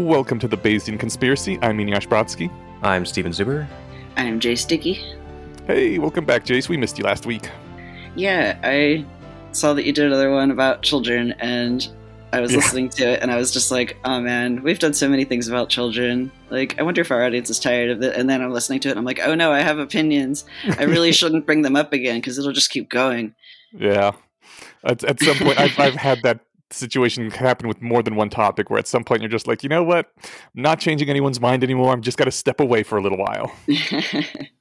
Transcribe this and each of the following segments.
Welcome to the Bayesian Conspiracy. I'm Eneasz Brodsky. I'm Steven Zuber. I'm Jay Sticky. Hey, welcome back, Jace. We missed you last week. Yeah, I saw that you did another one about children, and I was Yeah. listening to it, and I was just like, oh man, we've done so many things about children. Like, I wonder if our audience is tired of it. And then I'm listening to it, and I'm like, oh no, I have opinions. I really shouldn't bring them up again because it'll just keep going. Yeah. At, at some point, I've, I've had that situation can happen with more than one topic where at some point you're just like, you know what? I'm not changing anyone's mind anymore. I'm just got to step away for a little while.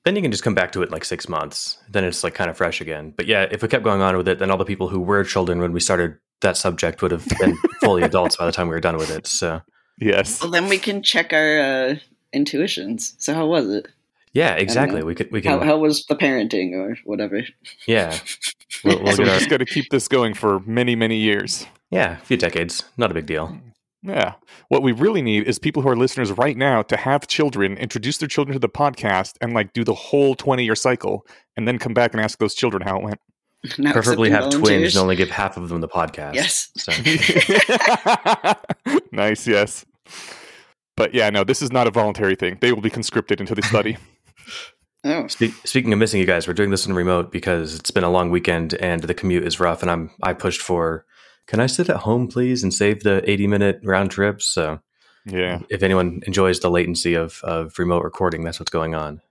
Then you can just come back to it in like six months. Then it's like kind of fresh again. But yeah, if we kept going on with it, then all the people who were children when we started that subject would have been fully adults by the time we were done with it. So Yes. well, then we can check our uh, intuitions. So, how was it? yeah, exactly. We could we can How, how was the parenting or whatever? yeah. We'll, we'll so get we're our, just got to keep this going for many, many years. yeah, a few decades. Not a big deal. Yeah. What we really need is people who are listeners right now to have children, introduce their children to the podcast, and like do the whole 20 year cycle, and then come back and ask those children how it went. Not Preferably have accepting twins and only give half of them the podcast. Yes. So nice, yes. But yeah, no, this is not a voluntary thing. They will be conscripted into the study. Oh, Spe- speaking of missing you guys, we're doing this in remote because it's been a long weekend and the commute is rough. And I'm I pushed for, can I sit at home please and save the 80 minute round trip? So yeah. if anyone enjoys the latency of of remote recording, that's what's going on.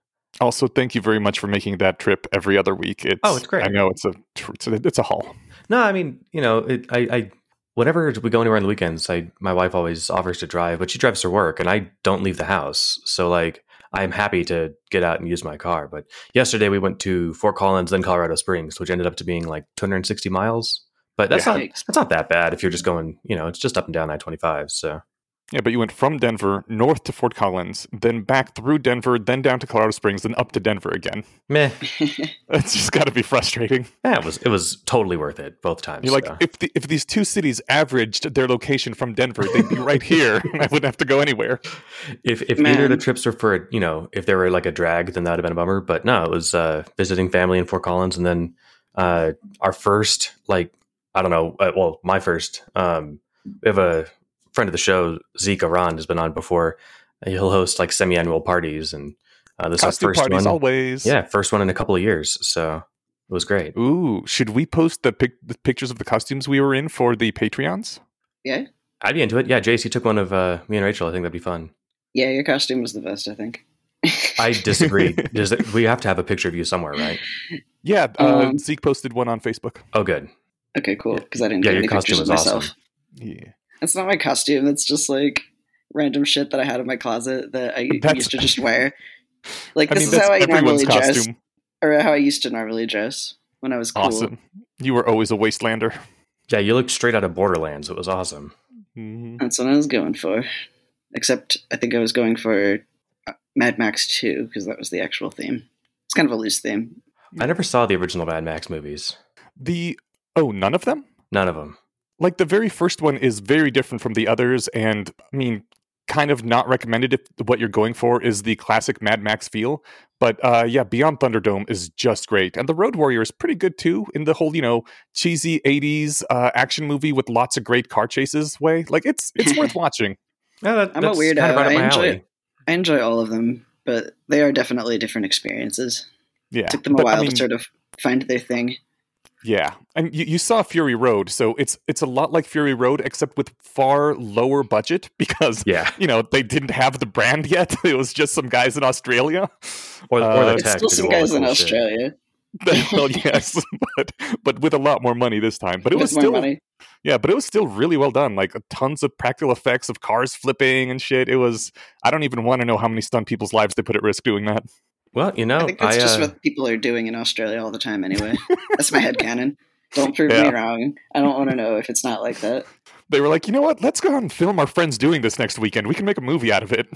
Also, thank you very much for making that trip every other week. It's, Oh, it's great. I know it's a it's a, it's a haul. No, I mean you know it, I I whenever we go anywhere on the weekends, I my wife always offers to drive, but she drives to work and I don't leave the house. So like I'm happy to get out and use my car. But yesterday we went to Fort Collins, then Colorado Springs, which ended up to being like 260 miles. But that's Yeah. not that's not that bad if you're just going, you know, it's just up and down I-25. So Yeah, but you went from Denver north to Fort Collins, then back through Denver, then down to Colorado Springs, then up to Denver again. meh, It's just got to be frustrating. yeah, it was it was totally worth it both times. You're like, if the, if these two cities averaged their location from Denver, they'd be right here. and I wouldn't have to go anywhere. if if either of the trips were for you know if they were like a drag then that would have been a bummer but no it was uh visiting family in fort collins and then uh our first like i don't know uh, well my first um we have a friend of the show zeke aran has been on before he'll host like semi-annual parties and uh, this is our Costume first parties one always. yeah first one in a couple of years so it was great Ooh, should we post the, pic- the pictures of the costumes we were in for the Patreons? yeah. i'd be into it yeah jace you took one of uh me and rachel i think that'd be fun Yeah, your costume was the best, I think. i disagree Does it, we have to have a picture of you somewhere right Yeah, uh, Um, Zeke posted one on Facebook. oh good Okay, cool. Because I didn't Yeah, get your any costume pictures was of myself. awesome. Yeah. It's not my costume. It's just like random shit that I had in my closet that I That's- used to just wear. Like I this mean, is how I everyone's normally dress, or how I used to normally dress when I was cool. Awesome. You were always a wastelander. Yeah, you looked straight out of Borderlands. It was awesome. Mhm. That's what I was going for. Except I think I was going for uh, Mad Max 2 because that was the actual theme. It's kind of a loose theme. I never saw the original Mad Max movies. The oh, none of them. None of them. Like the very first one is very different from the others, and I mean, kind of not recommended if what you're going for is the classic Mad Max feel. But uh, yeah, Beyond Thunderdome is just great, and the Road Warrior is pretty good too in the whole you know cheesy '80s uh, action movie with lots of great car chases way. Like it's it's worth watching. Yeah, that, I'm a that's weirdo. Kind of I enjoy. I enjoy all of them, but they are definitely different experiences. Yeah, It took them a but, I while mean, to sort of find their thing. Yeah, and you, you saw Fury Road, so it's it's a lot like Fury Road, except with far lower budget because Yeah, you know they didn't have the brand yet. It was just some guys in Australia. or, or Uh, the It's It's tech still some guys in shit. Australia. well, yes, but but with a lot more money this time. But it was with more still money. yeah, but it was still really well done. Like tons of practical effects of cars flipping and shit. It was. I don't even want to know how many stunt people's lives they put at risk doing that. Well, you know, I think that's I, just uh, what people are doing in Australia all the time anyway. that's my head headcanon. Don't prove Yeah. me wrong. I don't want to know if it's not like that. They were like, you know what? Let's go out and film our friends doing this next weekend. We can make a movie out of it.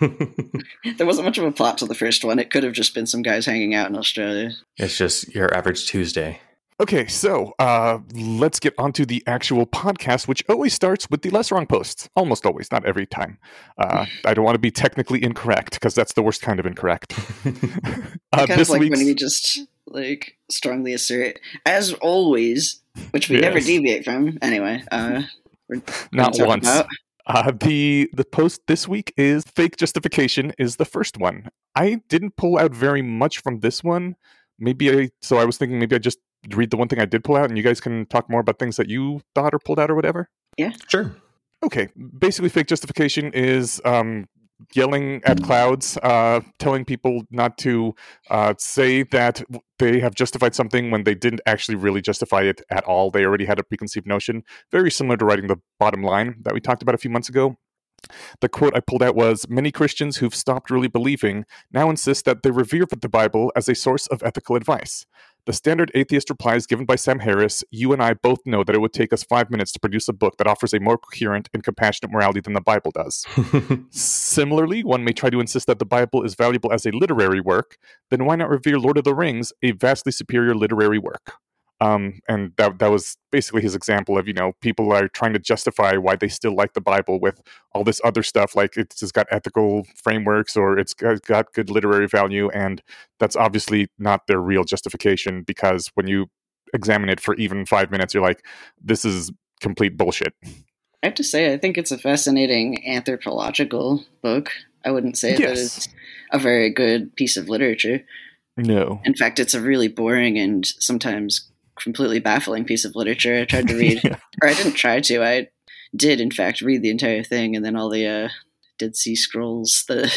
There wasn't much of a plot to the first one. It could have just been some guys hanging out in Australia. it's just your average Tuesday. Okay, so uh, let's get onto the actual podcast, which always starts with the less wrong posts. Almost always, not every time. Uh, I don't want to be technically incorrect because that's the worst kind of incorrect. Uh, kind this of like week's when we just like strongly assert, as always, which we never deviate from. Anyway, uh, we're not once. about Uh, the the post this week is fake justification is the first one. I didn't pull out very much from this one. Maybe I so I was thinking maybe I just read the one thing I did pull out, and you guys can talk more about things that you thought or pulled out or whatever. Yeah. Sure. Okay, basically, fake justification is um, yelling at clouds, uh, telling people not to uh, say that they have justified something when they didn't actually really justify it at all. They already had a preconceived notion. Very similar to writing the bottom line that we talked about a few months ago. The quote I pulled out was Many Christians who've stopped really believing now insist that they revere the Bible as a source of ethical advice. The standard atheist replies given by Sam Harris You and I both know that it would take us five minutes to produce a book that offers a more coherent and compassionate morality than the Bible does. Similarly, one may try to insist that the Bible is valuable as a literary work, then why not revere Lord of the Rings, a vastly superior literary work? Um, and that that was basically his example of you know people are trying to justify why they still like the Bible with all this other stuff like it's just got ethical frameworks or it's got, got good literary value and that's obviously not their real justification because when you examine it for even five minutes you're like this is complete bullshit. I have to say, I think it's a fascinating anthropological book. I wouldn't say that it's a very good piece of literature. No. In fact, it's a really boring and sometimes completely baffling piece of literature. I tried to read, Yeah. or I didn't try to. I did, in fact, read the entire thing, and then all the uh, Dead Sea Scrolls. The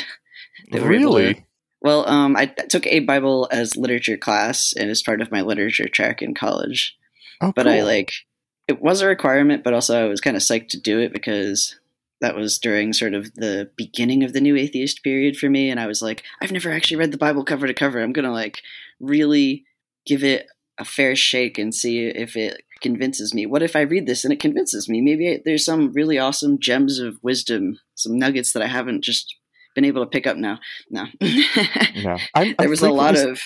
they were able to- Really? well, um, I took a Bible as literature class, and as part of my literature track in college. Oh, But I like it was a requirement, but also I was kind of psyched to do it because that was during sort of the beginning of the new atheist period for me, and I was like, I've never actually read the Bible cover to cover. I'm gonna like really give it a fair shake and see if it convinces me. What if I read this and it convinces me? Maybe there's some really awesome gems of wisdom, some nuggets that I haven't just been able to pick up now. No. Yeah. I'm, there I'm was a lot of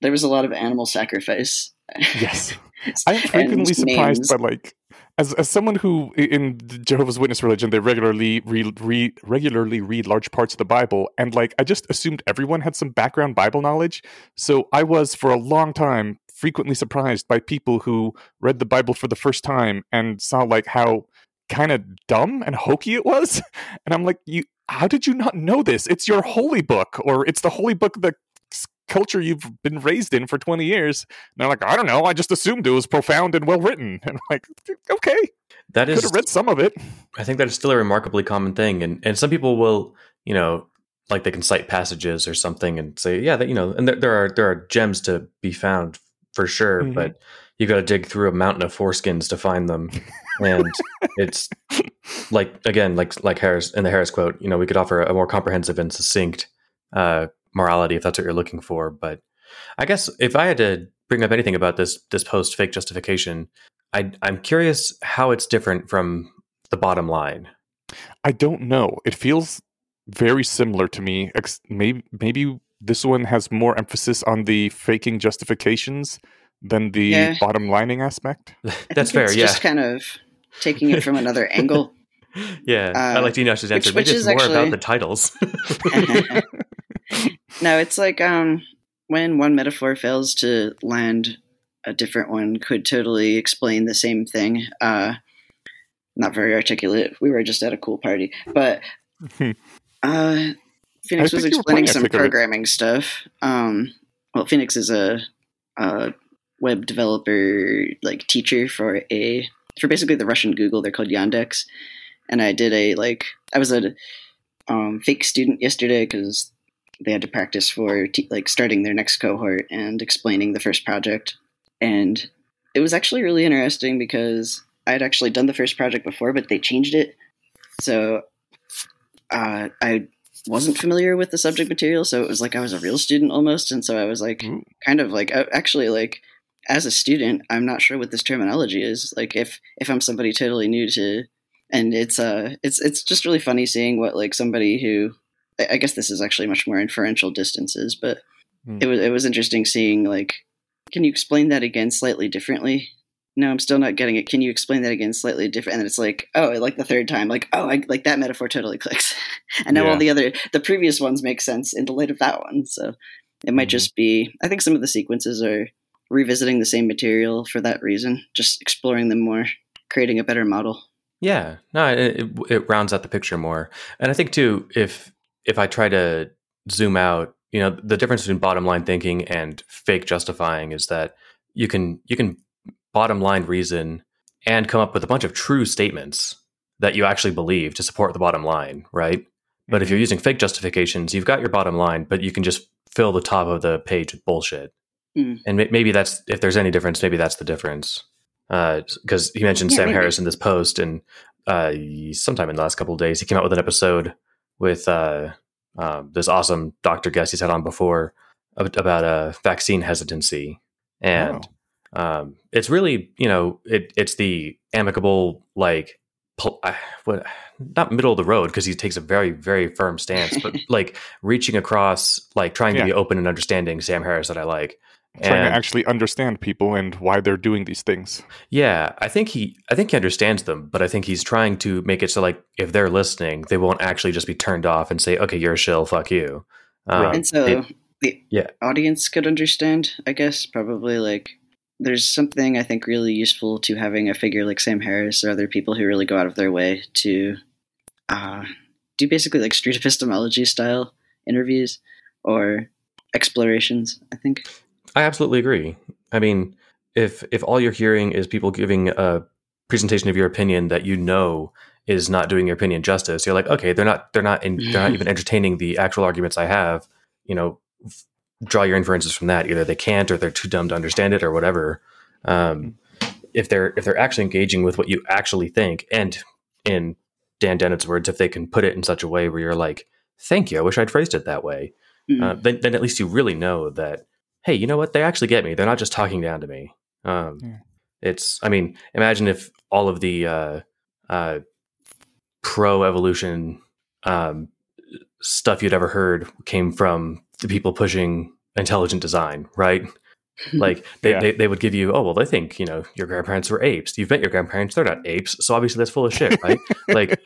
there was a lot of animal sacrifice. Yes. I'm frequently surprised names. by like as as someone who in the Jehovah's Witness religion they regularly read, read regularly read large parts of the Bible and like I just assumed everyone had some background Bible knowledge so I was for a long time frequently surprised by people who read the Bible for the first time and saw like how kind of dumb and hokey it was and I'm like you how did you not know this it's your holy book or it's the holy book of the culture you've been raised in for 20 years and they're like, I don't know. I just assumed it was profound and well written. And I'm like, okay, That is, could have read some of it. I think that is still a remarkably common thing, and and some people will, you know, like they can cite passages or something and say, yeah, that you know, and there, there are there are gems to be found for sure, Mhm. but you got to dig through a mountain of foreskins to find them, and it's like again, like like Harris in the Harris quote, you know, we could offer a more comprehensive and succinct uh, morality if that's what you're looking for, but I guess if I had to bring up anything about this this post fake justification, I I'm curious how it's different from the bottom line. I don't know. It feels very similar to me. Ex- maybe maybe this one has more emphasis on the faking justifications than the Yeah. bottom lining aspect. That's think fair. It's Yeah, just kind of taking it from another angle. yeah. I uh, like Dinash's answer. which- Maybe which it's is more actually- about the titles. no, it's like um, when one metaphor fails to land, a different one could totally explain the same thing. Uh, not very articulate. We were just at a cool party, but uh, Phoenix was think you were explaining some programming stuff. Um, well, Phoenix is a, a web developer, like teacher for a for basically the Russian Google. They're called Yandex, and I did a like I was a um, fake student yesterday because they had to practice for te- like starting their next cohort and explaining the first project and it was actually really interesting because i had actually done the first project before but they changed it so uh, i wasn't familiar with the subject material so it was like i was a real student almost and so i was like Ooh. kind of like uh, actually like as a student i'm not sure what this terminology is like if if i'm somebody totally new to and it's uh it's it's just really funny seeing what like somebody who I guess this is actually much more inferential distances, but Hmm. it was it was interesting seeing like, can you explain that again slightly differently? No, I'm still not getting it. Can you explain that again slightly different? And it's like, oh, like the third time, like, oh, I, like that metaphor totally clicks. and now Yeah. all the other, the previous ones make sense in the light of that one. So it might Mhm. just be. I think some of the sequences are revisiting the same material for that reason, just exploring them more, creating a better model. Yeah, no, it, it rounds out the picture more, and I think too, if if I try to zoom out, you know, the difference between bottom line thinking and fake justifying is that you can you can bottom line reason and come up with a bunch of true statements that you actually believe to support the bottom line, right? But if you're using fake justifications, you've got your bottom line, but you can just fill the top of the page with bullshit. Mm. And maybe that's if there's any difference, maybe that's the difference. Because he mentioned Yeah, Sam maybe. Harris in this post, and uh, sometime in the last couple of days, he came out with an episode with uh, um, this awesome doctor guest he's had on before about uh, vaccine hesitancy, and Oh. Um, it's really you know it, it's the amicable like pol- uh, what not middle of the road because he takes a very very firm stance, but like reaching across, like trying to be open and understanding. Sam Harris that I like. trying And- to actually understand people and why they're doing these things. Yeah, I think he I think he understands them, but I think he's trying to make it so like if they're listening, they won't actually just be turned off and say, "Okay, you're a shill, fuck you." Um, Right. and so it- the yeah. audience could understand i guess probably like there's something i think really useful to having a figure like sam harris or other people who really go out of their way to uh, do basically like street epistemology style interviews or explorations i think I absolutely agree. I mean, if if all you're hearing is people giving a presentation of your opinion that you know is not doing your opinion justice, you're like, okay, they're not they're not in, they're not even entertaining the actual arguments I have. You know, draw your inferences from that. Either they can't, or they're too dumb to understand it, or whatever. Um, if they're if they're actually engaging with what you actually think, and in Dan Dennett's words, if they can put it in such a way where you're like, "Thank you, I wish I'd phrased it that way," Mhm. uh, then, then at least you really know that hey you know what they actually get me they're not just talking down to me um, Yeah. it's i mean imagine if all of the uh, uh, pro evolution um, stuff you'd ever heard came from the people pushing intelligent design right? Like they, Yeah. they, they would give you oh well they think you know your grandparents were apes. You've met your grandparents. They're not apes so obviously that's full of shit right? Like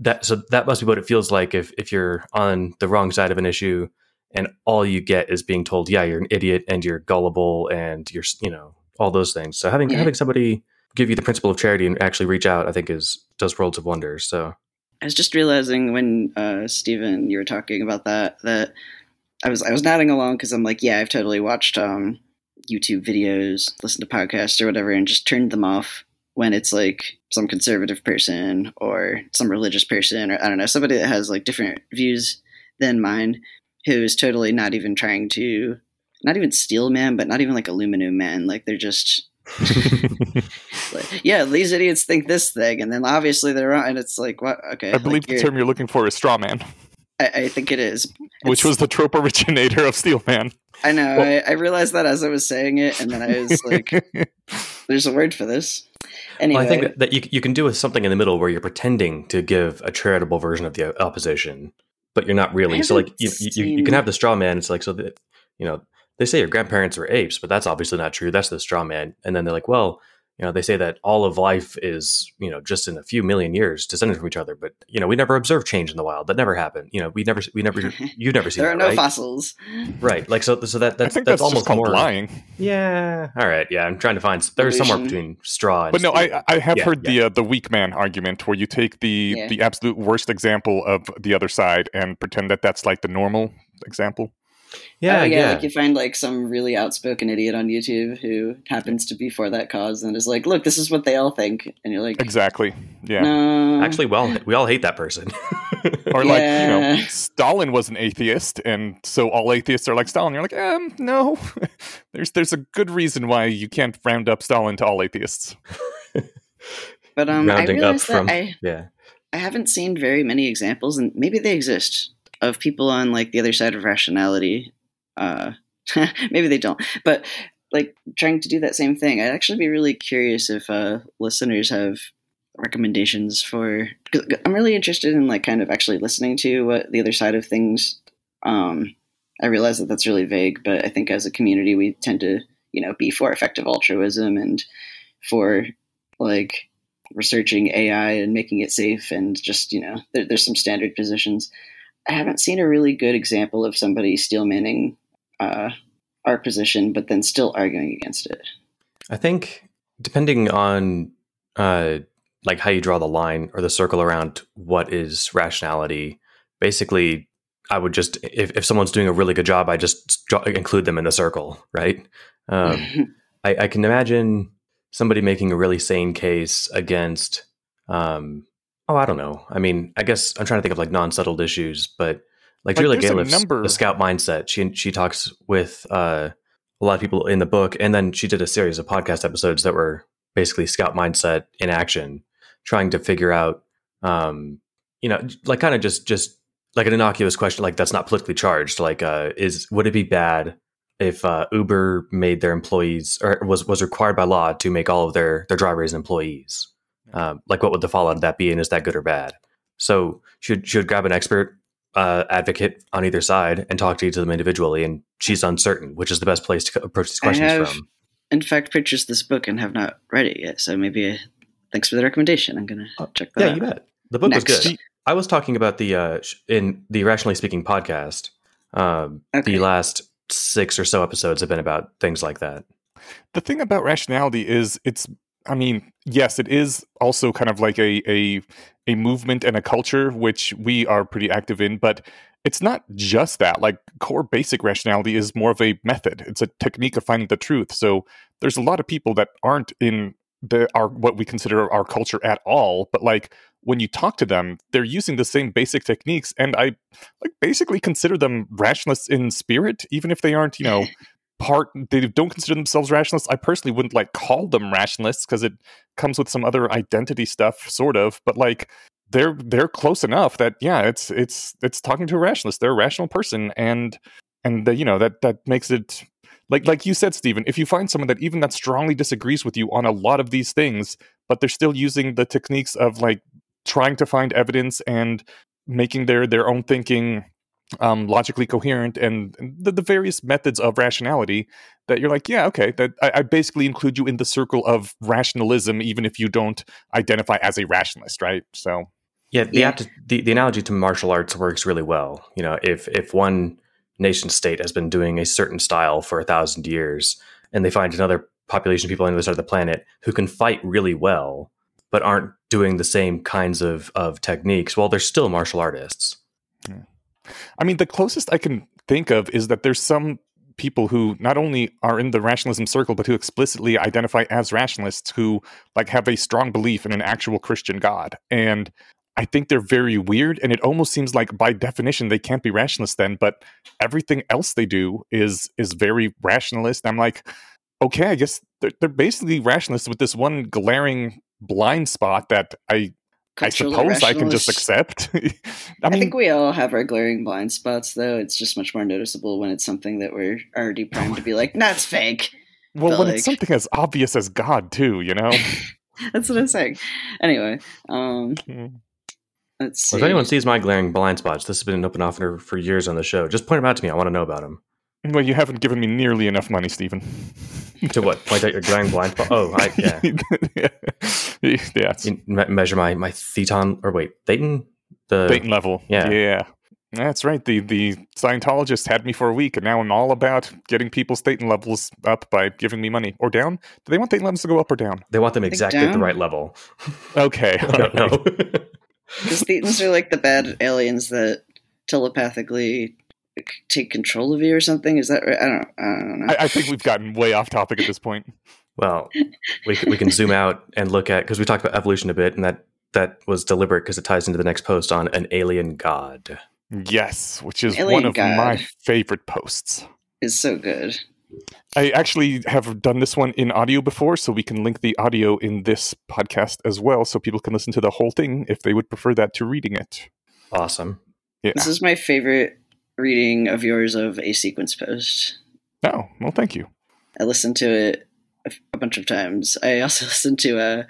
that so that must be what it feels like if if you're on the wrong side of an issue and all you get is being told yeah you're an idiot and you're gullible and you're you know all those things. So having Yeah. having somebody give you the principle of charity and actually reach out i think is does worlds of wonders so. I was just realizing when uh, Stephen, you were talking about that, that I was I was nodding along because I'm like, yeah, I've totally watched um, YouTube videos, listened to podcasts or whatever, and just turned them off when it's like some conservative person or some religious person or I don't know somebody that has like different views than mine, who is totally not even trying to, not even steel man, but not even like aluminum man. Like they're just like, yeah, these idiots think this thing, and then obviously they're wrong, and it's like, what? Okay, I believe like, the term you're looking for is straw man, I, I think it is. which It's- was the trope originator of Steel Man. I know. I, I realized that as I was saying it, and then I was like, "There's a word for this." Anyway, well, i think that, that you, you can do with something in the middle where you're pretending to give a charitable version of the opposition but you're not really so like haven't you, you, you can have the straw man it's like so that you know they say your grandparents were apes but that's obviously not true that's the straw man and then they're like well you know they say that all of life is you know just in a few million years descended from each other but you know we never observed change in the wild that never happened you know we never we never you've never seen there are that no right fossils. right like so so that I that's think that's, that's, almost just more lying. yeah all right yeah i'm trying to find there's somewhere between straw and But no, steel. I I have Yeah, heard yeah. the uh, the weak man argument where you take the Yeah. the absolute worst example of the other side and pretend that that's like the normal example. Yeah Oh, yeah, Like you find like some really outspoken idiot on YouTube who happens to be for that cause and is like, "Look, this is what they all think," and you're like, Exactly. Yeah. "No." actually well we all hate that person Or like you know, Stalin was an atheist, and so all atheists are like Stalin. You're like, um, no. there's there's a good reason why you can't round up Stalin to all atheists. but um, I rounding up realized from that I yeah I haven't seen very many examples, and maybe they exist, of people on like the other side of rationality. Uh, maybe they don't, but like trying to do that same thing. I'd actually be really curious if uh, listeners have recommendations for. Cause I'm really interested in like kind of actually listening to what the other side of things. Um, I realize that that's really vague, but I think as a community we tend to you know be for effective altruism and for like researching AI and making it safe, and just you know, there, there's some standard positions. I haven't seen a really good example of somebody steel manning uh, our position, but then still arguing against it. I think depending on uh like how you draw the line or the circle around what is rationality. Basically, I would just if, if someone's doing a really good job, I just draw, include them in the circle, right? Um, I, I, can imagine somebody making a really sane case against. Um, oh, I don't know. I mean, I guess I'm trying to think of like non-settled issues, but like, like Julia Galef's number... the scout mindset. She she talks with uh, a lot of people in the book, and then she did a series of podcast episodes that were basically scout mindset in action, trying to figure out, um, you know, like kind of just just like an innocuous question, like that's not politically charged. Like, uh, is would it be bad if uh, Uber made their employees or was was required by law to make all of their their drivers employees? Um, like, what would the fallout of that be, and is that good or bad? So, should should grab an expert uh, advocate on either side and talk to each of them individually. And she's uncertain, which is the best place to approach these questions have, from. In fact, purchased this book and have not read it yet. So maybe uh, thanks for the recommendation. I'm gonna uh, check that. Yeah, out. you bet. The book Next. was good. I was talking about the uh, in the Rationally Speaking podcast. Um, okay. The last six or so episodes have been about things like that. The thing about rationality is it's I mean, yes, it is also kind of like a a a movement and a culture which we are pretty active in, but it's not just that. Like core basic rationality is more of a method. It's a technique of finding the truth. So there's a lot of people that aren't in the our what we consider our culture at all, but like when you talk to them, they're using the same basic techniques, and I like basically consider them rationalists in spirit, even if they aren't, you know, part they don't consider themselves rationalists. I personally wouldn't like call them rationalists because it comes with some other identity stuff, sort of. But like they're they're close enough that yeah, it's it's it's talking to a rationalist. They're a rational person, and and the, you know that that makes it like like you said, Steven. If you find someone that even that strongly disagrees with you on a lot of these things, but they're still using the techniques of like trying to find evidence and making their their own thinking um, logically coherent and the, the, various methods of rationality that you're like, yeah, okay, that I, I, basically include you in the circle of rationalism, even if you don't identify as a rationalist, right? So, yeah, the, yeah. the, the analogy to martial arts works really well. You know, if if one nation state has been doing a certain style for a thousand years, and they find another population of people on the other side of the planet who can fight really well, but aren't doing the same kinds of of techniques, well, they're still martial artists. Yeah. I mean, the closest I can think of is that there's some people who not only are in the rationalism circle but who explicitly identify as rationalists who like have a strong belief in an actual christian god. And i think they're very weird and it almost seems like by definition they can't be rationalists then but everything else they do is is very rationalist. I'm like okay i guess they're, they're basically rationalists with this one glaring blind spot that i I suppose I can just accept. I, mean, I, think we all have our glaring blind spots, though. It's just much more noticeable when it's something that we're already primed to be like, "That's fake." Well, but when like, it's something as obvious as God, too, you know. that's what I'm saying. Anyway, um, hmm. let's see. Well, if anyone sees my glaring blind spots, this has been an open offer for years on the show. Just point them out to me. I want to know about them. Well, you haven't given me nearly enough money, Steven. to what? Point out your glaring blind spot? Oh, I, yeah. yeah. yeah me- measure my, my theton, or wait, thetan? The thetan level. Yeah. Yeah. That's right. The the Scientologist had me for a week, and now I'm all about getting people's thetan levels up by giving me money or down. Do they want thetan levels to go up or down? They want them exactly at the right level. Okay, I don't know. Because thetans are like the bad aliens that telepathically take control of you or something. Is that right? I don't. I don't know. I, I think we've gotten way off topic at this point. Well, we we can zoom out and look at because we talked about evolution a bit, and that that was deliberate because it ties into the next post on an alien god. Yes, which is one of my favorite posts. Is so good. I actually have done this one in audio before, so we can link the audio in this podcast as well, so people can listen to the whole thing if they would prefer that to reading it. Awesome. Yeah. This is my favorite reading of yours of a sequence post. Oh, well, thank you. I listened to it a, bunch of times. I also listened to uh,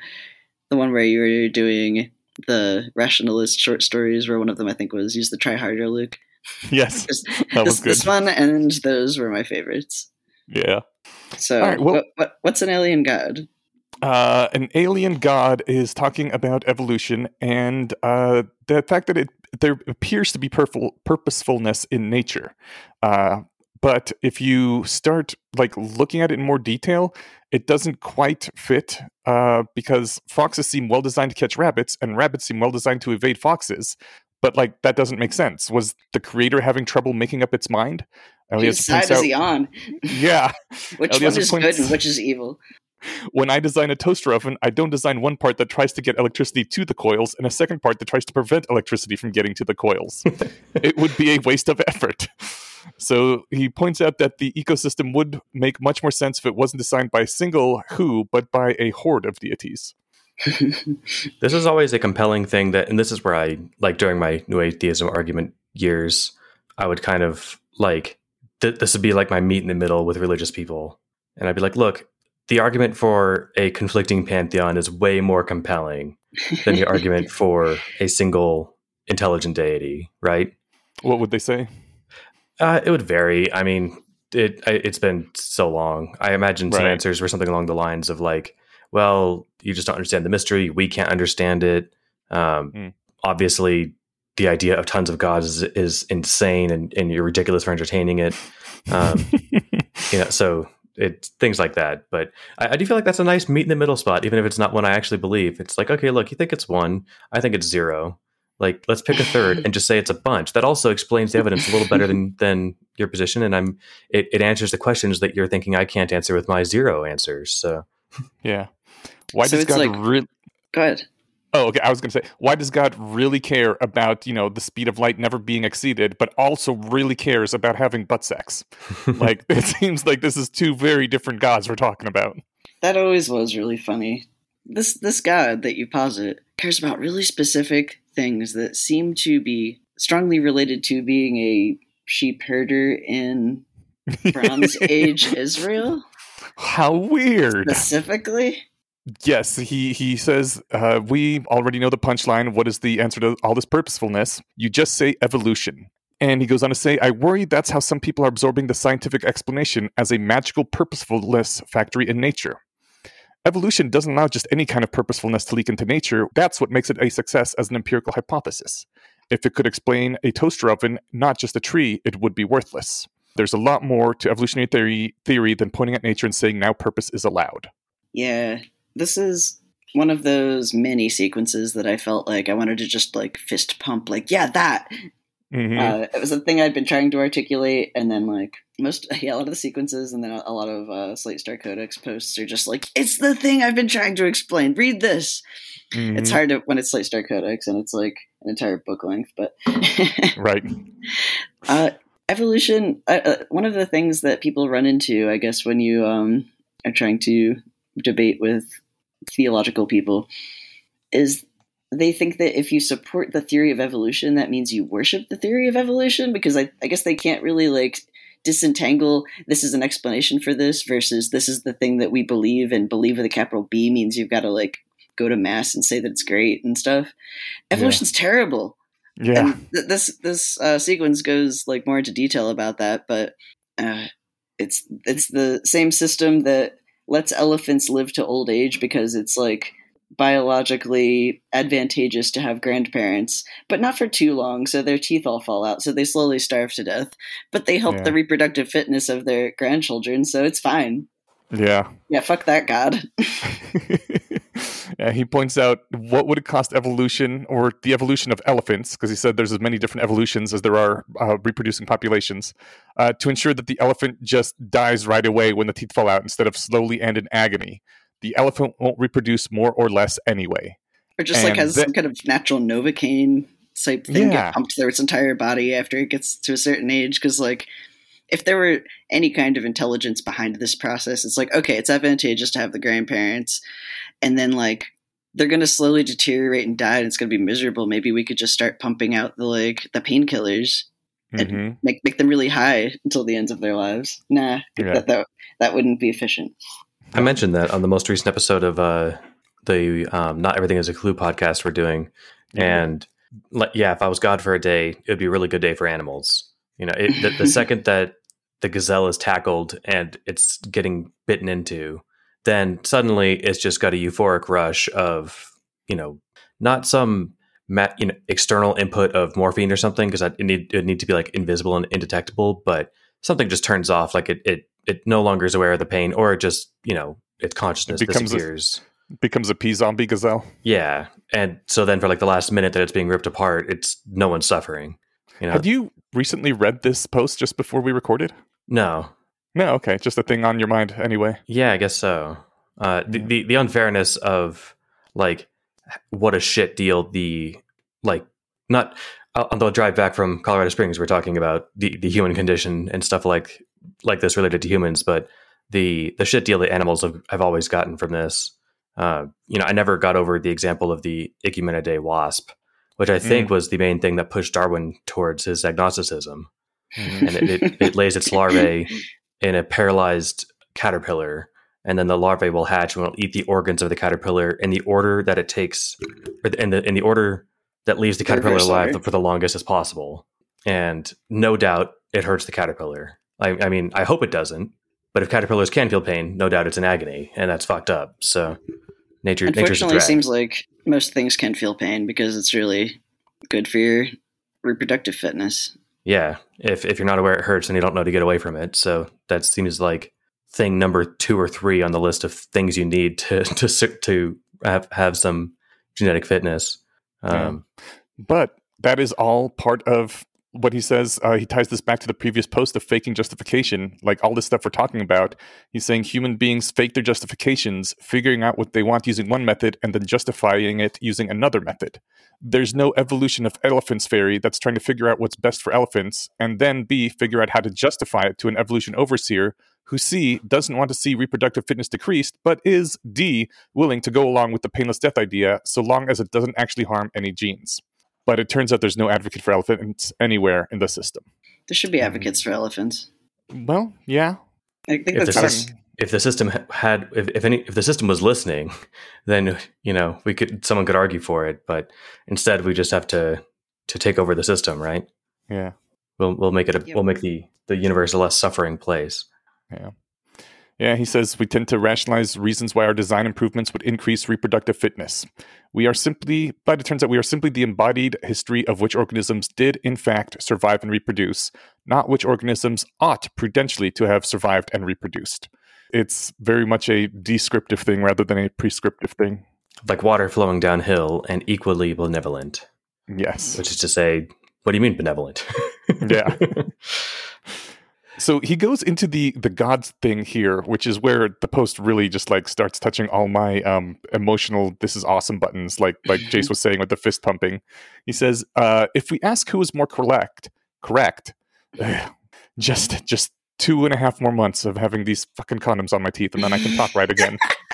the one where you were doing the rationalist short stories, where one of them I think was use the try harder Luke. Yes, that was this, good. This one and those were my favorites. Yeah. So, well, what, what, what's an alien god? Uh, an alien god is talking about evolution and uh, the fact that it there appears to be purposefulness in nature. Uh, but if you start like looking at it in more detail, it doesn't quite fit uh, because foxes seem well designed to catch rabbits, and rabbits seem well designed to evade foxes. But like that doesn't make sense. Was the creator having trouble making up its mind? Whose side is he on? Yeah, which Eliezer one is points, good and which is evil? When I design a toaster oven, I don't design one part that tries to get electricity to the coils and a second part that tries to prevent electricity from getting to the coils. it would be a waste of effort. So he points out that the ecosystem would make much more sense if it wasn't designed by a single who, but by a horde of deities. this is always a compelling thing that, and this is where I, like during my New Atheism argument years, I would kind of like, th- this would be like my meet in the middle with religious people. And I'd be like, look, the argument for a conflicting pantheon is way more compelling than the argument for a single intelligent deity, right? What would they say? Uh, it would vary. I mean, it it's been so long. I imagine some right. answers were something along the lines of like, "Well, you just don't understand the mystery. We can't understand it." Um, mm. Obviously, the idea of tons of gods is, is insane, and, and you're ridiculous for entertaining it. Um, you know, so it's things like that. But I, I, do feel like that's a nice meet in the middle spot, even if it's not one I actually believe. It's like, okay, look, you think it's one, I think it's zero. Like, let's pick a third and just say it's a bunch. That also explains the evidence a little better than than your position, and I'm it, it answers the questions that you're thinking I can't answer with my zero answers. So, yeah, why so does God like, really? Go ahead. Oh, okay. I was going to say, why does God really care about you know the speed of light never being exceeded, but also really cares about having butt sex? like it seems like this is two very different gods we're talking about. That always was really funny. This this God that you posit cares about really specific things that seem to be strongly related to being a sheep herder in Bronze Age Israel. How weird. Specifically? Yes, he he says uh, we already know the punchline. What is the answer to all this purposefulness? You just say evolution. And he goes on to say, I worry that's how some people are absorbing the scientific explanation as a magical purposefulness factory in nature. Evolution doesn't allow just any kind of purposefulness to leak into nature. That's what makes it a success as an empirical hypothesis. If it could explain a toaster oven, not just a tree, it would be worthless. There's a lot more to evolutionary theory, theory than pointing at nature and saying now purpose is allowed. Yeah, this is one of those mini sequences that I felt like I wanted to just like fist pump, like, yeah, that. Mm-hmm. Uh, it was a thing I'd been trying to articulate, and then like most, yeah, a lot of the sequences, and then a, lot of uh, Slate Star Codex posts are just like, it's the thing I've been trying to explain. Read this. Mm-hmm. It's hard to, when it's Slate Star Codex and it's like an entire book length, but right. Uh, evolution. Uh, uh, one of the things that people run into, I guess, when you um, are trying to debate with theological people, is they think that if you support the theory of evolution, that means you worship the theory of evolution because I, I guess they can't really like disentangle this is an explanation for this versus this is the thing that we believe and believe with a capital B means you've got to like go to mass and say that it's great and stuff. Evolution's yeah. terrible. Yeah. Th- this this uh, sequence goes like more into detail about that, but uh, it's it's the same system that lets elephants live to old age because it's like biologically advantageous to have grandparents, but not for too long, so their teeth all fall out, so they slowly starve to death. But they help yeah. the reproductive fitness of their grandchildren, so it's fine. Yeah. Yeah, fuck that god. he points out what would it cost evolution or the evolution of elephants, because he said there's as many different evolutions as there are uh, reproducing populations, uh, to ensure that the elephant just dies right away when the teeth fall out instead of slowly and in agony the elephant won't reproduce more or less anyway. Or just and like has some kind of natural novocaine type thing yeah. get pumped through its entire body after it gets to a certain age. Because like, if there were any kind of intelligence behind this process, it's like okay, it's advantageous to have the grandparents, and then like they're going to slowly deteriorate and die, and it's going to be miserable. Maybe we could just start pumping out the like the painkillers and mm-hmm. make make them really high until the ends of their lives. Nah, yeah. that, that that wouldn't be efficient. I mentioned that on the most recent episode of uh, the um, Not Everything is a Clue podcast we're doing. Mm-hmm. And yeah, if I was God for a day, it would be a really good day for animals. You know, it, the, the second that the gazelle is tackled and it's getting bitten into, then suddenly it's just got a euphoric rush of, you know, not some you know, external input of morphine or something because it need it need to be like invisible and indetectable, but something just turns off, like it it it no longer is aware of the pain, or it just you know its consciousness It becomes a- disappears. Becomes a p-zombie gazelle. yeah, and so then for like the last minute that it's being ripped apart, it's no one's suffering. You know, Had you recently read this post just before we recorded? no, No, okay, just a thing on your mind anyway. Yeah, I guess so. Uh, the, the the unfairness of like what a shit deal the like not uh, on the drive back from Colorado Springs we're talking about the, the human condition and stuff like like this related to humans, but the the shit deal the animals have, have always gotten from this. Uh, you know, I never got over the example of the Echumenidae wasp, which I think mm. was the main thing that pushed Darwin towards his agnosticism. Mm. And it, it, it lays its larvae in a paralyzed caterpillar and then the larvae will hatch and will eat the organs of the caterpillar in the order that it takes or in the in the order that leaves the caterpillar alive for the longest as possible. And no doubt it hurts the caterpillar. I, I mean i hope it doesn't but if caterpillars can feel pain no doubt it's an agony and that's fucked up. So nature nature's a Unfortunately, it seems like most things can feel pain because it's really good for your reproductive fitness. Yeah, if if you're not aware it hurts and you don't know to get away from it, so that seems like thing number two or three on the list of things you need to to to have have some genetic fitness. Um, But that is all part of what he says. Uh, he ties this back to the previous post of faking justification. Like all this stuff we're talking about, he's saying human beings fake their justifications, figuring out what they want using one method and then justifying it using another method. There's no evolution of elephants fairy that's trying to figure out what's best for elephants and then B, figure out how to justify it to an evolution overseer who C, doesn't want to see reproductive fitness decreased, but is D, willing to go along with the painless death idea so long as it doesn't actually harm any genes but it turns out there's no advocate for elephants anywhere in the system. There should be mm-hmm. advocates for elephants. Well, yeah. I think If that's the just, if the system had if, if any if the system was listening, then you know we could someone could argue for it, but instead we just have to to take over the system, right? Yeah. We'll we'll make it a, Yeah. we'll make the the universe a less suffering place. Yeah, he says we tend to rationalize reasons why our design improvements would increase reproductive fitness. We are simply, but it turns out we are simply the embodied history of which organisms did, in fact, survive and reproduce, not which organisms ought prudentially to have survived and reproduced. It's very much a descriptive thing rather than a prescriptive thing. Like water flowing downhill and equally benevolent. Yes. which is to say, what do you mean benevolent? Yeah. So he goes into the the gods thing here, which is where the post really just like starts touching all my um emotional this is awesome buttons, like like Jace was saying with the fist pumping. He says, uh, if we ask who is more correct, correct, just just two and a half more months of having these fucking condoms on my teeth, and then I can talk right again.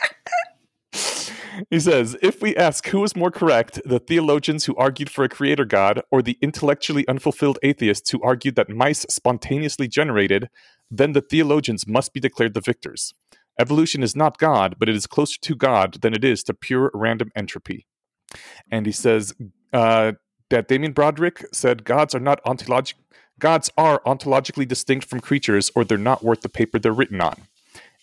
He says, if we ask who is more correct, the theologians who argued for a creator god or the intellectually unfulfilled atheists who argued that mice spontaneously generated, then the theologians must be declared the victors. Evolution is not God, but it is closer to God than it is to pure random entropy. And he says uh, that Damien Broderick said gods are not ontolog- gods are ontologically distinct from creatures, or they're not worth the paper they're written on.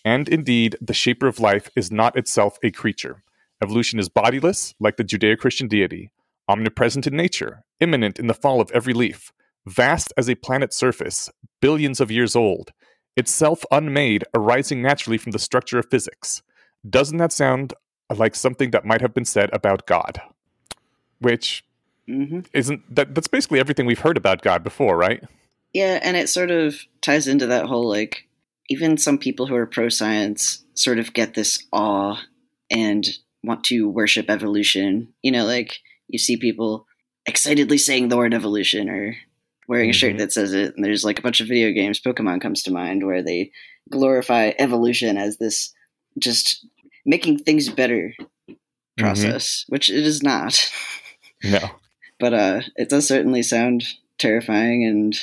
And indeed, the shaper of life is not itself a creature. Evolution is bodiless, like the Judeo Christian deity, omnipresent in nature, immanent in the fall of every leaf, vast as a planet's surface, billions of years old, itself unmade, arising naturally from the structure of physics. Doesn't that sound like something that might have been said about God? Which hmm isn't that that's basically everything we've heard about God before, right? Yeah, and it sort of ties into that whole like even some people who are pro science sort of get this awe and want to worship evolution. You know, like you see people excitedly saying the word evolution or wearing a shirt Mhm. that says it, and there's like a bunch of video games, Pokemon comes to mind, where they glorify evolution as this just making things better process, which it is not. No. But uh, it does certainly sound terrifying and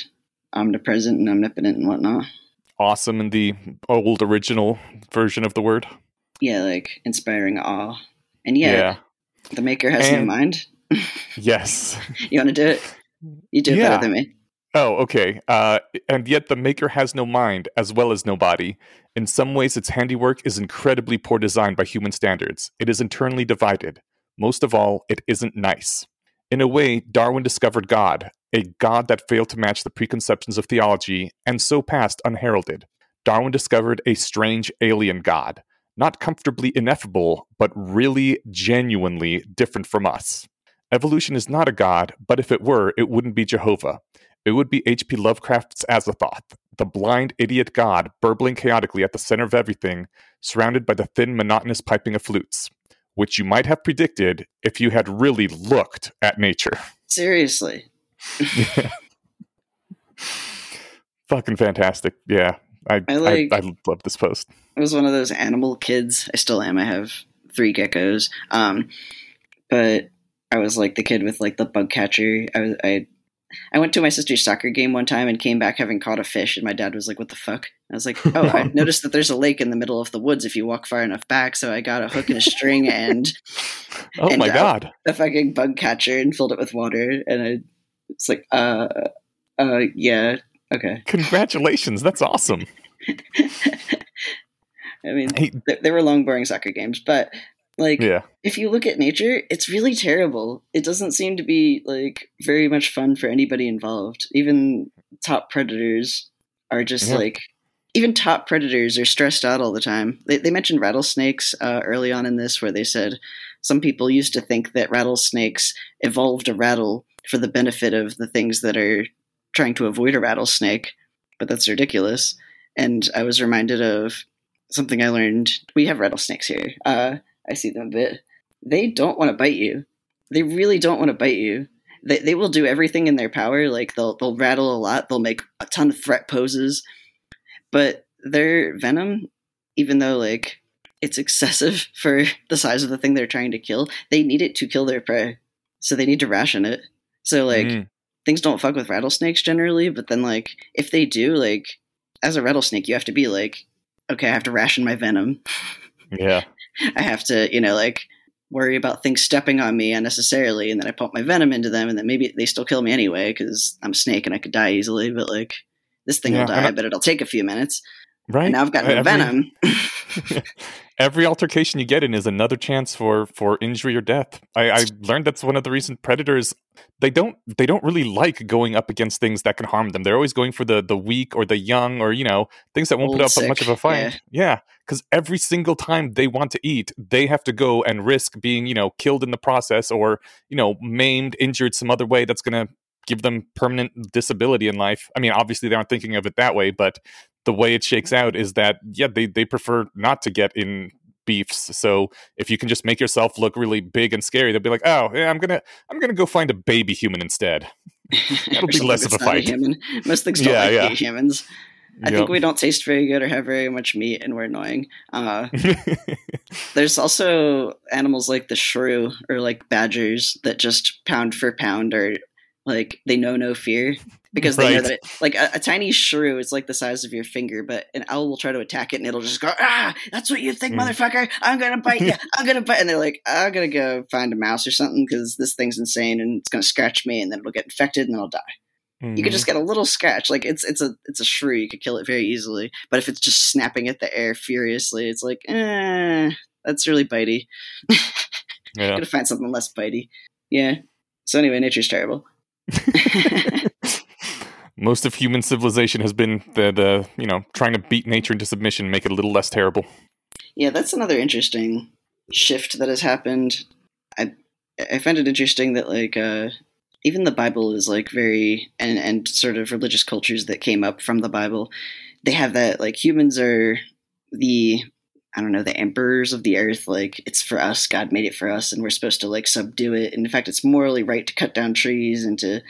omnipresent and omnipotent and whatnot. Awesome in the old original version of the word. Yeah, like inspiring awe. And yeah, the maker has no mind. Yes. You want to do it? You do it Yeah. better than me. Oh, okay. Uh, and yet the maker has no mind as well as no body. In some ways, its handiwork is incredibly poor design by human standards. It is internally divided. Most of all, it isn't nice. In a way, Darwin discovered God, a God that failed to match the preconceptions of theology and so passed unheralded. Darwin discovered a strange alien God, not comfortably ineffable, but really genuinely different from us. Evolution is not a God, but if it were, it wouldn't be Jehovah. It would be H.P. Lovecraft's Azathoth, the blind idiot god burbling chaotically at the center of everything, surrounded by the thin, monotonous piping of flutes, which you might have predicted if you had really looked at nature. Seriously. Fucking fantastic. Yeah. I, I like- I, I love this post. I was one of those animal kids. I still am. I have three geckos. Um, but I was like the kid with like the bug catcher. I was I I went to my sister's soccer game one time and came back having caught a fish, and my dad was like, "What the fuck?" I was like, "Oh, I noticed that there's a lake in the middle of the woods if you walk far enough back." So I got a hook and a string and Oh And, my god. a fucking bug catcher and filled it with water. And I, it's like, uh, uh, yeah, okay. Congratulations. That's awesome. I mean, they, they were long, boring soccer games, but like, yeah. if you look at nature, it's really terrible. It doesn't seem to be like very much fun for anybody involved. Even top predators are just Yeah. like even top predators are stressed out all the time. They, they mentioned rattlesnakes uh, early on in this, where they said some people used to think that rattlesnakes evolved a rattle for the benefit of the things that are trying to avoid a rattlesnake, but that's ridiculous. And I was reminded of something I learned. We have rattlesnakes here. Uh, I see them a bit. They don't want to bite you. They really don't want to bite you. They, they will do everything in their power. Like they'll they'll rattle a lot. They'll make a ton of threat poses, but their venom, even though like it's excessive for the size of the thing they're trying to kill, they need it to kill their prey. So they need to ration it. So like Mm. things don't fuck with rattlesnakes generally, but then like if they do, like as a rattlesnake, you have to be like, okay, I have to ration my venom. Yeah. I have to, you know, like worry about things stepping on me unnecessarily, and then I pump my venom into them, and then maybe they still kill me anyway because I'm a snake and I could die easily. But like this thing Yeah, will die, I- but it'll take a few minutes. Right. And now I've got no uh, Every- venom. Every altercation you get in is another chance for for injury or death. I, I learned that's one of the reasons predators they don't they don't really like going up against things that can harm them. They're always going for the the weak or the young or you know things that won't put Old, up much of a fight. Yeah, because every single time they want to eat, they have to go and risk being you know killed in the process or you know maimed, injured some other way that's going to give them permanent disability in life. I mean, obviously they aren't thinking of it that way, but the way it shakes out is that yeah they they prefer not to get in beefs so if you can just make yourself look really big and scary they'll be like oh yeah i'm gonna i'm gonna go find a baby human instead That'll be less of a fight. human. Most things don't Yeah, like yeah. humans. I Yep. think we don't taste very good or have very much meat, and we're annoying. Uh, there's also animals like the shrew or like badgers that just pound for pound are like they know no fear because they know that it, like a, a tiny shrew is like the size of your finger, but an owl will try to attack it and it'll just go ah that's what you think, Mm. motherfucker. I'm gonna bite you. I'm gonna bite, and they're like I'm gonna go find a mouse or something because this thing's insane and it's gonna scratch me and then it'll get infected and then I'll die. You Mhm. could just get a little scratch. Like it's it's a it's a shrew. You could kill it very easily. But if it's just snapping at the air furiously, it's like, eh, that's really bitey. yeah. Gotta find something less bitey. Yeah. So anyway, nature's terrible. most of human civilization has been the the you know trying to beat nature into submission make it a little less terrible Yeah, that's another interesting shift that has happened. I I find it interesting that like uh, even the Bible is like very and and sort of religious cultures that came up from the Bible, they have that like humans are the I don't know the emperors of the earth. Like it's for us. God made it for us, and we're supposed to like subdue it. And in fact, it's morally right to cut down trees and to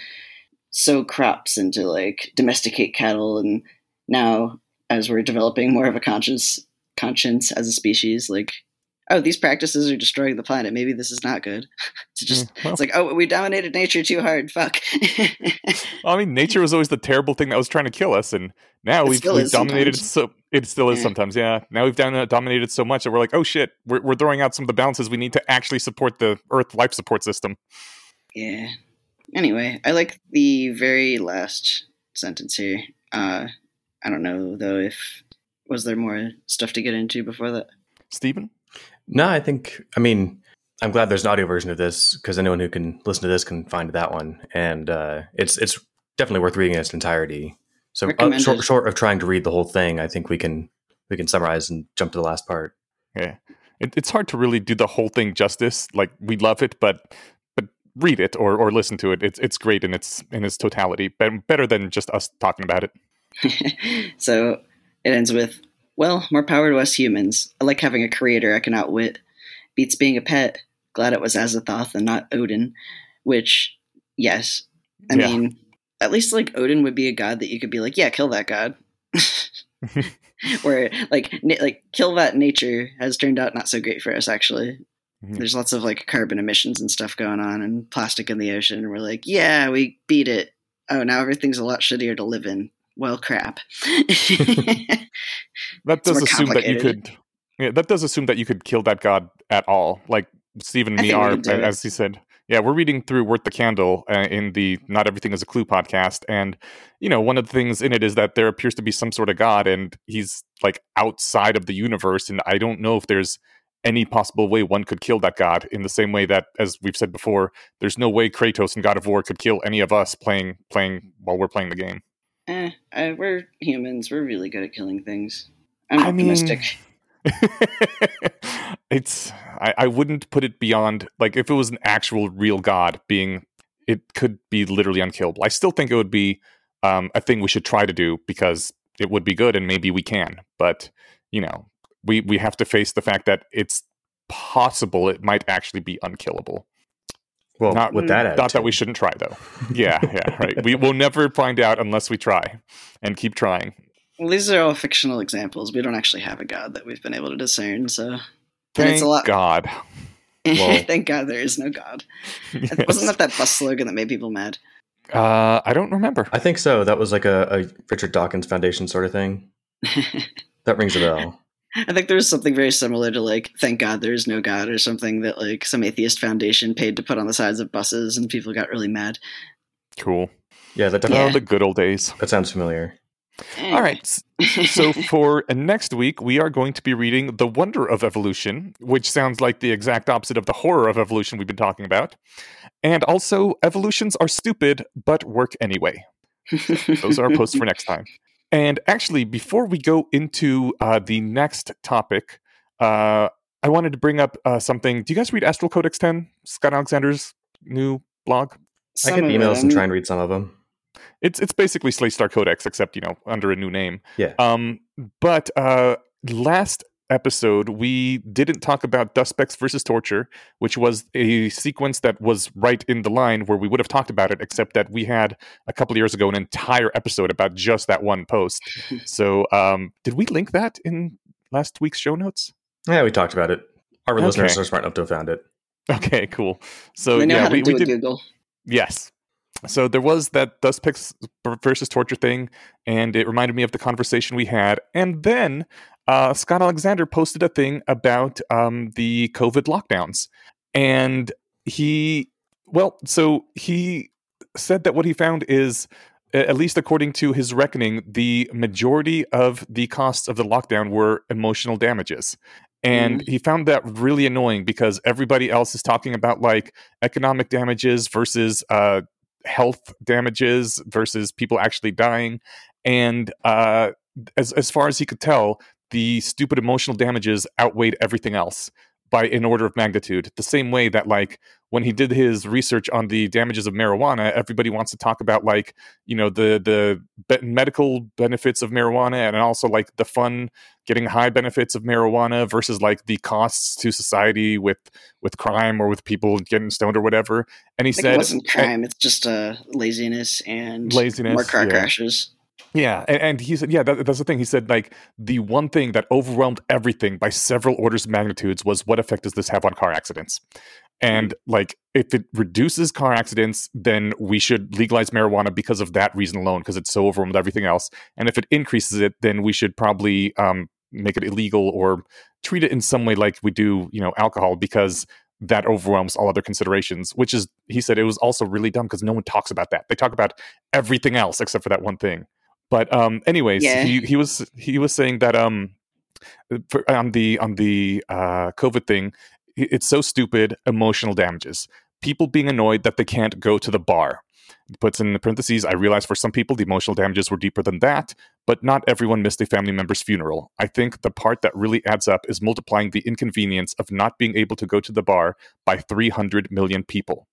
sow crops and to like domesticate cattle. And now, as we're developing more of a conscious conscience as a species like oh these practices are destroying the planet. Maybe this is not good. It's just Mm, well, it's like oh we dominated nature too hard. Fuck. I mean nature was always the terrible thing that was trying to kill us and now It we've, we've dominated it sometimes. so it still is Yeah. sometimes yeah. Now we've down, dominated so much that we're like oh shit. We're, we're throwing out some of the balances we need to actually support the earth life support system. Yeah. Anyway i like the very last sentence here. Uh i don't know though if was there more stuff to get into before that? Steven? No, I think I mean I'm glad there's an audio version of this because anyone who can listen to this can find that one, and uh, it's it's definitely worth reading in its entirety. So, uh, short, short of trying to read the whole thing, I think we can we can summarize and jump to the last part. Yeah, it, it's hard to really do the whole thing justice. Like we love it, but but read it or or listen to it. It's it's great in its in its totality. Be- better than just us talking about it. so it ends with, "Well, more power to us humans. I like having a creator I can outwit. Beats being a pet. Glad it was Azathoth and not Odin." Which, yes, I Yeah. mean, at least like Odin would be a god that you could be like, "Yeah, kill that god." Where like na- like kill that nature has turned out not so great for us actually. Mhm. There's lots of like carbon emissions and stuff going on and plastic in the ocean. And we're like, yeah, we beat it. Oh, now everything's a lot shittier to live in. Well, crap. That does assume that you could. Yeah, that does assume that you could kill that god at all. Like Steven and me are, could do it. as he said. Yeah, we're reading through "Worth the Candle" uh, in the "Not Everything Is a Clue" podcast, and you know, one of the things in it is that there appears to be some sort of god, and he's like outside of the universe, and I don't know if there's any possible way one could kill that god in the same way that, as we've said before, there's no way Kratos and God of War could kill any of us playing playing while we're playing the game. Eh, uh, we're humans. We're really good at killing things. I'm I mean- optimistic. it's I, I wouldn't put it beyond like if it was an actual real god being it could be literally unkillable i still think it would be um, a thing we should try to do because it would be good and maybe we can but you know we we have to face the fact that it's possible it might actually be unkillable Well, Not- with that, not that we shouldn't try though yeah yeah right we will never find out unless we try and keep trying Well, these are all fictional examples. We don't actually have a god that we've been able to discern. So, and thank it's a lot. god Well- Thank God there is no god. Yes. Wasn't that that bus slogan that made people mad? uh, i don't remember I think so. That was like a, a Richard Dawkins Foundation sort of thing. That rings a bell. I think there was something very similar to like "Thank God there is no God" or something that like some atheist foundation paid to put on the sides of buses, and people got really mad. cool Yeah, that oh definitely, the good old days that sounds familiar. All right. So for next week, we are going to be reading The Wonder of Evolution, which sounds like the exact opposite of the horror of evolution we've been talking about. And also, evolutions are stupid, but work anyway. Those are our posts for next time. And actually, before we go into uh, the next topic, uh, I wanted to bring up uh, something. Do you guys read Astral Codex 10? Scott Alexander's new blog? Some I get the of emails and try and read some of them. It's it's basically Slate Star Codex, except you know under a new name. Yeah. Um, but uh, last episode we didn't talk about Dust Specks versus Torture, which was a sequence that was right in the line where we would have talked about it, except that we had a couple of years ago an entire episode about just that one post. so, um, did we link that in last week's show notes? Yeah, we talked about it. Our Okay. listeners are smart enough to have found it. Okay, cool. So they know yeah, how to we, do we a did. Google. Yes. So there was that Dust Specks versus Torture thing, and it reminded me of the conversation we had. And then uh, Scott Alexander posted a thing about um, the COVID lockdowns. And he, well, so he said that what he found is, at least according to his reckoning, the majority of the costs of the lockdown were emotional damages. And he found that really annoying because everybody else is talking about like economic damages versus uh, health damages versus people actually dying. And uh, as as far as he could tell, the stupid emotional damages outweighed everything else by an order of magnitude. The same way that like when he did his research on the damages of marijuana, everybody wants to talk about like you know the the be- medical benefits of marijuana and also like the fun getting high benefits of marijuana versus like the costs to society with with crime or with people getting stoned or whatever. And he said it wasn't crime. It's just uh, laziness and Laziness, more car yeah. crashes. Yeah, and, and he said, yeah, that, that's the thing. He said, like, the one thing that overwhelmed everything by several orders of magnitudes was what effect does this have on car accidents? And like, if it reduces car accidents, then we should legalize marijuana because of that reason alone, because it's so overwhelmed everything else. And if it increases it, then we should probably um, make it illegal or treat it in some way like we do, you know, alcohol, because that overwhelms all other considerations. Which is, he said, it was also really dumb because no one talks about that. They talk about everything else except for that one thing. But um, anyways, Yeah. he he was he was saying that um, for, on the on the uh, COVID thing, it's so stupid. Emotional damages. People being annoyed that they can't go to the bar. He puts in the parentheses, I realize for some people the emotional damages were deeper than that, but not everyone missed a family member's funeral. I think the part that really adds up is multiplying the inconvenience of not being able to go to the bar by 300 million people.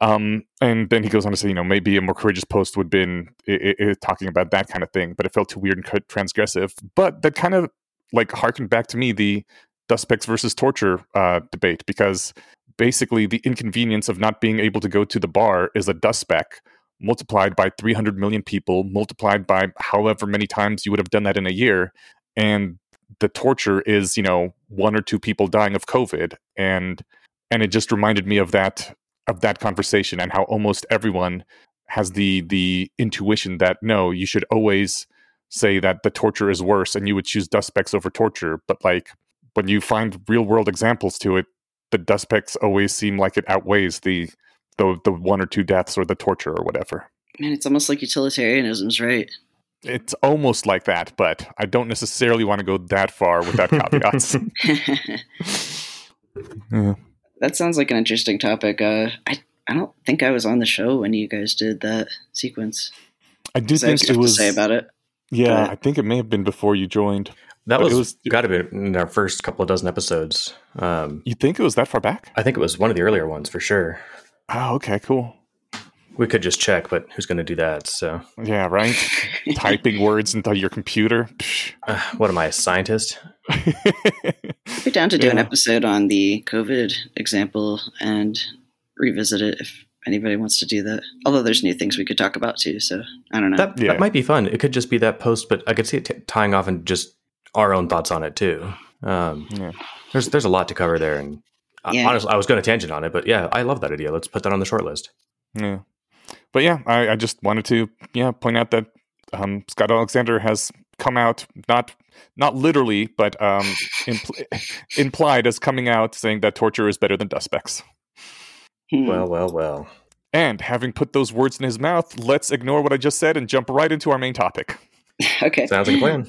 Um, and then he goes on to say, you know, maybe a more courageous post would have been i i talking about that kind of thing, but it felt too weird and transgressive. But that kind of like harkened back to me the Dust Specks versus torture uh, debate because basically the inconvenience of not being able to go to the bar is a dust speck multiplied by 300 million people multiplied by however many times you would have done that in a year and the torture is you know one or two people dying of covid and and it just reminded me of that of that conversation and how almost everyone has the the intuition that no you should always say that the torture is worse and you would choose dust specks over torture but like when you find real world examples to it the dust specks always seem like it outweighs the the the one or two deaths or the torture or whatever. Man, it's almost like utilitarianism's right. It's almost like that, but I don't necessarily want to go that far without caveats. yeah. That sounds like an interesting topic. Uh, I I don't think I was on the show when you guys did that sequence. I do think it was say about it. Yeah, but, I think it may have been before you joined. That was, was got to be in our first couple of dozen episodes. Um, you think it was that far back? I think it was one of the earlier ones for sure. Oh, okay, cool. We could just check, but who's going to do that? So yeah, right. Typing words into your computer. Uh, what am I, a scientist? We're down to do yeah. an episode on the COVID example and revisit it if anybody wants to do that. Although there's new things we could talk about too, so I don't know. That, yeah. that might be fun. It could just be that post, but I could see it t- tying off and just our own thoughts on it too. Um, yeah. There's there's a lot to cover there, and yeah. honestly, I was going to tangent on it, but yeah, I love that idea. Let's put that on the short list. Yeah, but yeah, I, I just wanted to yeah point out that um, Scott Alexander has come out not not literally, but um, impl- implied as coming out saying that torture is better than dust specks. Hmm. Well, well, well. And having put those words in his mouth, let's ignore what I just said and jump right into our main topic. okay. Sounds like a plan.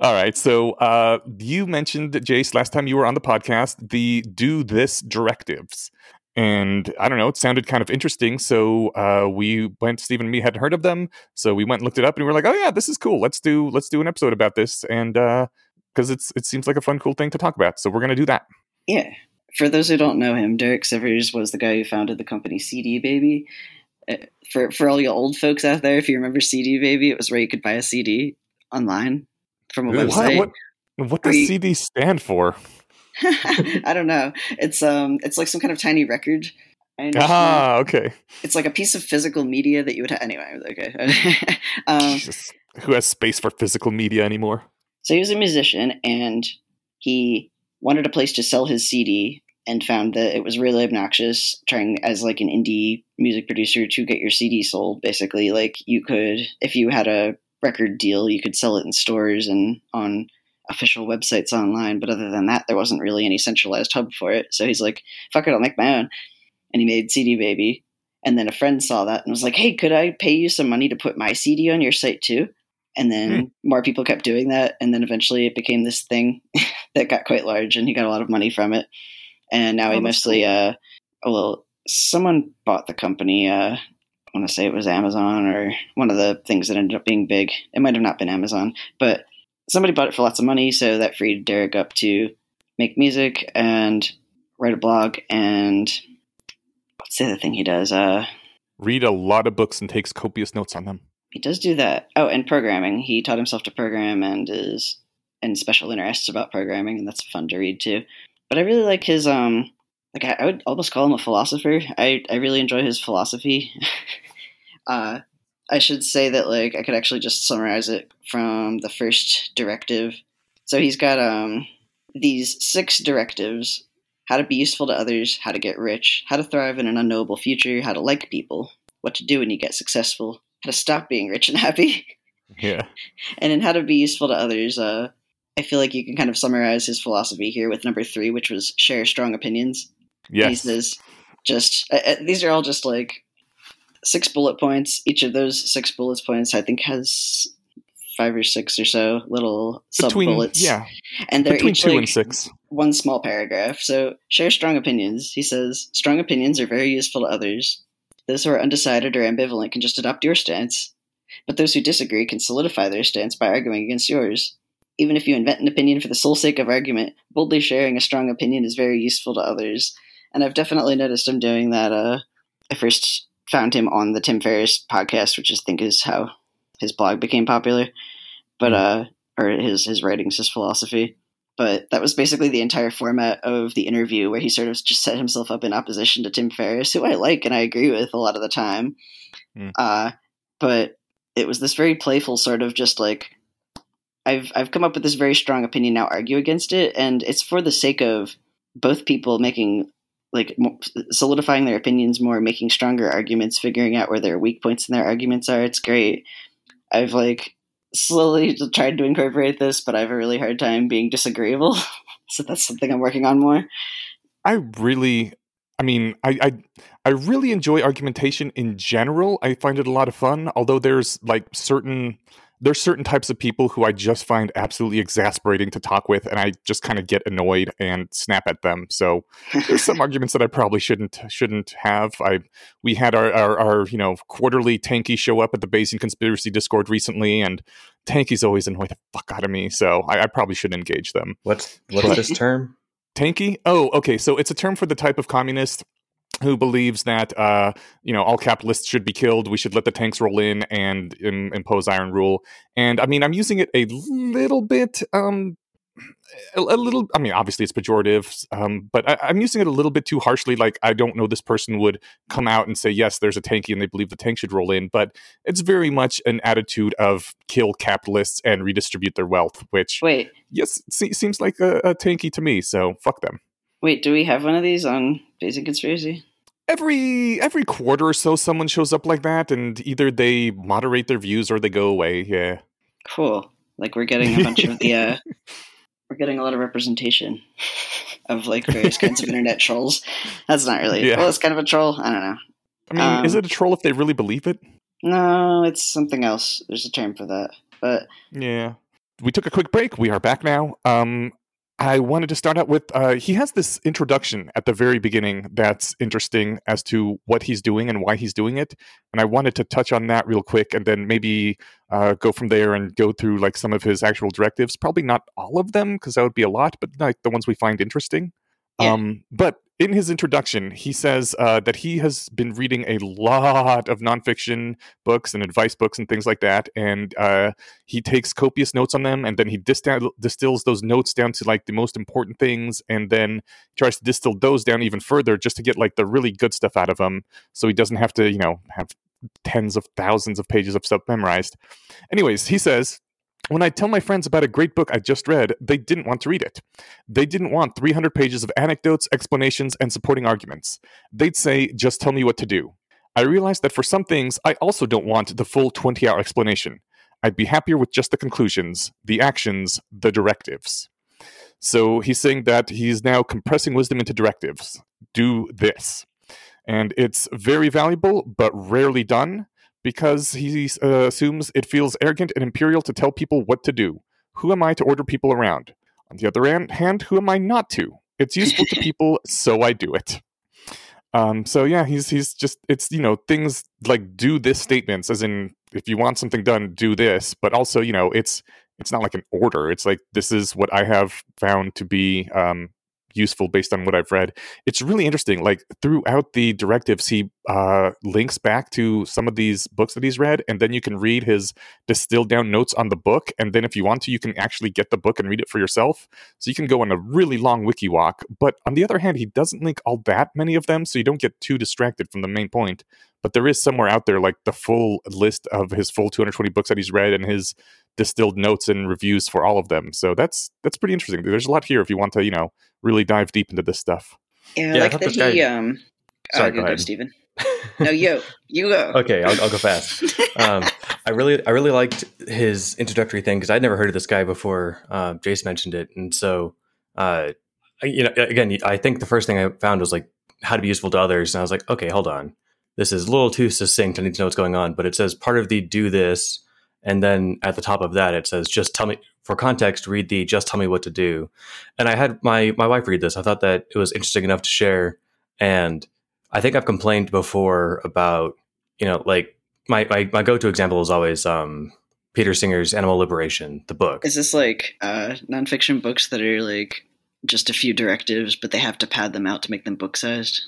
All right. So uh, you mentioned, Jace, last time you were on the podcast, the do this directives. And I don't know, it sounded kind of interesting. So uh, we went, Steven and me hadn't heard of them. So we went and looked it up and we were like, oh yeah, this is cool. Let's do let's do an episode about this. And because uh, it's it seems like a fun, cool thing to talk about. So we're gonna do that. Yeah. For those who don't know him, Derek Sivers was the guy who founded the company CD Baby. Uh, for for all you old folks out there, if you remember CD Baby, it was where you could buy a CD online from a website. What, what, what does you, CD stand for? I don't know. It's um, it's like some kind of tiny record. Ah, okay. It's like a piece of physical media that you would have anyway. Okay. um, Who has space for physical media anymore? So he was a musician, and he wanted a place to sell his CD, and found that it was really obnoxious trying as like an indie music producer to get your CD sold. Basically, like you could, if you had a record deal. You could sell it in stores and on official websites online, but other than that, there wasn't really any centralized hub for it. So he's like, "Fuck it, I'll make my own," and he made CD Baby. And then a friend saw that and was like, "Hey, could I pay you some money to put my CD on your site too?" And then hmm. more people kept doing that, and then eventually it became this thing that got quite large, and he got a lot of money from it. And now oh, he mostly, cool. uh, well, someone bought the company. Uh, I want to say it was Amazon or one of the things that ended up being big. It might have not been Amazon, but somebody bought it for lots of money, so that freed Derek up to make music and write a blog and what's the other thing he does? Uh, Read a lot of books and takes copious notes on them. He does do that. Oh, and programming. He taught himself to program and is in special interests about programming, and that's fun to read too. But I really like his um like I, I, would almost call him a philosopher. I, I really enjoy his philosophy. uh, I should say that like I could actually just summarize it from the first directive. So he's got um these six directives: how to be useful to others, how to get rich, how to thrive in an unknowable future, how to like people, what to do when you get successful, how to stop being rich and happy. Yeah. and in how to be useful to others, uh, I feel like you can kind of summarize his philosophy here with number three, which was share strong opinions. Yes. He says, just uh, uh, these are all just like six bullet points. Each of those six bullet points, I think, has five or six or so little sub bullets. Yeah, and they're between each two like and six. one small paragraph. So, share strong opinions. He says, strong opinions are very useful to others. Those who are undecided or ambivalent can just adopt your stance, but those who disagree can solidify their stance by arguing against yours. Even if you invent an opinion for the sole sake of argument, boldly sharing a strong opinion is very useful to others. And I've definitely noticed I'm doing that. Uh, I first found him on the Tim Ferriss podcast, which I think is how his blog became popular. But uh, or his his writings, his philosophy. But that was basically the entire format of the interview, where he sort of just set himself up in opposition to Tim Ferriss, who I like and I agree with a lot of the time. Mm. Uh, but it was this very playful sort of just like I've I've come up with this very strong opinion now argue against it and it's for the sake of both people making like solidifying their opinions more making stronger arguments figuring out where their weak points in their arguments are it's great I've like slowly tried to incorporate this but I have a really hard time being disagreeable so that's something I'm working on more I really, I mean, I, I, I really enjoy argumentation in general. I find it a lot of fun. Although there's like certain, there's certain types of people who I just find absolutely exasperating to talk with, and I just kind of get annoyed and snap at them. So there's some arguments that I probably shouldn't shouldn't have. I we had our, our our you know quarterly Tanky show up at the Bayesian Conspiracy Discord recently, and Tanky's always annoy the fuck out of me. So I, I probably should engage them. What's what's this term? Tanky? Oh, okay. So it's a term for the type of communist who believes that uh, you know all capitalists should be killed. We should let the tanks roll in and im- impose iron rule. And I mean, I'm using it a little bit. Um, a, a little. I mean, obviously it's pejorative, um, but I, I'm using it a little bit too harshly. Like I don't know this person would come out and say yes, there's a tanky, and they believe the tank should roll in. But it's very much an attitude of kill capitalists and redistribute their wealth, which wait yes, se- seems like a, a tanky to me. So fuck them. Wait do we have one of these on Bayesian Conspiracy every every quarter or so someone shows up like that and either they moderate their views or they go away yeah Cool. Like we're getting a bunch of the uh we're getting a lot of representation of like various kinds of internet trolls. That's not really Yeah. well, it's kind of a troll. I don't know. i mean is Um, it a troll if they really believe it No, it's something else. There's a term for that. But yeah we took a quick break we are back now um i wanted to start out with uh he has this introduction at the very beginning that's interesting as to what he's doing and why he's doing it. And i wanted to touch on that real quick and then maybe uh, go from there and go through like some of his actual directives. Probably not all of them because that would be a lot but like the ones we find interesting. Yeah. Um, but in his introduction, he says uh, that he has been reading a lot of nonfiction books and advice books and things like that, and uh, he takes copious notes on them, and then he distill- distills those notes down to like the most important things, and then tries to distill those down even further just to get like the really good stuff out of them, so he doesn't have to, you know, have tens of thousands of pages of stuff memorized. Anyways, he says. When I tell my friends about a great book I just read, they didn't want to read it. They didn't want 300 pages of anecdotes, explanations, and supporting arguments. They'd say, just tell me what to do. I realized that for some things, I also don't want the full 20 hour explanation. I'd be happier with just the conclusions, the actions, the directives. So he's saying that he's now compressing wisdom into directives. Do this. And it's very valuable, but rarely done because he uh, assumes it feels arrogant and imperial to tell people what to do. Who am I to order people around? On the other hand, hand, who am I not to? It's useful to people, so I do it. Um, so yeah, he's he's just it's you know things like do this statements as in if you want something done, do this, but also you know it's it's not like an order. It's like this is what I have found to be um, useful based on what I've read. It's really interesting. Like throughout the directives, he uh, links back to some of these books that he's read, and then you can read his distilled down notes on the book. And then if you want to, you can actually get the book and read it for yourself. So you can go on a really long wiki walk. But on the other hand, he doesn't link all that many of them, so you don't get too distracted from the main point. But there is somewhere out there like the full list of his full 220 books that he's read and his distilled notes and reviews for all of them. So that's that's pretty interesting. There's a lot here if you want to, you know, really dive deep into this stuff. yeah, I Yeah, like thought that this guy- he um Sorry, uh, go you go, ahead. Steven. No, yo, you go. Okay, I'll, I'll go fast. Um, I really, I really liked his introductory thing because I'd never heard of this guy before. Uh, Jace mentioned it, and so, uh, I- you know, again, I think the first thing I found was like how to be useful to others, and I was like, okay, hold on, this is a little too succinct. I need to know what's going on. But it says part of the do this, and then at the top of that it says just tell me. For context, read the "Just Tell Me What to Do." And I had my my wife read this. I thought that it was interesting enough to share, and I think I've complained before about you know like my my, my go to example is always um, Peter Singer's Animal Liberation, the book. Is this like uh, nonfiction books that are like just a few directives, but they have to pad them out to make them book sized?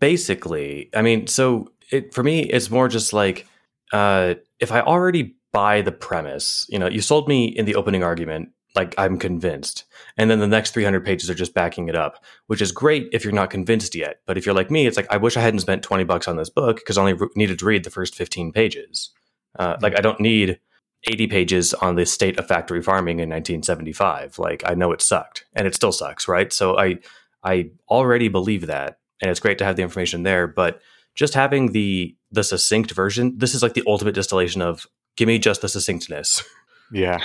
Basically, I mean, so it for me, it's more just like uh, if I already buy the premise, you know, you sold me in the opening argument, like I'm convinced, and then the next 300 pages are just backing it up, which is great if you're not convinced yet. But if you're like me, it's like I wish I hadn't spent 20 bucks on this book because I only re- needed to read the first 15 pages. Uh, like I don't need 80 pages on the state of factory farming in 1975. Like I know it sucked and it still sucks, right? So I I already believe that and it's great to have the information there, but just having the the succinct version, this is like the ultimate distillation of give me just the succinctness. Yeah.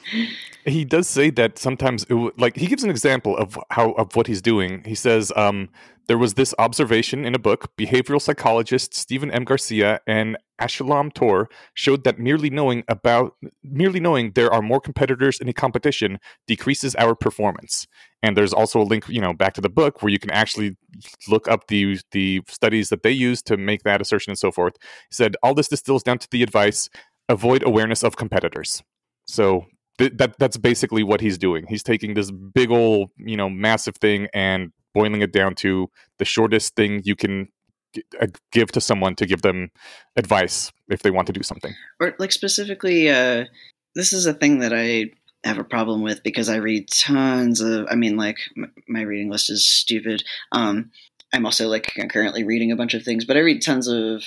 he does say that sometimes it w- like he gives an example of how of what he's doing. He says um there was this observation in a book, behavioral psychologist Stephen M. Garcia and Avishalom Tor showed that merely knowing about merely knowing there are more competitors in a competition decreases our performance. And there's also a link, you know, back to the book where you can actually look up the the studies that they use to make that assertion and so forth. He said all this distills down to the advice avoid awareness of competitors. So th- that that's basically what he's doing. He's taking this big old, you know, massive thing and boiling it down to the shortest thing you can uh, give to someone to give them advice if they want to do something. Or like specifically, uh, this is a thing that I have a problem with because I read tons of. I mean, like m- my reading list is stupid. Um, I'm also like currently reading a bunch of things, but I read tons of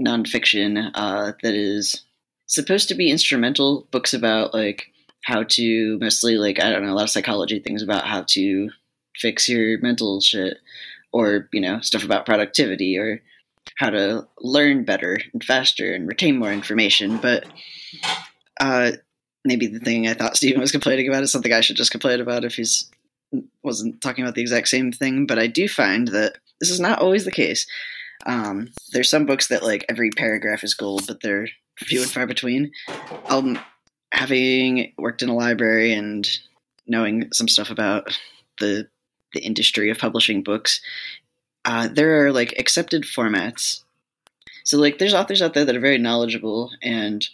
nonfiction uh, that is supposed to be instrumental books about like how to mostly like I don't know a lot of psychology things about how to fix your mental shit or you know stuff about productivity or how to learn better and faster and retain more information. But uh, maybe the thing i thought steven was complaining about is something i should just complain about if he's wasn't talking about the exact same thing. But i do find that this is not always the case. Um, there's some books that like every paragraph is gold but they're few and far between um, having worked in a library and knowing some stuff about the the industry of publishing books, uh, there are like accepted formats. So like there's authors out there that are very knowledgeable and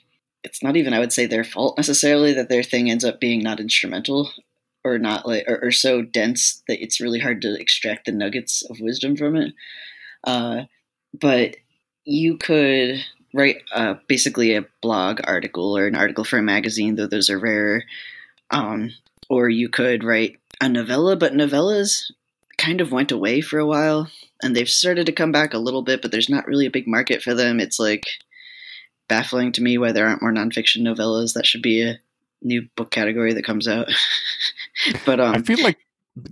it's not even I would say their fault necessarily that their thing ends up being not instrumental or not like or, or so dense that it's really hard to extract the nuggets of wisdom from it. Uh, but you could write uh, basically a blog article or an article for a magazine, though those are rare. Um, or you could write a novella, but novellas kind of went away for a while and they've started to come back a little bit, but there's not really a big market for them. It's like baffling to me why there aren't more nonfiction novellas. That should be a new book category that comes out. but um, I feel like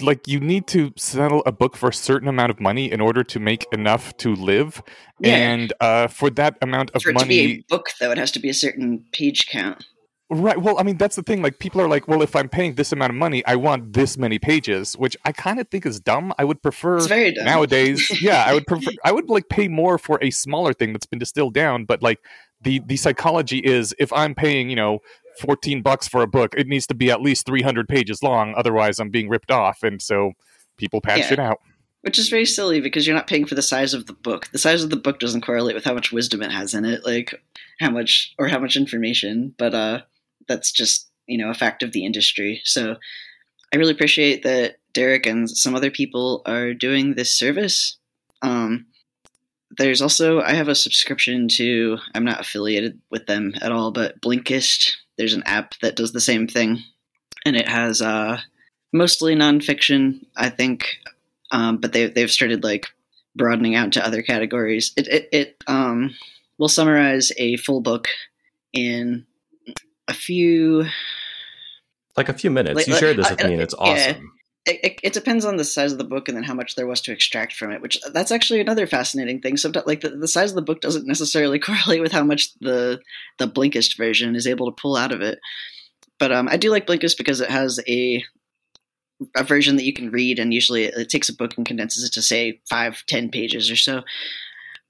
like you need to settle a book for a certain amount of money in order to make enough to live Yeah. and uh, for that amount of for it to be money a book, though, it has to be a certain page count. right well i mean that's the thing like people are like well if i'm paying this amount of money i want this many pages which i kind of think is dumb i would prefer It's very dumb. nowadays yeah i would prefer i would like pay more for a smaller thing that's been distilled down but like the the psychology is if i'm paying you know 14 bucks for a book it needs to be at least 300 pages long otherwise i'm being ripped off and so people pad Yeah. shit out Which is very silly because you're not paying for the size of the book. The size of the book doesn't correlate with how much wisdom it has in it, like how much or how much information. But uh, that's just you know a fact of the industry. So I really appreciate that Derek and some other people are doing this service. Um, there's also I have a subscription to. I'm not affiliated with them at all, but Blinkist. There's an app that does the same thing, and it has uh, mostly nonfiction. I think um, but they they've started like broadening out to other categories. It it, it um, will summarize a full book in a few. Like a few minutes. Like- you shared this with me, and it's awesome. It, it, depends on the size of the book and then how much there was to extract from it. Which that's actually another fascinating thing. Sometimes, like the, the size of the book doesn't necessarily correlate with how much the the Blinkist version is able to pull out of it. But um, I do like Blinkist because it has a a version that you can read, and usually it, it takes a book and condenses it to say five, ten pages or so.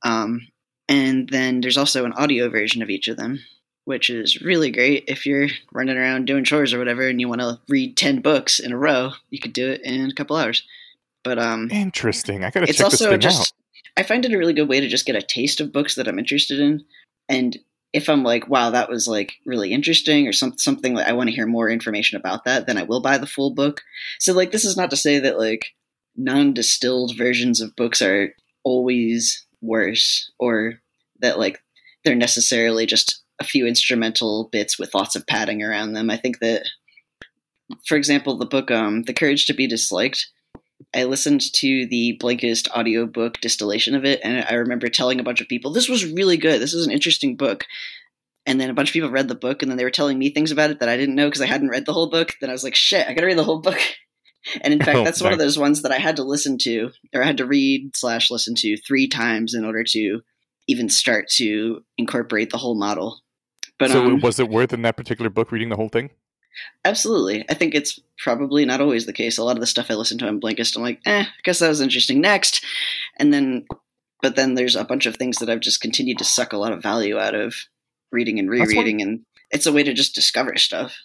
Um, and then there's also an audio version of each of them. Which is really great if you're running around doing chores or whatever and you want to read 10 books in a row you could do it in a couple hours but um Interesting. I gotta it's check this also thing just out. i find it a really good way to just get a taste of books that i'm interested in and if i'm like wow that was like really interesting or some, something that i want to hear more information about that then i will buy the full book so like this is not to say that like non-distilled versions of books are always worse or that like they're necessarily just a few instrumental bits with lots of padding around them i think that for example the book um the courage to be disliked I listened to the Blinkist audiobook distillation of it, and I remember telling a bunch of people, this was really good. This is an interesting book. And then a bunch of people read the book, and then they were telling me things about it that I didn't know because I hadn't read the whole book. Then I was like, shit, I gotta read the whole book. And in fact, Oh, that's one of those ones that I had to listen to, or I had to read slash listen to three times in order to even start to incorporate the whole model. But so um, was it worth in that particular book reading the whole thing? Absolutely. I think it's probably not always the case. A lot of the stuff I listen to on Blinkist, I'm like, eh, I guess that was interesting. Next. And then, but then there's a bunch of things that I've just continued to suck a lot of value out of reading and That's one- rereading. And it's a way to just discover stuff.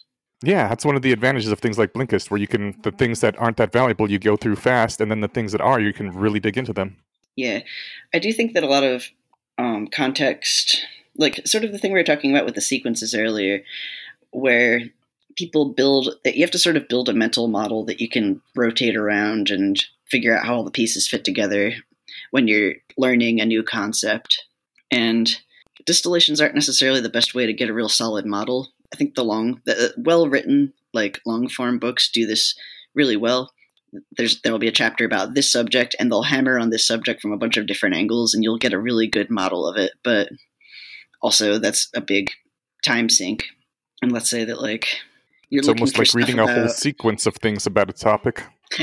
Yeah, that's one of the advantages of things like Blinkist, where you can the things that aren't that valuable you go through fast, and then the things that are you can really dig into them. Yeah. I do think that a lot of um, context, like sort of the thing we were talking about with the sequences earlier, where people build that you have to sort of build a mental model that you can rotate around and figure out how all the pieces fit together when you're learning a new concept. And distillations aren't necessarily the best way to get a real solid model. I think the long, the well written, like long form books do this really well there's there'll be a chapter about this subject and they'll hammer on this subject from a bunch of different angles and you'll get a really good model of it but also that's a big time sink. And let's say that like you're It's almost like reading a whole sequence of things about a topic.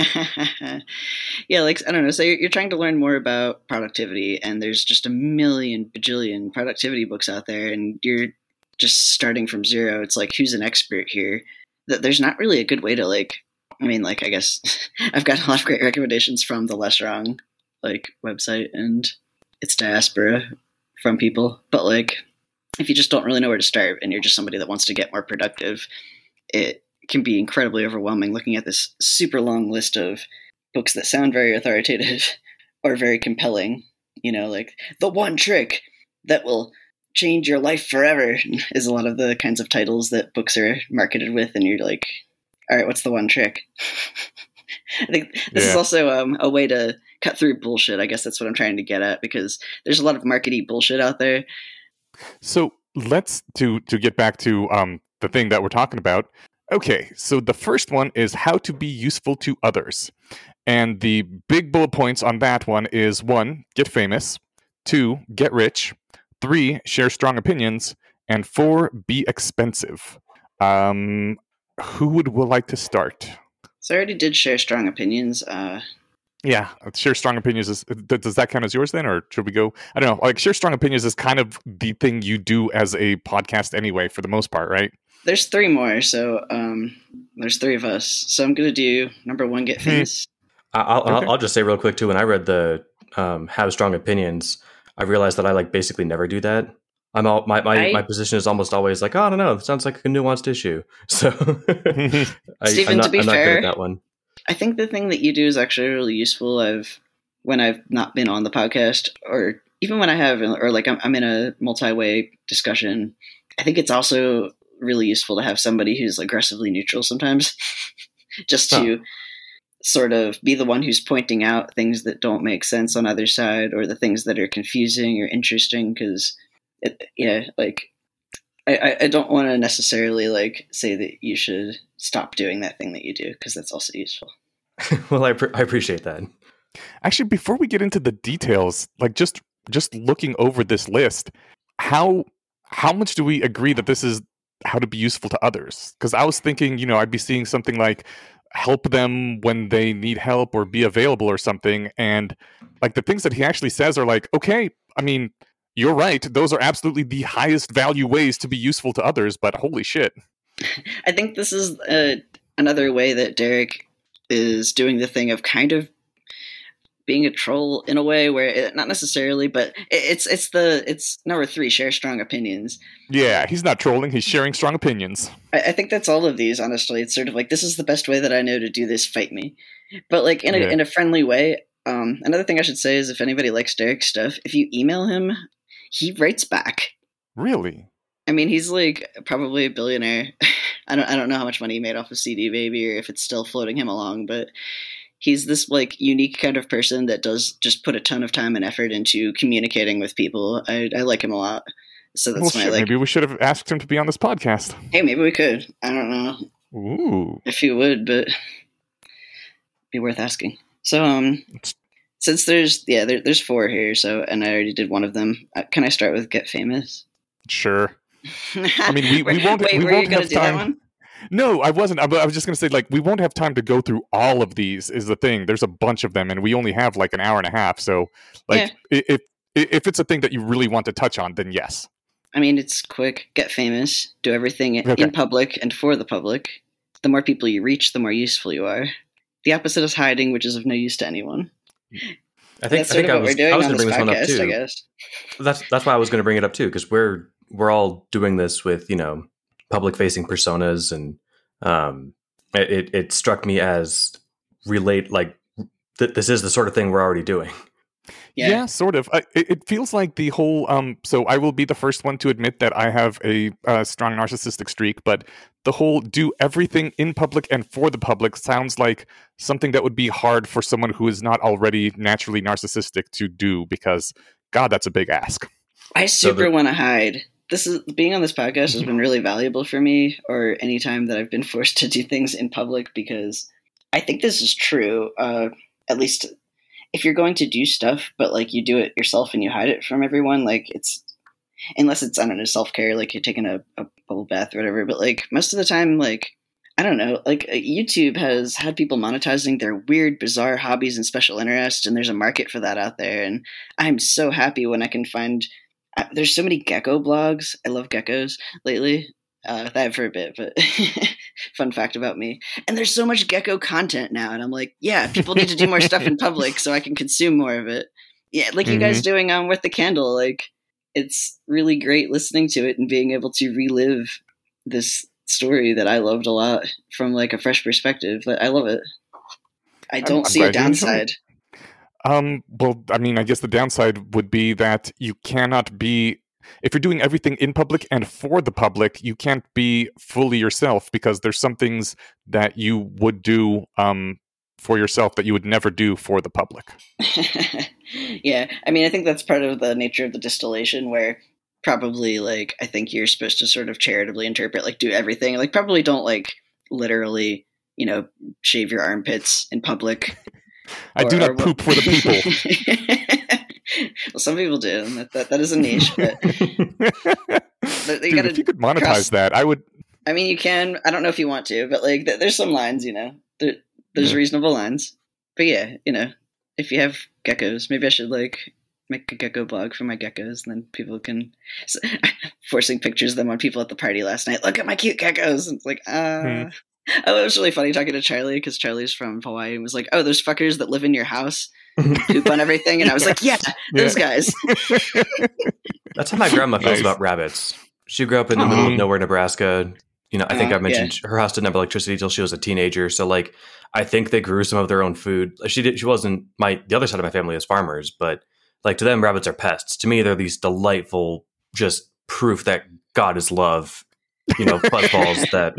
yeah like i don't know. So you're, you're trying to learn more about productivity and there's just a million bajillion productivity books out there and you're just starting from zero. It's like who's an expert here? That there's not really a good way to like i mean like i guess i've got a lot of great recommendations from the less wrong like website and its diaspora from people but like if you just don't really know where to start and you're just somebody that wants to get more productive it can be incredibly overwhelming looking at this super long list of books that sound very authoritative or very compelling. You know, like the one trick that will change your life forever is a lot of the kinds of titles that books are marketed with, and you're like, all right, what's the one trick? I think this is also um, a way to cut through bullshit. I guess that's what I'm trying to get at because there's a lot of markety bullshit out there. So let's to to get back to um the thing that we're talking about. Okay, so the first one is how to be useful to others. And the big bullet points on that one is one, get famous, two, get rich, three, share strong opinions, and four, be expensive. Um who would, would like to start? So I already did share strong opinions. Uh, Yeah, share strong opinions is th- does that count as yours then, or should we go? I don't know. Like share strong opinions is kind of the thing you do as a podcast anyway, for the most part, right? There's three more, so um, there's three of us. So I'm gonna do number one, get Hmm. famous. I- I'll, Okay. I'll, I'll just say real quick too. When I read the um, "Have Strong Opinions," I realized that I like basically never do that. I'm all my my, I- my position is almost always like, oh, I don't know, it sounds like a nuanced issue. So, I, Steven, I'm not, to be I'm not good fair- at that one. I think the thing that you do is actually really useful. I've when I've not been on the podcast, or even when I have, or like I'm, I'm in a multi-way discussion. I think it's also really useful to have somebody who's aggressively neutral sometimes, just to sort of be the one who's pointing out things that don't make sense on either side, or the things that are confusing or interesting. Because, yeah, like I, I- I don't want to necessarily like say that you should stop doing that thing that you do because that's also useful. well, I, pre- I appreciate that. Actually, before we get into the details, like just just looking over this list, how how much do we agree that this is how to be useful to others? Because I was thinking, you know, I'd be seeing something like help them when they need help or be available or something, and like the things that he actually says are like, okay, I mean, you're right; those are absolutely the highest value ways to be useful to others. But holy shit, I think this is uh, another way that Derek is doing the thing of kind of being a troll in a way where it, not necessarily, but it, it's it's the it's number three. Share strong opinions. Yeah, he's not trolling. He's sharing strong opinions. I, I think that's all of these. Honestly, it's sort of like this is the best way that I know to do this. Fight me, but like in a Yeah. in a friendly way. Um, another thing I should say is if anybody likes Derek's stuff, if you email him, he writes back. Really? I mean, he's like probably a billionaire. I don't I don't know how much money he made off of CD Baby or if it's still floating him along, but he's this like unique kind of person that does just put a ton of time and effort into communicating with people. I, I like him a lot. So well, that's my shit, like. maybe we should have asked him to be on this podcast. Hey, maybe we could. I don't know Ooh. if he would, but be worth asking. So um, since there's yeah there, there's four here, so and I already did one of them. Uh, can I start with Get Famous? Sure. I mean, we- we won't- Wait, we won't you gonna have do that time. one? No, I wasn't. I, I was just going to say, like, we won't have time to go through all of these. Is the thing? There's a bunch of them, and we only have like an hour and a half. So, like, i if if it's a thing that you really want to touch on, then yes. I mean, it's quick. Get famous. Do everything Okay. in public and for the public. The more people you reach, the more useful you are. The opposite is hiding, which is of no use to anyone. I think That's I sort think of I what was, we're doing I was on going to this bring this one up podcast, I guess. That's that's why I was going to bring it up too because we're we're all doing this with you know public facing personas and um it, it it struck me as relate like th- this is the sort of thing we're already doing. Yeah. sort of. I, it, it feels like the whole. Um, so I will be the first one to admit that I have a uh, strong narcissistic streak, but the whole do everything in public and for the public sounds like something that would be hard for someone who is not already naturally narcissistic to do because, God, that's a big ask. I So super the- want to hide. This is being on this podcast has been really valuable for me, or any time that I've been forced to do things in public, because I think this is true. Uh, at least if you're going to do stuff, but like you do it yourself and you hide it from everyone, like it's unless it's I don't know self care, like you're taking a, a bubble bath or whatever. But like most of the time, like I don't know, like uh, YouTube has had people monetizing their weird, bizarre hobbies and special interests, and there's a market for that out there. And I'm so happy when I can find. Uh, there's so many gecko blogs. I love geckos lately. Uh, that for a bit, but fun fact about me. And there's so much gecko content now, and I'm like, yeah, people need to do more stuff in public so I can consume more of it. Yeah, like you guys doing um with the candle, like it's really great listening to it and being able to relive this story that I loved a lot from like a fresh perspective. But I love it. I don't I'm see a downside. Um, well, I mean, I guess the downside would be that you cannot be if you're doing everything in public and for the public, you can't be fully yourself because there's some things that you would do um for yourself that you would never do for the public. yeah, I mean, I think that's part of the nature of the distillation, where probably like I think you're supposed to sort of charitably interpret, like do everything, like probably don't like literally, you know, shave your armpits in public. I do not or- poop for the people. well, some people do. and That, that, that is a niche, but But you Dude, if you could monetize cross- that, I would. I mean, you can. I don't know if you want to, but like, th- there's some lines, you know. There, there's Yeah. reasonable lines, but yeah, you know, if you have geckos, maybe I should like make a gecko blog for my geckos, and then people can forcing pictures of them on people at the party last night. Look at my cute geckos. And it's like, uh. Oh, it was really funny talking to Charlie because Charlie's from Hawaii and was like, "Oh, those fuckers that live in your house poop on everything," and I was like, "Yeah, those guys." That's how my grandma feels Nice. about rabbits. She grew up in the middle of nowhere, Nebraska. You know, I think Uh, I mentioned her house didn't have electricity till she was a teenager. So, like, I think they grew some of their own food. She did. She wasn't my. The other side of my family is farmers, but like to them, rabbits are pests. To me, they're these delightful, just proof that God is love. You know, buzzballs that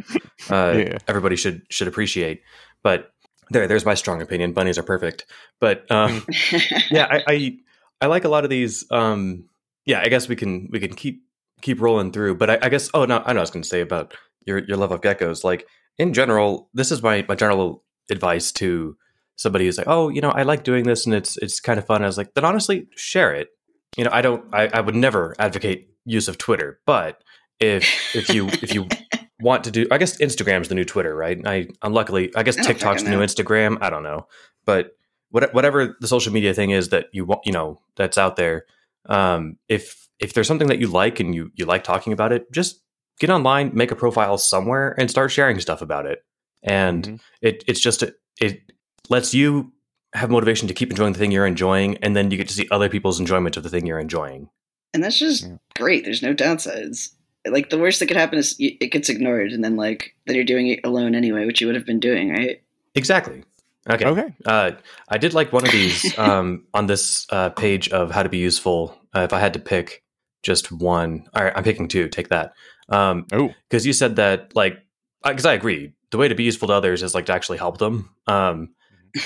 uh, Yeah. everybody should should appreciate. But there, there's my strong opinion. Bunnies are perfect. But um, yeah, I, I I like a lot of these. Um, yeah, I guess we can we can keep keep rolling through. But I, I guess oh no, I know I was going to say about your your love of geckos. Like in general, this is my my general advice to somebody who's like, oh, you know, I like doing this and it's it's kind of fun. I was like, then honestly, share it. You know, I don't. I, I would never advocate use of Twitter, but if if you if you want to do, I guess Instagram's the new Twitter, right? I unluckily, I guess I TikTok's fucking the new. Instagram. I don't know, but what, whatever the social media thing is that you want, you know, that's out there. Um, if if there's something that you like and you you like talking about it, just get online, make a profile somewhere, and start sharing stuff about it. And Mhm. it it's just it lets you have motivation to keep enjoying the thing you're enjoying, and then you get to see other people's enjoyment of the thing you're enjoying. And that's just Yeah. great. There's no downsides. Like the worst that could happen is it gets ignored, and then like then you're doing it alone anyway, which you would have been doing, right? Exactly. Okay. Okay. Uh, I did like one of these um, on this uh, page of how to be useful. Uh, if I had to pick just one, all right, I'm picking two. Take that. Um, Oh, because you said that like because I agree the way to be useful to others is like to actually help them um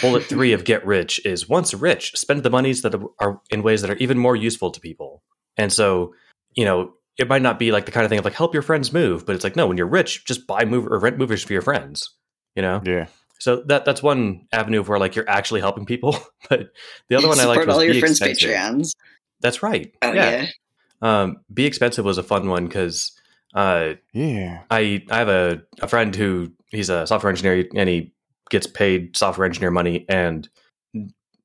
bullet three of get rich is once rich spend the monies that are in ways that are even more useful to people and so you know it might not be like the kind of thing of like help your friends move but it's like no when you're rich just buy move or rent movers for your friends you know yeah. so that that's one avenue of where like you're actually helping people but the other one i liked Support was all your be friends' expensive. Patreons. that's right Oh yeah. um be expensive was a fun one because uh Yeah. I I have a, a friend who he's a software engineer and he gets paid software engineer money and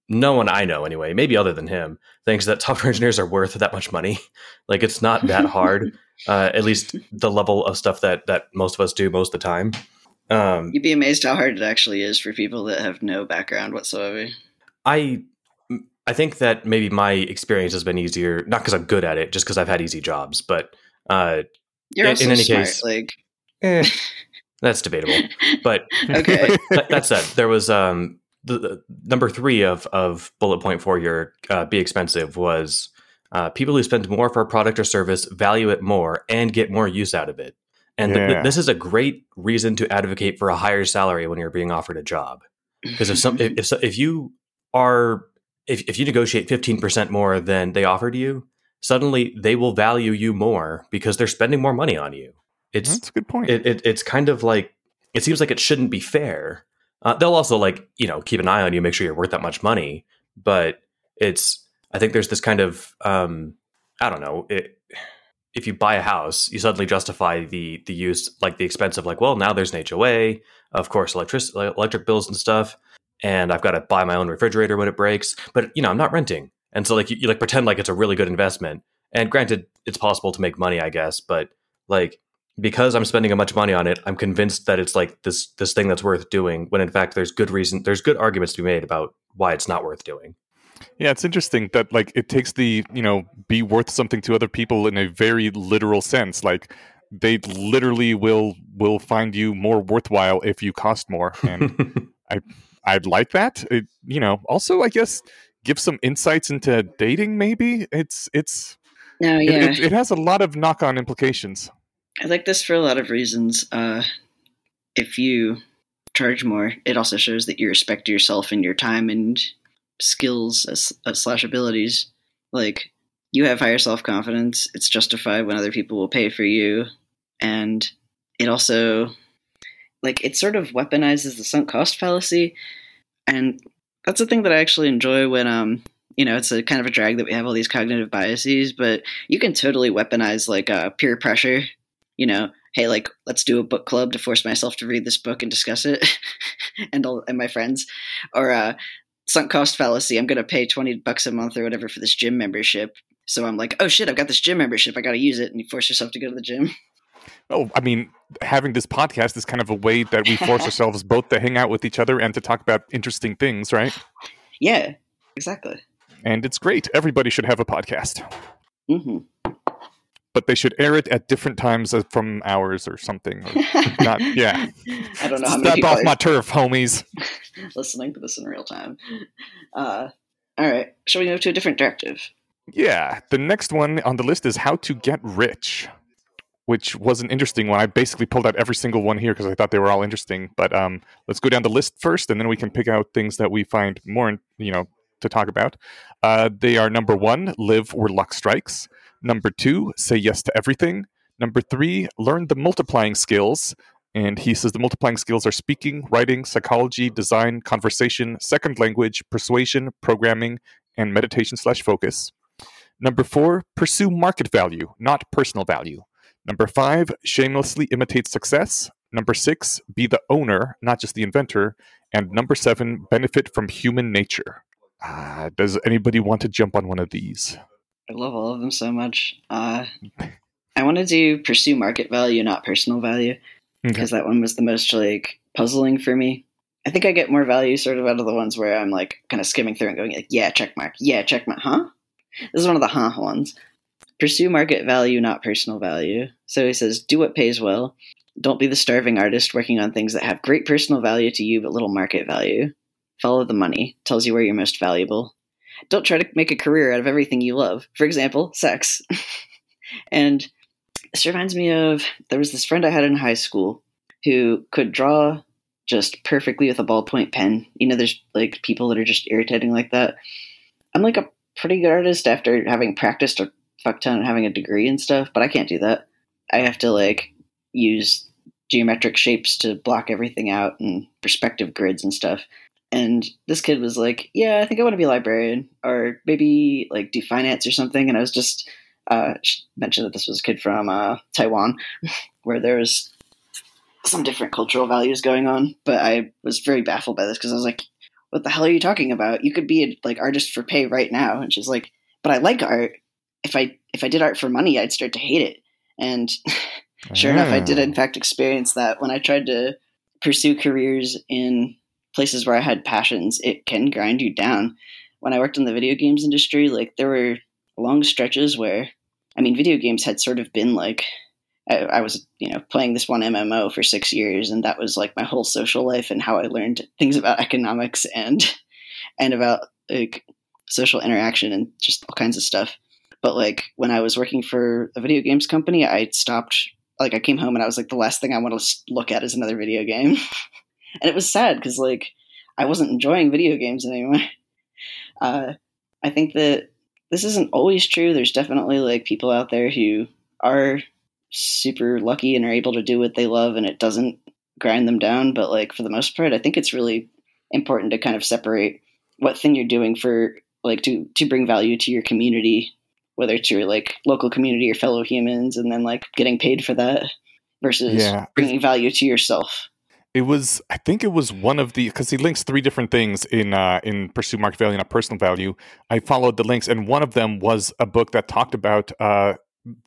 no one I know anyway, maybe other than him, thinks that software engineers are worth that much money. Like it's not that hard. uh, at least the level of stuff that that most of us do most of the time. Um, You'd be amazed how hard it actually is for people that have no background whatsoever. I I think that maybe my experience has been easier, not because I'm good at it, just because I've had easy jobs. But uh, You're In- also in any smart. case- like eh, that's debatable. But Okay. that, that said, there was um the, the number three of of bullet point for your uh, be expensive was uh, people who spend more for a product or service value it more and get more use out of it. And th- th- this is a great reason to advocate for a higher salary when you're being offered a job. Because if some if if, so- if you are if, if you negotiate 15% more than they offered you, suddenly they will value you more because they're spending more money on you. It's That's a good point. it, it it's kind of like it seems like it shouldn't be fair. Uh, they'll also like you know keep an eye on you, make sure you're worth that much money. But it's I think there's this kind of um, I don't know. It, if you buy a house, you suddenly justify the the use like the expense of like well now there's an HOA, of course electric electric bills and stuff, and I've got to buy my own refrigerator when it breaks. But you know I'm not renting, and so like you, you like pretend like it's a really good investment. And granted, it's possible to make money, I guess, but like because I'm spending a bunch of money on it, I'm convinced that it's like this this thing that's worth doing. When in fact, there's good reason, there's good arguments to be made about why it's not worth doing. Yeah, it's interesting that like it takes the you know be worth something to other people in a very literal sense. Like they literally will will find you more worthwhile if you cost more, and I I'd like that. It, you know, also I guess give some insights into dating. Maybe it's it's oh, no, it, yeah. it, it has a lot of knock on implications. I like this for a lot of reasons. Uh, if you charge more, it also shows that you respect yourself and your time and skills as, as slash abilities. Like you have higher self confidence. It's justified when other people will pay for you, and it also like it sort of weaponizes the sunk cost fallacy, and that's the thing that I actually enjoy when um you know it's a kind of a drag that we have all these cognitive biases, but you can totally weaponize like uh, peer pressure you know, hey, like let's do a book club to force myself to read this book and discuss it, and all, and my friends, or uh, sunk cost fallacy. I'm gonna pay twenty bucks a month or whatever for this gym membership. So I'm like, oh shit, I've got this gym membership. I got to use it, and you force yourself to go to the gym. Oh, I mean, having this podcast is kind of a way that we force ourselves both to hang out with each other and to talk about interesting things, right? Yeah, exactly. And it's great. Everybody should have a podcast, hmm but they should air it at different times uh, from ours or something. Or not, yeah. I don't know how Step off my turf, homies. listening to this in real time. Uh, all right, shall we move to a different directive? Yeah, the next one on the list is how to get rich, which was an interesting one. I basically pulled out every single one here because I thought they were all interesting. But um, let's go down the list first, and then we can pick out things that we find more, you know, to talk about. Uh, they are number one, live where luck strikes. Number two, say yes to everything. Number three, learn the multiplying skills. And he says the multiplying skills are speaking, writing, psychology, design, conversation, second language, persuasion, programming, and meditation slash focus. Number four, pursue market value, not personal value. Number five, shamelessly imitate success. Number six, be the owner, not just the inventor. And number seven, benefit from human nature. Uh, does anybody want to jump on one of these? I love all of them so much. Uh, I want to do pursue market value, not personal value, Okay. because that one was the most like puzzling for me. I think I get more value sort of out of the ones where I'm like kind of skimming through and going like, yeah, check mark, yeah, check mark, huh? This is one of the huh ones. Pursue market value, not personal value. So he says, do what pays well. Don't be the starving artist working on things that have great personal value to you but little market value. Follow the money. Tells you where you're most valuable. Don't try to make a career out of everything you love. For example, sex. and this reminds me of there was this friend I had in high school who could draw just perfectly with a ballpoint pen. You know, there's like people that are just irritating like that. I'm like a pretty good artist after having practiced a fuck ton and having a degree and stuff, but I can't do that. I have to like use geometric shapes to block everything out and perspective grids and stuff. And this kid was like, "Yeah, I think I want to be a librarian, or maybe like do finance or something." And I was just uh, mentioned that this was a kid from uh, Taiwan, where there's some different cultural values going on. But I was very baffled by this because I was like, "What the hell are you talking about? You could be a like artist for pay right now." And she's like, "But I like art. If I if I did art for money, I'd start to hate it." And sure enough, I did in Ah. fact experience that when I tried to pursue careers in places where I had passions. It can grind you down. When I worked in the video games industry, like there were long stretches where, I mean, video games had sort of been like. I, I was, you know, playing this one MMO for six years, and that was like my whole social life and how I learned things about economics and and about like social interaction and just all kinds of stuff. But like when I was working for a video games company, I stopped. Like I came home and I was like, the last thing I want to look at is another video game, and it was sad because like I wasn't enjoying video games anymore. Uh, I think that this isn't always true. There's definitely like people out there who are super lucky and are able to do what they love, and it doesn't grind them down. But like for the most part, I think it's really important to kind of separate what thing you're doing for like to to bring value to your community whether it's your like local community or fellow humans and then like getting paid for that versus Yeah. bringing value to yourself It was, I think it was one of the because he links three different things in uh, in Pursue Market Value, not personal value. I followed the links, and one of them was a book that talked about uh,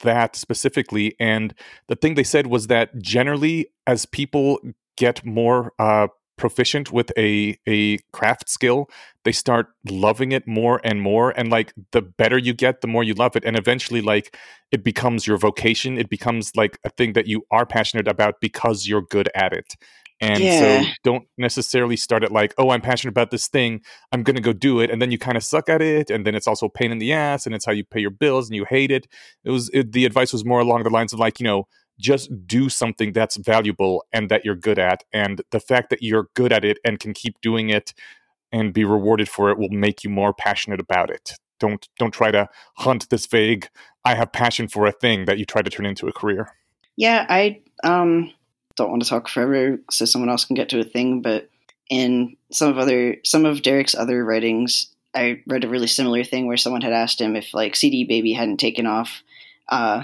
that specifically. And the thing they said was that generally, as people get more uh, proficient with a a craft skill, they start loving it more and more. And like the better you get, the more you love it, and eventually, like it becomes your vocation. It becomes like a thing that you are passionate about because you're good at it. And Yeah. so don't necessarily start it like, oh, I'm passionate about this thing. I'm going to go do it. And then you kind of suck at it. And then it's also a pain in the ass. And it's how you pay your bills and you hate it. It was, it, the advice was more along the lines of like, you know, just do something that's valuable and that you're good at. And the fact that you're good at it and can keep doing it and be rewarded for it will make you more passionate about it. Don't don't try to hunt this vague I have passion for a thing that you try to turn into a career. yeah i um don't want to talk forever so someone else can get to a thing but in some of other some of derek's other writings i read a really similar thing where someone had asked him if like cd baby hadn't taken off uh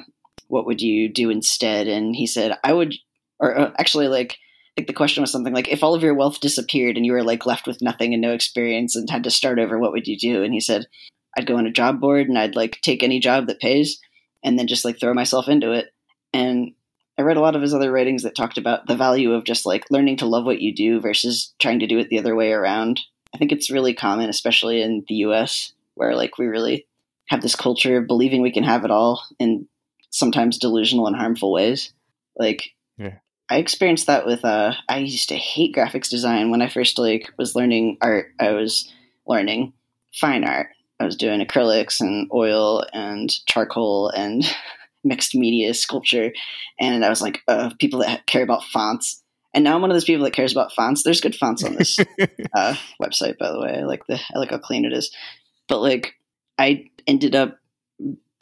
what would you do instead and he said i would or uh, actually like I think the question was something like, if all of your wealth disappeared and you were like left with nothing and no experience and had to start over, what would you do? And he said, I'd go on a job board and I'd like take any job that pays and then just like throw myself into it. And I read a lot of his other writings that talked about the value of just like learning to love what you do versus trying to do it the other way around. I think it's really common, especially in the US, where like we really have this culture of believing we can have it all in sometimes delusional and harmful ways. Like Yeah. I experienced that with uh I used to hate graphics design when I first like was learning art. I was learning fine art. I was doing acrylics and oil and charcoal and mixed media sculpture and I was like uh, people that care about fonts. And now I'm one of those people that cares about fonts. There's good fonts on this uh, website, by the way. I like the I like how clean it is. But like, I ended up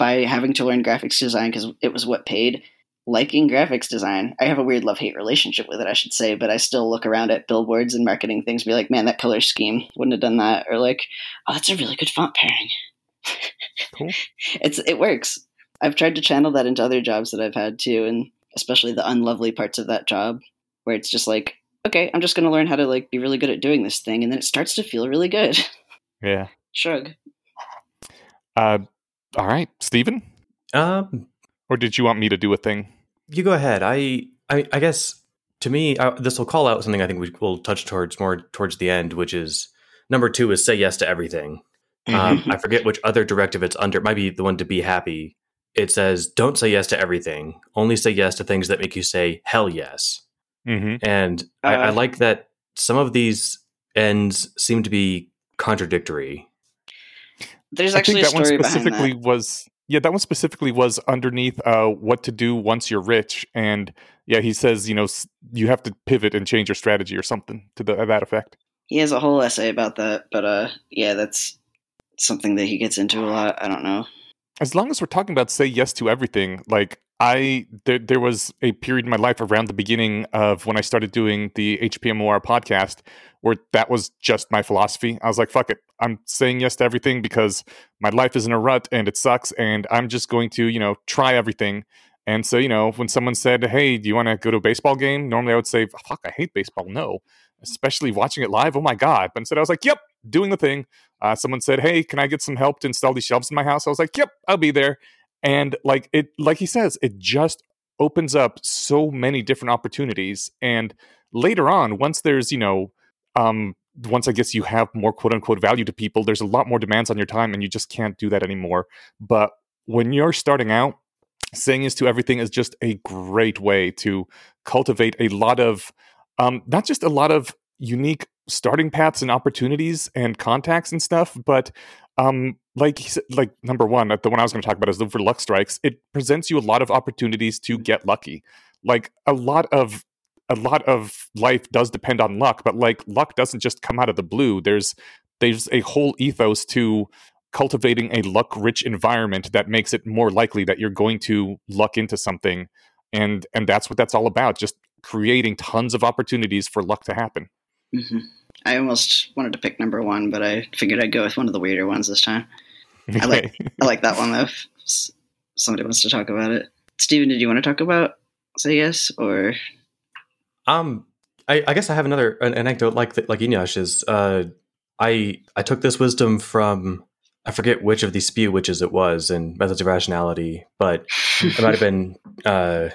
by having to learn graphics design because it was what paid. Liking graphics design, I have a weird love hate relationship with it, I should say. But I still look around at billboards and marketing things, and be like, man, that color scheme wouldn't have done that, or like, oh, that's a really good font pairing. Cool. It's it works. I've tried to channel that into other jobs that I've had too, and especially the unlovely parts of that job, where it's just like, okay, I'm just going to learn how to like be really good at doing this thing, and then it starts to feel really good. Yeah. Shrug. Uh, all right, Steven? Um, Or did you want me to do a thing? you go ahead. I, I, I guess to me, I, this will call out something I think we will touch towards more towards the end, which is number two is say yes to everything. Um, I forget which other directive it's under. It might be the one to be happy. It says, don't say yes to everything. Only say yes to things that make you say hell yes. hmm And I, I Uh, like that some of these ends seem to be contradictory. There's I actually think that one specifically that. was yeah, that one specifically was underneath uh, what to do once you're rich, and yeah, he says you know you have to pivot and change your strategy or something to the, that effect. He has a whole essay about that, but uh, yeah, that's something that he gets into a lot. I don't know. As long as we're talking about say yes to everything, like I there, there was a period in my life around the beginning of when I started doing the HPMOR podcast where that was just my philosophy. I was like, fuck it. I'm saying yes to everything because my life is in a rut and it sucks and I'm just going to, you know, try everything. And so, you know, when someone said, "Hey, do you want to go to a baseball game?" Normally I would say, "Fuck, I hate baseball." No. Especially watching it live. Oh my god. But instead I was like, "Yep, doing the thing." Uh, someone said, "Hey, can I get some help to install these shelves in my house?" I was like, "Yep, I'll be there." And like it, like he says, it just opens up so many different opportunities. And later on, once there's you know, um, once I guess you have more quote unquote value to people, there's a lot more demands on your time, and you just can't do that anymore. But when you're starting out, saying yes to everything is just a great way to cultivate a lot of, um, not just a lot of unique starting paths and opportunities and contacts and stuff, but um, like like number one, the one I was going to talk about is for luck strikes. It presents you a lot of opportunities to get lucky. Like a lot of a lot of life does depend on luck, but like luck doesn't just come out of the blue. There's there's a whole ethos to cultivating a luck rich environment that makes it more likely that you're going to luck into something and and that's what that's all about just creating tons of opportunities for luck to happen hmm I almost wanted to pick number one, but I figured I'd go with one of the weirder ones this time. I like- I like that one though. If somebody wants to talk about it, Steven, did you want to talk about say yes or Um, I, I guess I have another an anecdote like the, like Eneasz's. Uh, I I took this wisdom from I forget which of these spew witches it was in Methods of Rationality, but it might have been uh,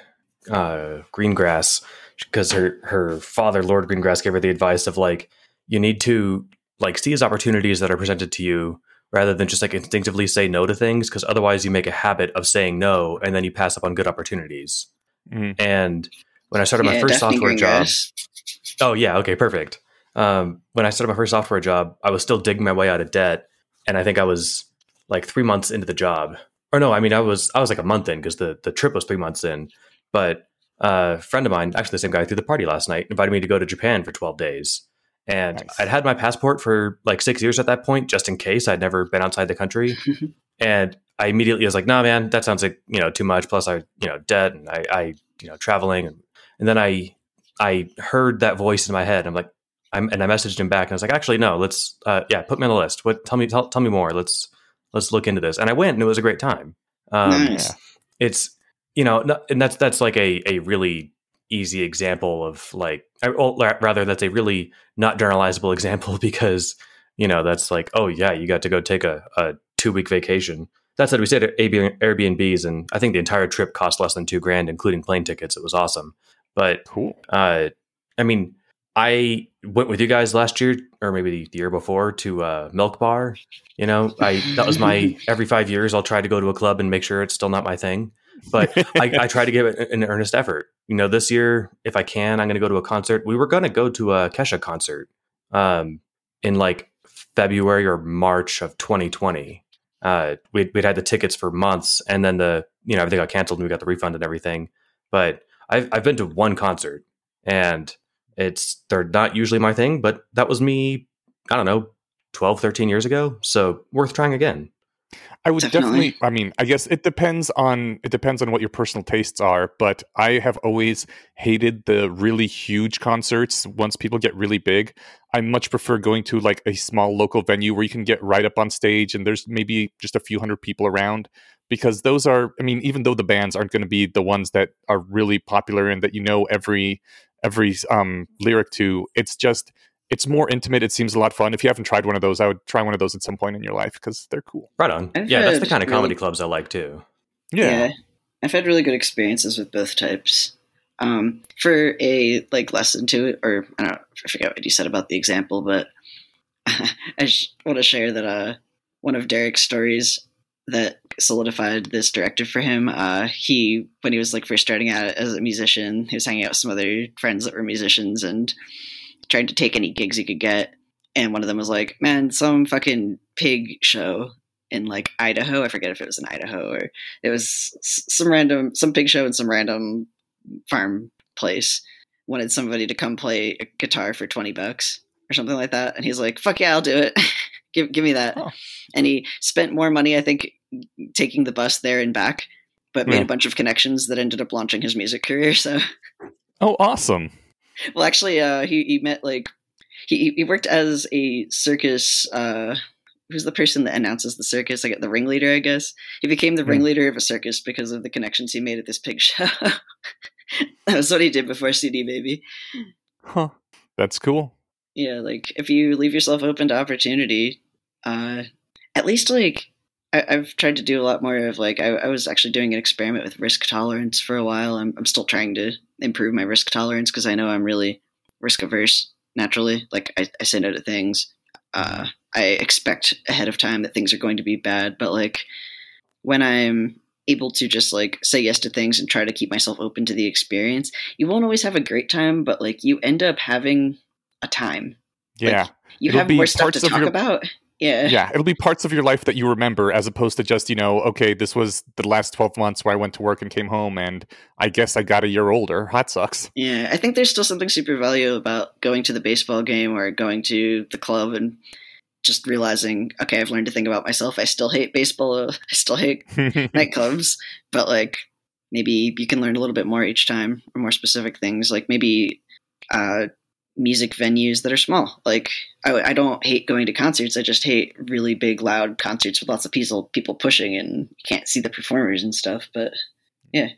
uh, Greengrass because her her father Lord Greengrass gave her the advice of like you need to like seize opportunities that are presented to you rather than just like instinctively say no to things because otherwise you make a habit of saying no and then you pass up on good opportunities. Mhm. And when I started my first software job, Oh yeah, okay, perfect. Um, when I started my first software job, I was still digging my way out of debt, and I think I was like three months into the job. Or no, I mean I was I was like a month in because the the trip was three months in. But a friend of mine, actually the same guy, threw the party last night, invited me to go to Japan for twelve days, and Nice. I'd had my passport for like six years at that point, just in case I'd never been outside the country. and I immediately was like, "Nah, man, that sounds like you know too much." Plus, I you know debt and I, I you know traveling, and and then I I heard that voice in my head. I'm like, I'm, and I messaged him back, and I was like, actually, no, let's, uh, yeah, put me on the list. What? Tell me, tell, tell me more. Let's let's look into this. And I went, and it was a great time. Um, nice. It's you know, and that's that's like a a really easy example of like, well, rather that's a really not generalizable example because you know that's like, oh yeah, you got to go take a, a two week vacation. That said, we stayed at Airbnbs, and I think the entire trip cost less than two grand, including plane tickets. It was awesome. But cool uh, I mean, I went with you guys last year, or maybe the year before, to uh, Milk Bar. You know, I that was my every five years I'll try to go to a club and make sure it's still not my thing. But I, I try to give it an earnest effort. You know, this year, if I can, I'm going to go to a concert. We were going to go to a Kesha concert um, in like February or March of 2020. Uh, we'd, we'd had the tickets for months, and then the you know everything got canceled, and we got the refund and everything. But I've I've been to one concert, and it's they're not usually my thing, but that was me. I don't know, 12, 13 years ago. So worth trying again. I would Definitely. definitely. I mean, I guess it depends on it depends on what your personal tastes are. But I have always hated the really huge concerts. Once people get really big, I much prefer going to like a small local venue where you can get right up on stage and there's maybe just a few hundred people around. Because those are, I mean, even though the bands aren't going to be the ones that are really popular and that you know every every um, lyric to, it's just it's more intimate. It seems a lot fun. If you haven't tried one of those, I would try one of those at some point in your life because they're cool. Right on. I've yeah, that's the kind of really- comedy clubs I like too. yeah. I've had really good experiences with both types. Um, for a like lesson to it, or I don't know, I forget what you said about the example, but I sh- want to share that uh, one of Derek's stories that solidified this directive for him. Uh, he, when he was like first starting out as a musician, he was hanging out with some other friends that were musicians and tried to take any gigs he could get. And one of them was like, "Man, some fucking pig show in like Idaho. I forget if it was in Idaho or it was some random, some pig show in some random farm place. Wanted somebody to come play a guitar for twenty bucks or something like that. And he's like, "Fuck yeah, I'll do it. give give me that." Oh. And he spent more money, I think, taking the bus there and back, but made yeah. a bunch of connections that ended up launching his music career. So, oh, awesome. Well, actually, uh, he he met like he he worked as a circus. Uh, who's the person that announces the circus? I get the ringleader, I guess. He became the yeah. ringleader of a circus because of the connections he made at this pig show. that was what he did before CD Baby. Huh. That's cool. Yeah, like if you leave yourself open to opportunity, uh, at least like I, have tried to do a lot more of like I, I, was actually doing an experiment with risk tolerance for a while. I'm, I'm still trying to improve my risk tolerance because I know I'm really risk averse naturally. Like I, I say no to things. Uh, I expect ahead of time that things are going to be bad, but like when I'm able to just like say yes to things and try to keep myself open to the experience, you won't always have a great time, but like you end up having a time. Yeah. Like, you It'll have more stuff to talk your, about. Yeah. Yeah. It'll be parts of your life that you remember as opposed to just, you know, okay, this was the last 12 months where I went to work and came home and I guess I got a year older. Hot sucks. Yeah. I think there's still something super valuable about going to the baseball game or going to the club and just realizing, okay, I've learned to think about myself. I still hate baseball. I still hate nightclubs, but like maybe you can learn a little bit more each time or more specific things. Like maybe uh, music venues that are small. Like I, I, don't hate going to concerts. I just hate really big, loud concerts with lots of people people pushing and you can't see the performers and stuff. But yeah,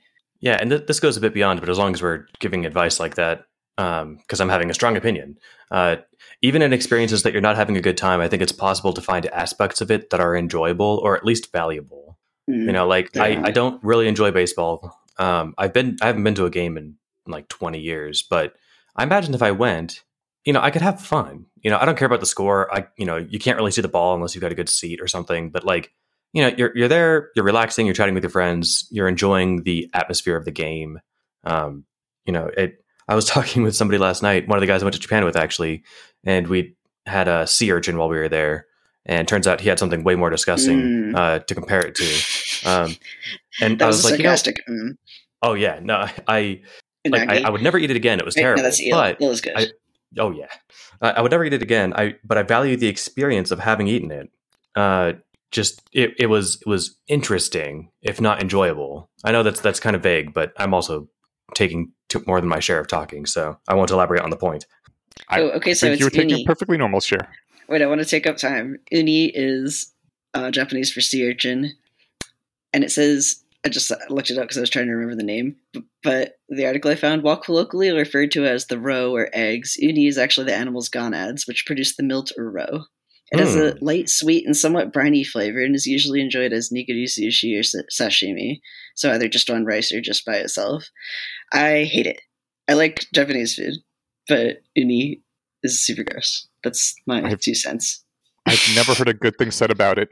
yeah, and th- this goes a bit beyond. But as long as we're giving advice like that, because um, I'm having a strong opinion, uh, even in experiences that you're not having a good time, I think it's possible to find aspects of it that are enjoyable or at least valuable. Mm, you know, like. I, I don't really enjoy baseball. Um, I've been I haven't been to a game in, in like 20 years, but I imagine if I went, you know, I could have fun. You know, I don't care about the score. I, you know, you can't really see the ball unless you've got a good seat or something. But like, you know, you're you're there, you're relaxing, you're chatting with your friends, you're enjoying the atmosphere of the game. Um, you know, it. I was talking with somebody last night, one of the guys I went to Japan with actually, and we had a sea urchin while we were there. And turns out he had something way more disgusting mm. uh, to compare it to. Um, and that I was, was like, sarcastic. You know, mm. oh yeah, no, I like I, I, would never eat it again. It was terrible. No, but it was good. I, oh yeah, I, I, would never eat it again. I but I value the experience of having eaten it. Uh, just it, it was it was interesting, if not enjoyable. I know that's that's kind of vague, but I'm also taking more than my share of talking, so I won't elaborate on the point. I oh, okay, so you were taking a perfectly normal share. Wait, I want to take up time. Uni is uh, Japanese for sea urchin, and it says I just looked it up because I was trying to remember the name. But the article I found, while colloquially referred to as the roe or eggs, uni is actually the animal's gonads, which produce the milt or roe. It mm. has a hmm. light, sweet, and somewhat briny flavor, and is usually enjoyed as nigiri sushi or sashimi, so either just on rice or just by itself. I hate it. I like Japanese food, but uni is super gross. That's my I've, two cents. I've never heard a good thing said about it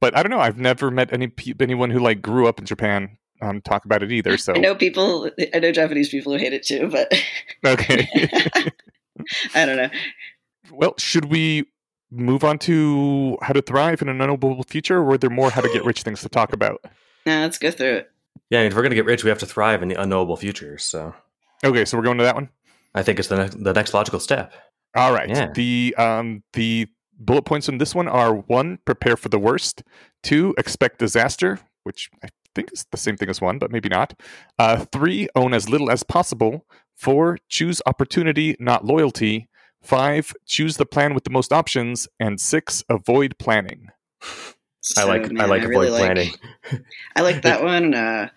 but I don't know. I've never met any anyone who like grew up in Japan um, talk about it either. So I know people. I know Japanese people who hate it too, but okay. I don't know. Well, should we move on to how to thrive in an unknowable future, or were there more how to get rich things to talk about? Nah, let's go through it. Yeah, if we're gonna get rich, we have to thrive in the unknowable future. So okay, so we're going to that one. I think it's the ne- the next logical step. All right. Yeah. The um the bullet points in this one are one, prepare for the worst, two, expect disaster, which I think is the same thing as one, but maybe not. Uh, three, own as little as possible. Four, choose opportunity, not loyalty. Five, choose the plan with the most options. And six, avoid planning. So, I like man, I like I avoid really planning. Like, I like that one. Uh,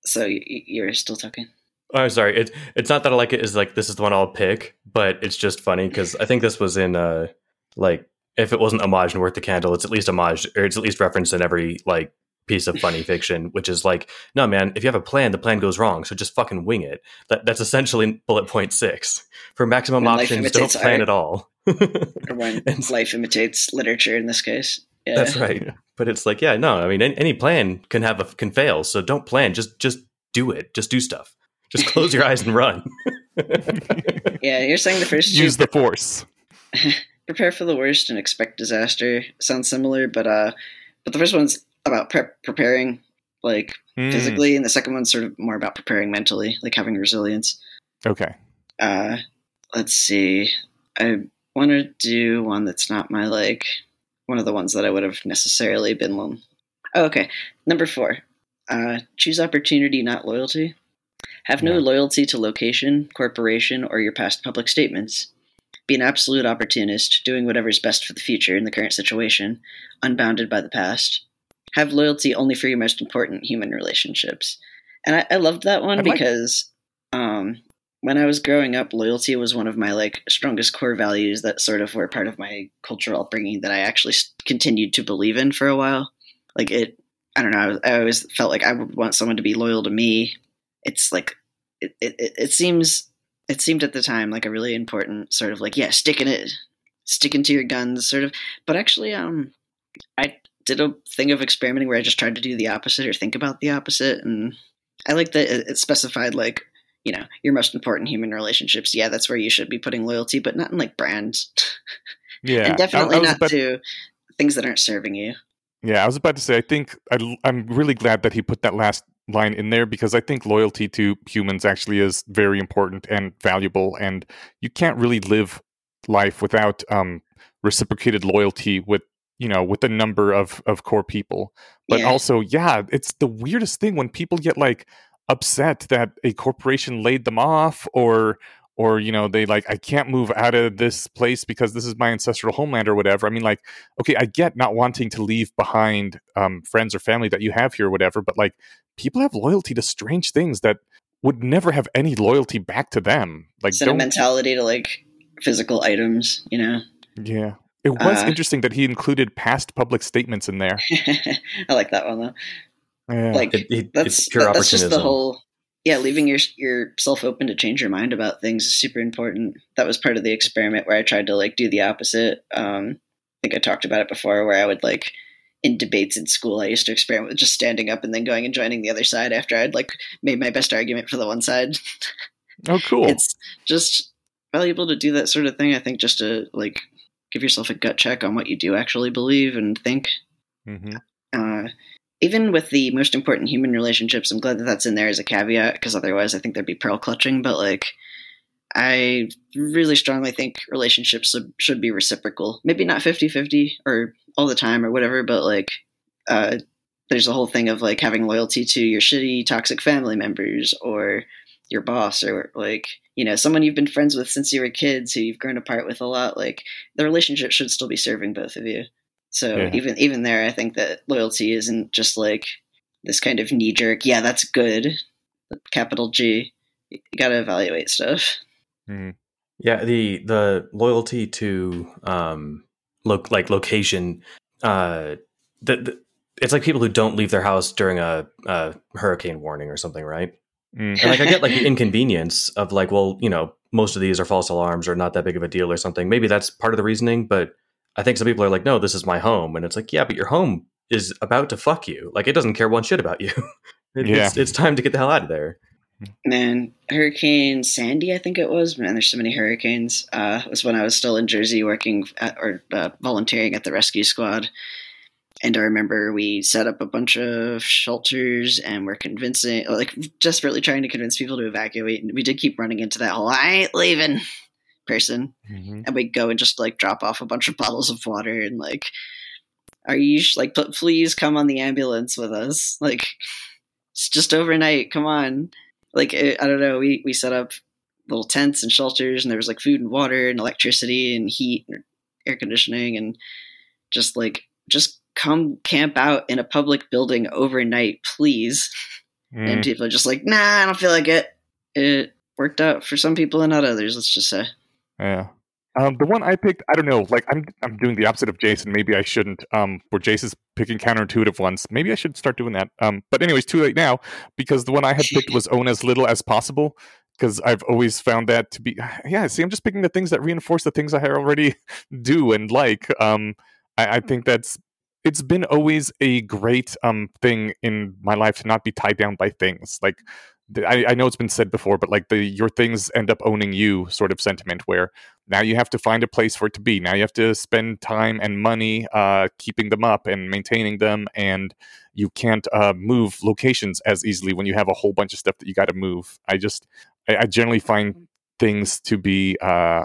so you're still talking. Oh, I'm sorry. It's it's not that I like it. Is like this is the one I'll pick, but it's just funny because I think this was in uh like if it wasn't homage and worth the candle, it's at least homage or it's at least referenced in every like piece of funny fiction, which is like, no, man, if you have a plan, the plan goes wrong, so just fucking wing it. That that's essentially bullet point six for maximum When life options. Don't plan art. at all. Or when And- life imitates literature in this case. Yeah. That's right. But it's like, yeah, no, I mean, any, any plan can have a can fail, so don't plan. Just just do it. Just do stuff. Just close your eyes and run. Yeah, you're saying the first two Use the force. prepare for the worst and expect disaster sounds similar, but uh, but the first one's about prep preparing like Mm, physically, and the second one's sort of more about preparing mentally, like having resilience. okay. Uh, let's see. I want to do one that's not my like one of the ones that I would have necessarily been. Lo- oh, okay. Number four. Uh, choose opportunity, not loyalty. Have no Yeah. loyalty to location, corporation, or your past public statements. Be an absolute opportunist, doing whatever's best for the future in the current situation, unbounded by the past. Have loyalty only for your most important human relationships. And I, I loved that one I like- because um, when I was growing up, loyalty was one of my like strongest core values that sort of were part of my cultural upbringing that I actually continued to believe in for a while. Like it, I don't know. I, was- I always felt like I would want someone to be loyal to me. It's like it, it, it seems it seemed at the time like a really important sort of like yeah, sticking it, sticking to your guns, sort of. But actually, um, I did a thing of experimenting where I just tried to do the opposite or think about the opposite, and I like that it, specified like you know your most important human relationships. Yeah, that's where you should be putting loyalty, but not in like brands, Yeah. and definitely I was not about- to things that aren't serving you. Yeah, I was about to say, I think I, am really glad that he put that last line in there because I think loyalty to humans actually is very important and valuable. And you can't really live life without um, reciprocated loyalty with, you know, with a number of, of core people. But Yeah. also, yeah, it's the weirdest thing when people get like upset that a corporation laid them off or or you know they like i can't move out of this place because this is my ancestral homeland or whatever i mean like okay i get not wanting to leave behind um, friends or family that you have here or whatever but like people have loyalty to strange things that would never have any loyalty back to them like don't Sentimentality to like physical items, you know. yeah it was Uh, interesting that he included past public statements in there I like that one though. yeah. Like It, it, that's it's pure that- that's opportunism. just the whole yeah leaving your yourself open to change your mind about things is super important. That was part of the experiment where i tried to like do the opposite. Um i think i talked about it before where i would like in debates in school i used to experiment with just standing up and then going and joining the other side after i'd like made my best argument for the one side. Oh cool. It's just valuable to do that sort of thing i think just to like give yourself a gut check on what you do actually believe and think. Hmm uh, even with the most important human relationships, I'm glad that that's in there as a caveat because otherwise I think there'd be pearl clutching. But like, I really strongly think relationships should, be reciprocal. Maybe not 50 50 or all the time or whatever, but like, uh, there's a whole thing of like having loyalty to your shitty, toxic family members or your boss or like, you know, someone you've been friends with since you were kids who you've grown apart with a lot. Like, the relationship should still be serving both of you. So Yeah. even even there, I think that loyalty isn't just like this kind of knee jerk. Yeah, that's good. Capital G. You got to evaluate stuff. Mhm. Yeah, the the loyalty to um look like location uh the, the it's like people who don't leave their house during a, a hurricane warning or something, right? Mm. And like I get like the inconvenience of like, well, you know, most of these are false alarms or not that big of a deal or something. Maybe that's part of the reasoning, but I think some people are like, no, this is my home, and it's like, yeah, but your home is about to fuck you. Like it doesn't care one shit about you. It- Yeah. it's, it's time to get the hell out of there. Man, Hurricane Sandy, I think it was. Man, there's so many hurricanes. Uh, it was when I was still in Jersey working at, or uh, volunteering at the rescue squad. And I remember we set up a bunch of shelters and we're convincing, like, desperately trying to convince people to evacuate. And we did keep running into that whole I ain't leaving person. Mhm. and we go and just like drop off a bunch of bottles of water and like are you sh- like pl- please come on the ambulance with us like it's just overnight come on like it, i don't know we we set up little tents and shelters and there was like food and water and electricity and heat and air conditioning and just like just come camp out in a public building overnight please Mm. and people are just like nah i don't feel like it it worked out for some people and not others let's just say Yeah. Um, the one I picked, I don't know. Like I'm, I'm doing the opposite of Jason. Maybe I shouldn't. Um, where Jason's picking counterintuitive ones. Maybe I should start doing that. Um, but anyways, too late now because the one I had picked was own as little as possible. Because I've always found that to be, yeah. See, I'm just picking the things that reinforce the things I already do and like. Um, I, I think that's it's been always a great um thing in my life to not be tied down by things like I, I, know it's been said before, but like the your things end up owning you sort of sentiment, where now you have to find a place for it to be. Now you have to spend time and money uh, keeping them up and maintaining them, and you can't uh, move locations as easily when you have a whole bunch of stuff that you got to move. I just I, I, generally find things to be uh,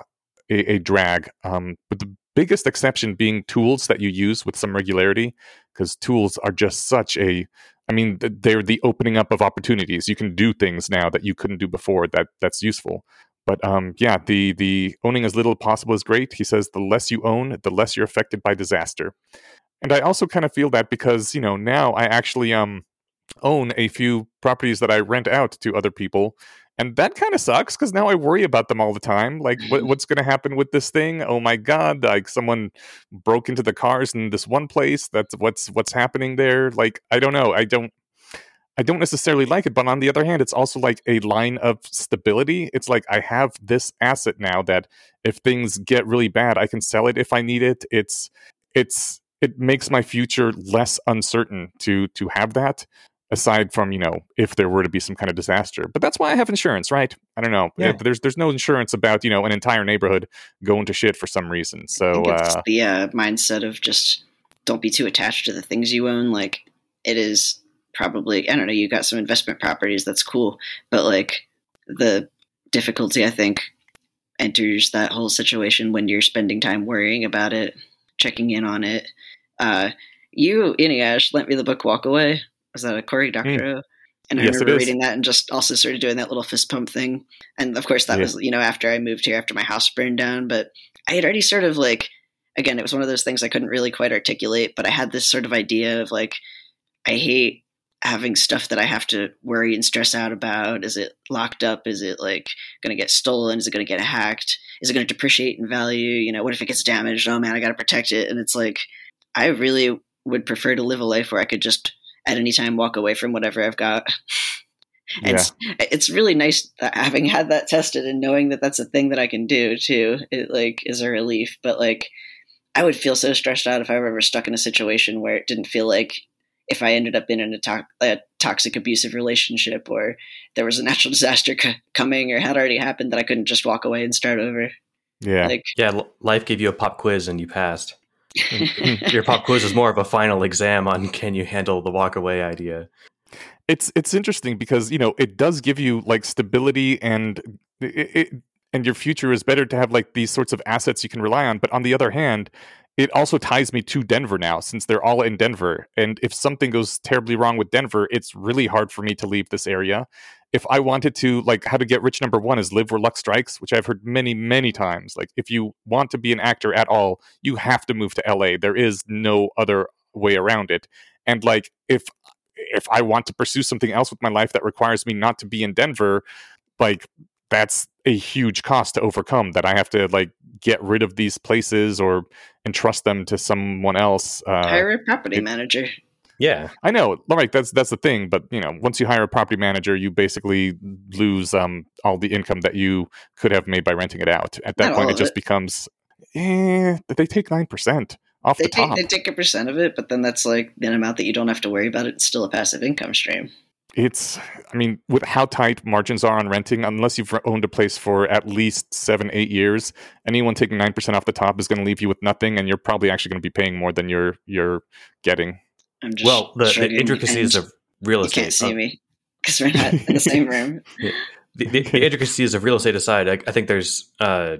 a, a, drag, um, but the biggest exception being tools that you use with some regularity, because tools are just such a I mean, they're the opening up of opportunities. You can do things now that you couldn't do before. That that's useful. But um, yeah, the the owning as little as possible is great. He says the less you own, the less you're affected by disaster. And I also kind of feel that because you know now I actually um own a few properties that I rent out to other people, and that kind of sucks because now I worry about them all the time. Like, what, what's going to happen with this thing? Oh my god! Like, someone broke into the cars in this one place. That's what's what's happening there. Like, I don't know. I don't. I don't necessarily like it, but on the other hand, it's also like a line of stability. It's like I have this asset now that if things get really bad, I can sell it if I need it. It's it's it makes my future less uncertain to to have that aside from you know if there were to be some kind of disaster. But that's why i have insurance right? I don't know. Yeah. there's there's no insurance about you know an entire neighborhood going to shit for some reason. So uh, the uh, mindset of just don't be too attached to the things you own. Like it is probably i don't know you got some investment properties that's cool. But like the difficulty i think enters that whole situation when you're spending time worrying about it checking in on it. Uh, you Eneasz lent me the book walk away was that a Cory Doctorow? Mm. And I yes, remember reading that and just also sort of doing that little fist pump thing. And of course, that yeah. was, you know, after I moved here, after my house burned down. But I had already sort of like, again, it was one of those things I couldn't really quite articulate, but I had this sort of idea of like, I hate having stuff that I have to worry and stress out about. Is it locked up? Is it like going to get stolen? Is it going to get hacked? Is it going to depreciate in value? You know, what if it gets damaged? Oh man, I got to protect it. And it's like, I really would prefer to live a life where I could just at any time walk away from whatever I've got. and yeah. it's, it's really nice having had that tested and knowing that that's a thing that I can do too. It like is a relief, but like I would feel so stressed out if I were ever stuck in a situation where it didn't feel like if I ended up in an, to- a toxic abusive relationship or there was a natural disaster c- coming or had already happened that I couldn't just walk away and start over. Yeah. Like, yeah. Life gave you a pop quiz and you passed. Your pop quiz is more of a final exam on can you handle the walk away idea. It's it's interesting because you know it does give you like stability and it, it, and your future is better to have like these sorts of assets you can rely on. But on the other hand, it also ties me to Denver now since they're all in Denver. And if something goes terribly wrong with Denver, it's really hard for me to leave this area if I wanted to, like, how to get rich number one is live where luck strikes, which I've heard many, many times. Like, if you want to be an actor at all, you have to move to LA. There is no other way around it. And like, if if I want to pursue something else with my life that requires me not to be in Denver, like that's a huge cost to overcome that I have to like get rid of these places or entrust them to someone else. Uh, Hire a property it, manager. Yeah, I know. Like that's that's the thing. But you know, once you hire a property manager, you basically lose um, all the income that you could have made by renting it out. At that Not point, it just it. becomes, eh, they take nine percent off they the take, top. They take a percent of it, but then that's like an amount that you don't have to worry about. It's still a passive income stream. It's, I mean, with how tight margins are on renting, unless you've owned a place for at least seven, eight years, anyone taking nine percent off the top is going to leave you with nothing, and you're probably actually going to be paying more than you're you're getting well, the, the intricacies of real estate. You can't see uh, me because we're not in the same room. The, the, the, intricacies of real estate aside, I, I think there's. Uh,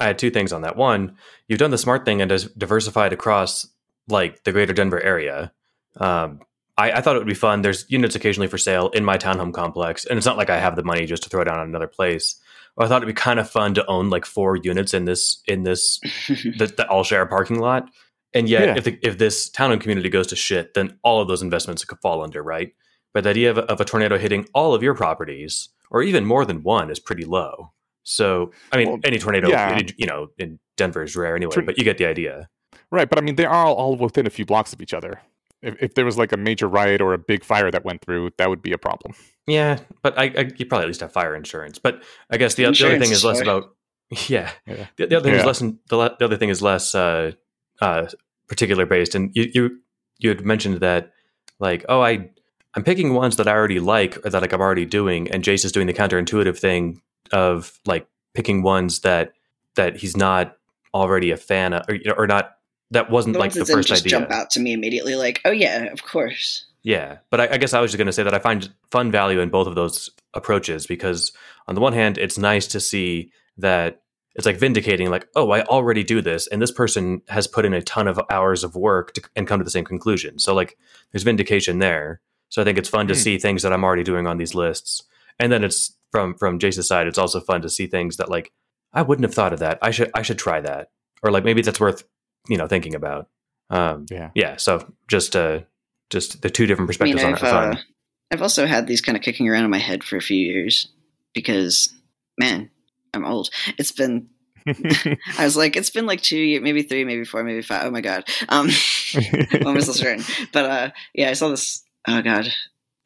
I had two things on that. One, you've done the smart thing and diversified across like the greater Denver area. Um, I, I, thought it would be fun. There's units occasionally for sale in my townhome complex, and it's not like I have the money just to throw it down on another place. I thought it'd be kind of fun to own like four units in this in this that, that all share a parking lot and yet, yeah. if, the, if this town and community goes to shit, then all of those investments could fall under, right? But the idea of, of a tornado hitting all of your properties, or even more than one, is pretty low. So I mean, Well, any tornado, yeah. you know, in Denver is rare anyway. Tor- but you get the idea. Right, but I mean, they are all, within a few blocks of each other. If, if there was like a major riot or a big fire that went through, that would be a problem. Yeah, but I, I you probably at least have fire insurance. But I guess the, the other thing is is less fine. about yeah. Yeah. The, the other thing is Yeah. less the, le- the other thing is less uh, uh, uh, particular based. And you you you had mentioned that like oh I I'm picking ones that I already like or that like I'm already doing, and Jace is doing the counterintuitive thing of like picking ones that that he's not already a fan of or, or not that wasn't like the first just idea. jump out to me immediately, like, oh yeah, of course. Yeah, but I, I guess I was just going to say that I find fun value in both of those approaches because, on the one hand, it's nice to see that it's like vindicating, like, oh, I already do this, and this person has put in a ton of hours of work to, and come to the same conclusion. So, like, there's vindication there. So I think it's fun to Hmm. see things that I'm already doing on these lists, and then it's from from Jace's side, it's also fun to see things that like I wouldn't have thought of that. I should I should try that, or like maybe that's worth you know thinking about. Um, Yeah. yeah. So just uh, just the two different I mean, perspectives on I've, it. uh, fun. I've also had these kind of kicking around in my head for a few years because, man, I'm old. It's been, I was like, it's been like two maybe three, maybe four, maybe five. Oh my God. Um, when was this written? But uh, yeah, I saw this. Oh God.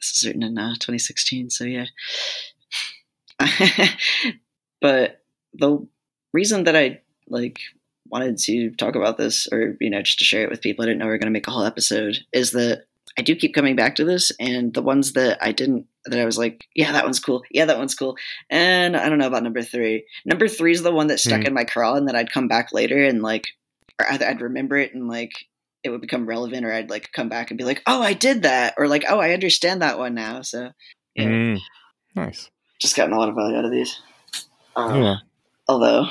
This is written in uh, 2016. So yeah. but the reason that I like wanted to talk about this or you know just to share it with people i didn't know we were going to make a whole episode is that i do keep coming back to this and the ones that i didn't that i was like yeah that one's cool yeah that one's cool and i don't know about number three number three is the one that stuck Hmm. in my craw and that i'd come back later and like or either i'd remember it and like it would become relevant or i'd like come back and be like oh i did that or like oh i understand that one now so yeah Mm, nice. just gotten a lot of value out of these um, Yeah. although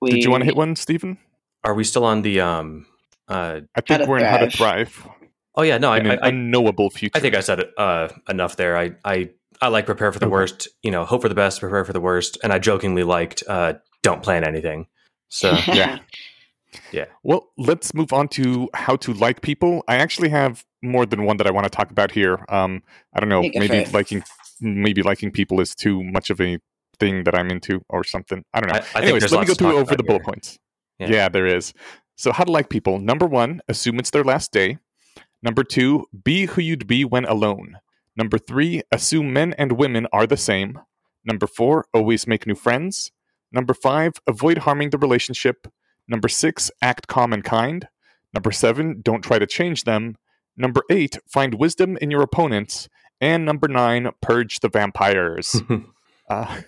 we Did you want to hit one, Steven? Are we still on the um? Uh, I think we're in how to thrive. Thrive oh yeah, no, I, in an I, I, unknowable future. I think I said it uh, enough there. I, I I like prepare for the Okay. worst. You know, hope for the best, prepare for the worst, and I jokingly liked uh, don't plan anything. So yeah. yeah. Well, let's move on to how to like people. I actually have more than one that I want to talk about here. Um, I don't know, Yeah, go for maybe liking maybe liking people is too much of a thing that I'm into or something. I don't know. I, I think Anyways, there's let me go through over the about bullet here. points. Yeah. Yeah. there is. So, how to like people. Number one, assume it's their last day. Number two, be who you'd be when alone. Number three, assume men and women are the same. Number four, always make new friends. Number five, avoid harming the relationship. Number six, act calm and kind. Number seven, don't try to change them. Number eight, find wisdom in your opponents. And number nine, purge the vampires. uh,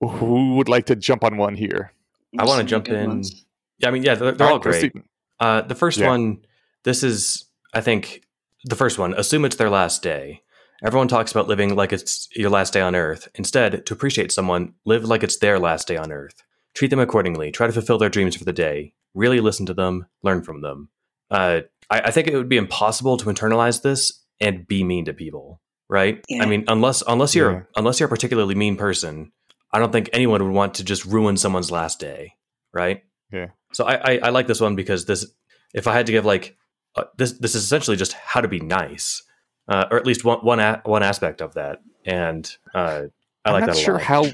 who would like to jump on one here? I wanna jump in- ones. Yeah, I mean, yeah, they're, they're all Alright, great. Uh, the first Yeah. one, this is, I think, the first one. Assume it's their last day. Everyone talks about living like it's your last day on Earth. Instead, to appreciate someone, live like it's their last day on Earth. Treat them accordingly. Try to fulfill their dreams for the day. Really listen to them. Learn from them. Uh, I, I think it would be impossible to internalize this and be mean to people, right? Yeah. I mean, unless unless you're Yeah. unless you're a particularly mean person, I don't think anyone would want to just ruin someone's last day, right? Yeah. So I, I, I like this one because this, if I had to give like, uh, this this is essentially just how to be nice, uh, or at least one one a- one aspect of that, and uh, I like I'm not that a sure lot. how.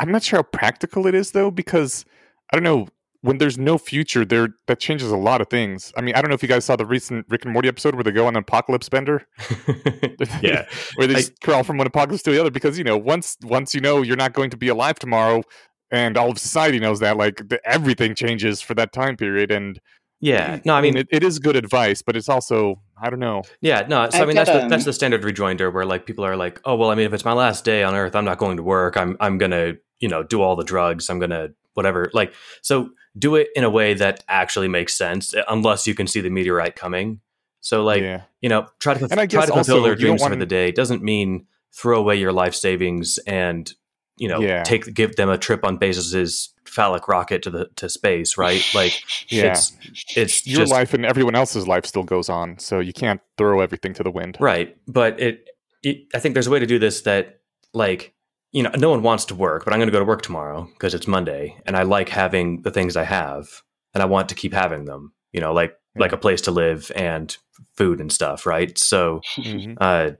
I'm not sure how practical it is though, because I don't know when there's no future. There that changes a lot of things. I mean, I don't know if you guys saw the recent Rick and Morty episode where they go on an apocalypse bender. yeah, where they I- crawl from one apocalypse to the other because you know once once you know you're not going to be alive tomorrow, and all of society knows that, like the, everything changes for that time period. And yeah. No, I mean, it, it is good advice, but it's also I don't know. Yeah, no. So I I've mean, that's the, that's the standard rejoinder where like people are like, oh well, I mean, if it's my last day on Earth, I'm not going to work. I'm I'm gonna you know do all the drugs. I'm gonna whatever. Like, so do it in a way that actually makes sense, uh, unless you can see the meteorite coming. So like, yeah, you know, try to try to fulfill also their dreams for wanna- the day. Doesn't mean throw away your life savings and you know Yeah. take give them a trip on Bezos's phallic rocket to the to space, right? Like, yeah. it's it's Your just life and everyone else's life still goes on, so you can't throw everything to the wind. Right. But it, it I think there's a way to do this that like, you know, no one wants to work, but I'm going to go to work tomorrow because it's Monday and I like having the things I have and I want to keep having them, you know, like like a place to live and food and stuff, right? So, Mhm. uh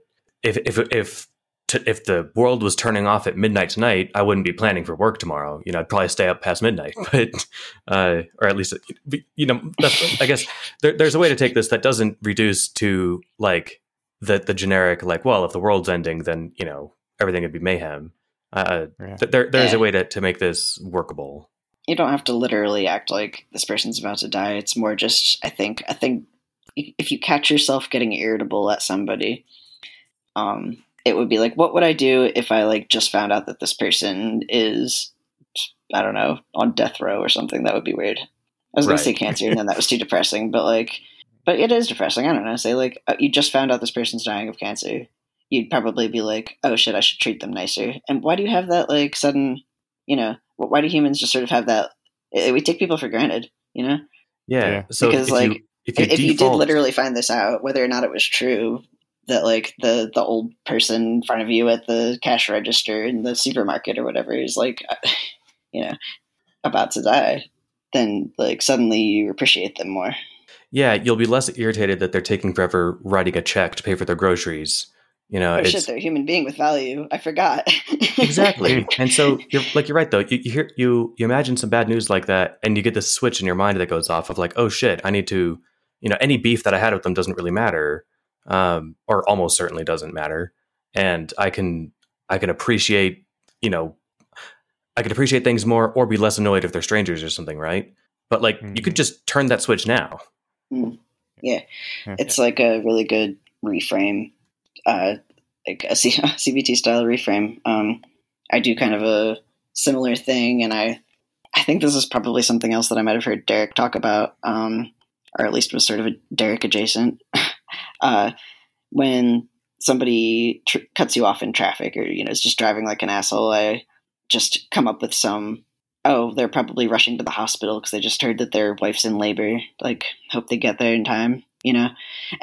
if if if t- if the world was turning off at midnight tonight, I wouldn't be planning for work tomorrow. You know, I'd probably stay up past midnight, but uh, or at least you know, I guess there, there's a way to take this that doesn't reduce to like the the generic like, well, if the world's ending, then you know everything would be mayhem. Uh, yeah. th- there there's yeah. a way to to make this workable. You don't have to literally act like this person's about to die. It's more just, I think, I think if you catch yourself getting irritable at somebody, um, it would be like, what would I do if I like just found out that this person is, I don't know, on death row or something? That would be weird. I was gonna say cancer, and then that was too depressing. But like, but it is depressing. I don't know. Say like, uh, you just found out this person's dying of cancer. You'd probably be like, oh shit, I should treat them nicer. And why do you have that like sudden, you know, why do humans just sort of have that? Eh, we take people for granted, you know? Yeah. yeah. So because like. You, if, you, if default... you did literally find this out, whether or not it was true, that like the the old person in front of you at the cash register in the supermarket or whatever is like uh, you know about to die then like suddenly you appreciate them more. Yeah you'll be less irritated that they're taking forever writing a check to pay for their groceries. You know oh, shit, they're a human being with value. I forgot. Exactly. And so you're like you're right though. You, you hear you you imagine some bad news like that and you get this switch in your mind that goes off of like oh shit i need to you know any beef that i had with them doesn't really matter um, or almost certainly doesn't matter. And I can I can appreciate you know I can appreciate things more or be less annoyed if they're strangers or something, right? But like mm-hmm. you could mm-hmm. just turn that switch now. Mm. Yeah. yeah. it's like a really good reframe, uh, like a C- CBT style reframe. Um, I do kind of a similar thing, and I I think this is probably something else that I might have heard Derek talk about, um, or at least was sort of a Derek adjacent. uh, when somebody tr- cuts you off in traffic or you know is just driving like an asshole, I just come up with some. Oh, they're probably rushing to the hospital because they just heard that their wife's in labor. Like, hope they get there in time, you know.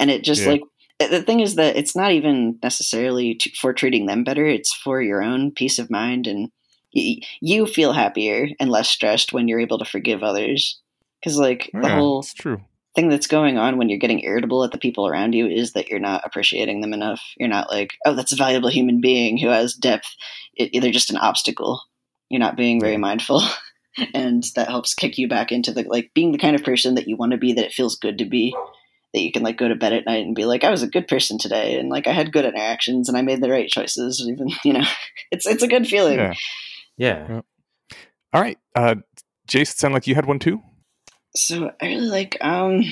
And it just yeah. like the thing is that it's not even necessarily t- for treating them better; it's for your own peace of mind and you feel happier and less stressed when you're able to forgive others because like the whole it's true thing that's going on when you're getting irritable at the people around you is that you're not appreciating them enough. You're not like, oh, that's a valuable human being who has depth. It, they're just an obstacle. You're not being very mindful. and that helps kick you back into the like being the kind of person that you want to be that it feels good to be that you can like go to bed at night and be like i was a good person today and like i had good interactions and i made the right choices even you know it's it's a good feeling yeah, yeah. yeah. all right uh jason sound like you had one too so I really like um,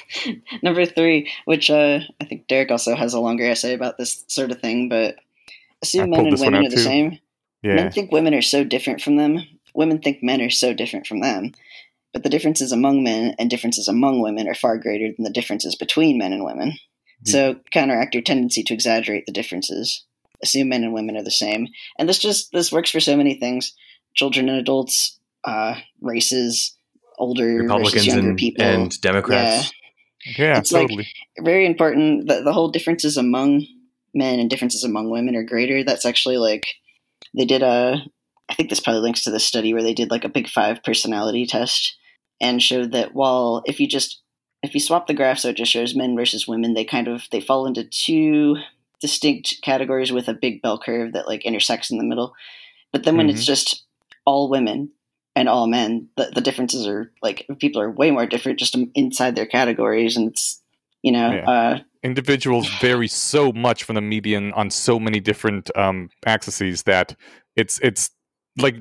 number three, which uh, I think Derek also has a longer essay about this sort of thing. But assume men and women are the same. Yeah. Men think women are so different from them. Women think men are so different from them. But the differences among men and differences among women are far greater than the differences between men and women. Yeah. So counteract your tendency to exaggerate the differences. Assume men and women are the same. And this just this works for so many things. Children and adults, uh, races, older Republicans younger and, people and Democrats. Yeah, yeah it's totally. like very important. The, the whole differences among men and differences among women are greater. That's actually like they did a. I think this probably links to this study where they did like a Big Five personality test and showed that while if you just if you swap the graph so it just shows men versus women, they kind of they fall into two distinct categories with a big bell curve that like intersects in the middle. But then when mm-hmm. it's just all women, and all men, the, the differences are like people are way more different just inside their categories, and it's you know yeah. uh, individuals vary so much from the median on so many different um, axes that it's it's like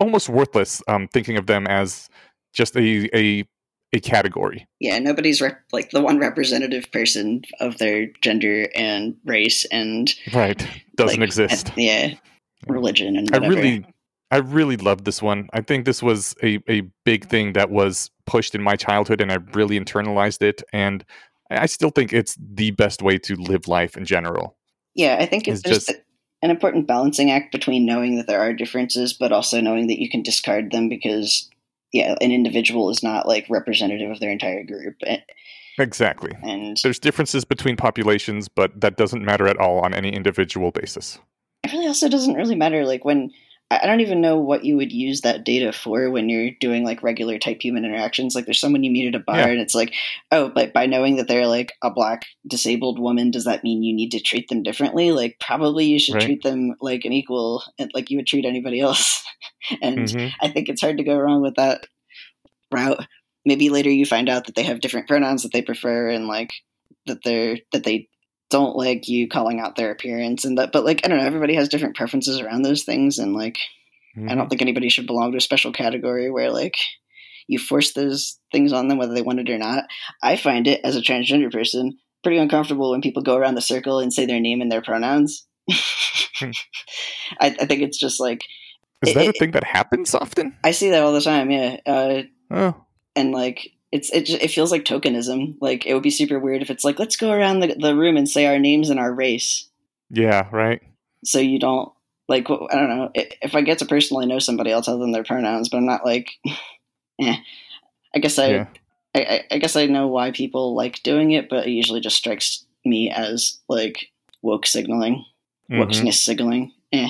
almost worthless um, thinking of them as just a a a category. Yeah, nobody's rep- like the one representative person of their gender and race and right doesn't like, exist. And, yeah, religion and whatever. I really I really loved this one. I think this was a, a big thing that was pushed in my childhood and I really internalized it. And I still think it's the best way to live life in general. Yeah, I think it's, it's just an important balancing act between knowing that there are differences, but also knowing that you can discard them because, yeah, an individual is not like representative of their entire group. Eh, exactly. And there's differences between populations, but that doesn't matter at all on any individual basis. It really also doesn't really matter. Like when I don't even know what you would use that data for when you're doing like regular type human interactions. Like there's someone you meet at a bar Yeah. and it's like, oh, but by knowing that they're like a black disabled woman, does that mean you need to treat them differently? Like probably you should Right. treat them like an equal like you would treat anybody else. and Mhm. I think it's hard to go wrong with that route. Maybe later you find out that they have different pronouns that they prefer and like that they're that they don't like you calling out their appearance and that but like I don't know, everybody has different preferences around those things and like I Mhm. don't think anybody should belong to a special category where like you force those things on them whether they want it or not. I find it as a transgender person pretty uncomfortable when people go around the circle and say their name and their pronouns. I, I think it's just like Is it- that a it- thing that happens often? I see that all the time. Yeah, uh, Oh, and like it's it it feels like tokenism. Like it would be super weird if it's like let's go around the the room and say our names and our race, yeah, right. so you don't like I don't know if I get to personally know somebody, I'll tell them their pronouns, but I'm not like, eh. I guess I, Yeah. I I guess I know why people like doing it, but it usually just strikes me as like woke signaling, Mhm. wokeness signaling. Eh.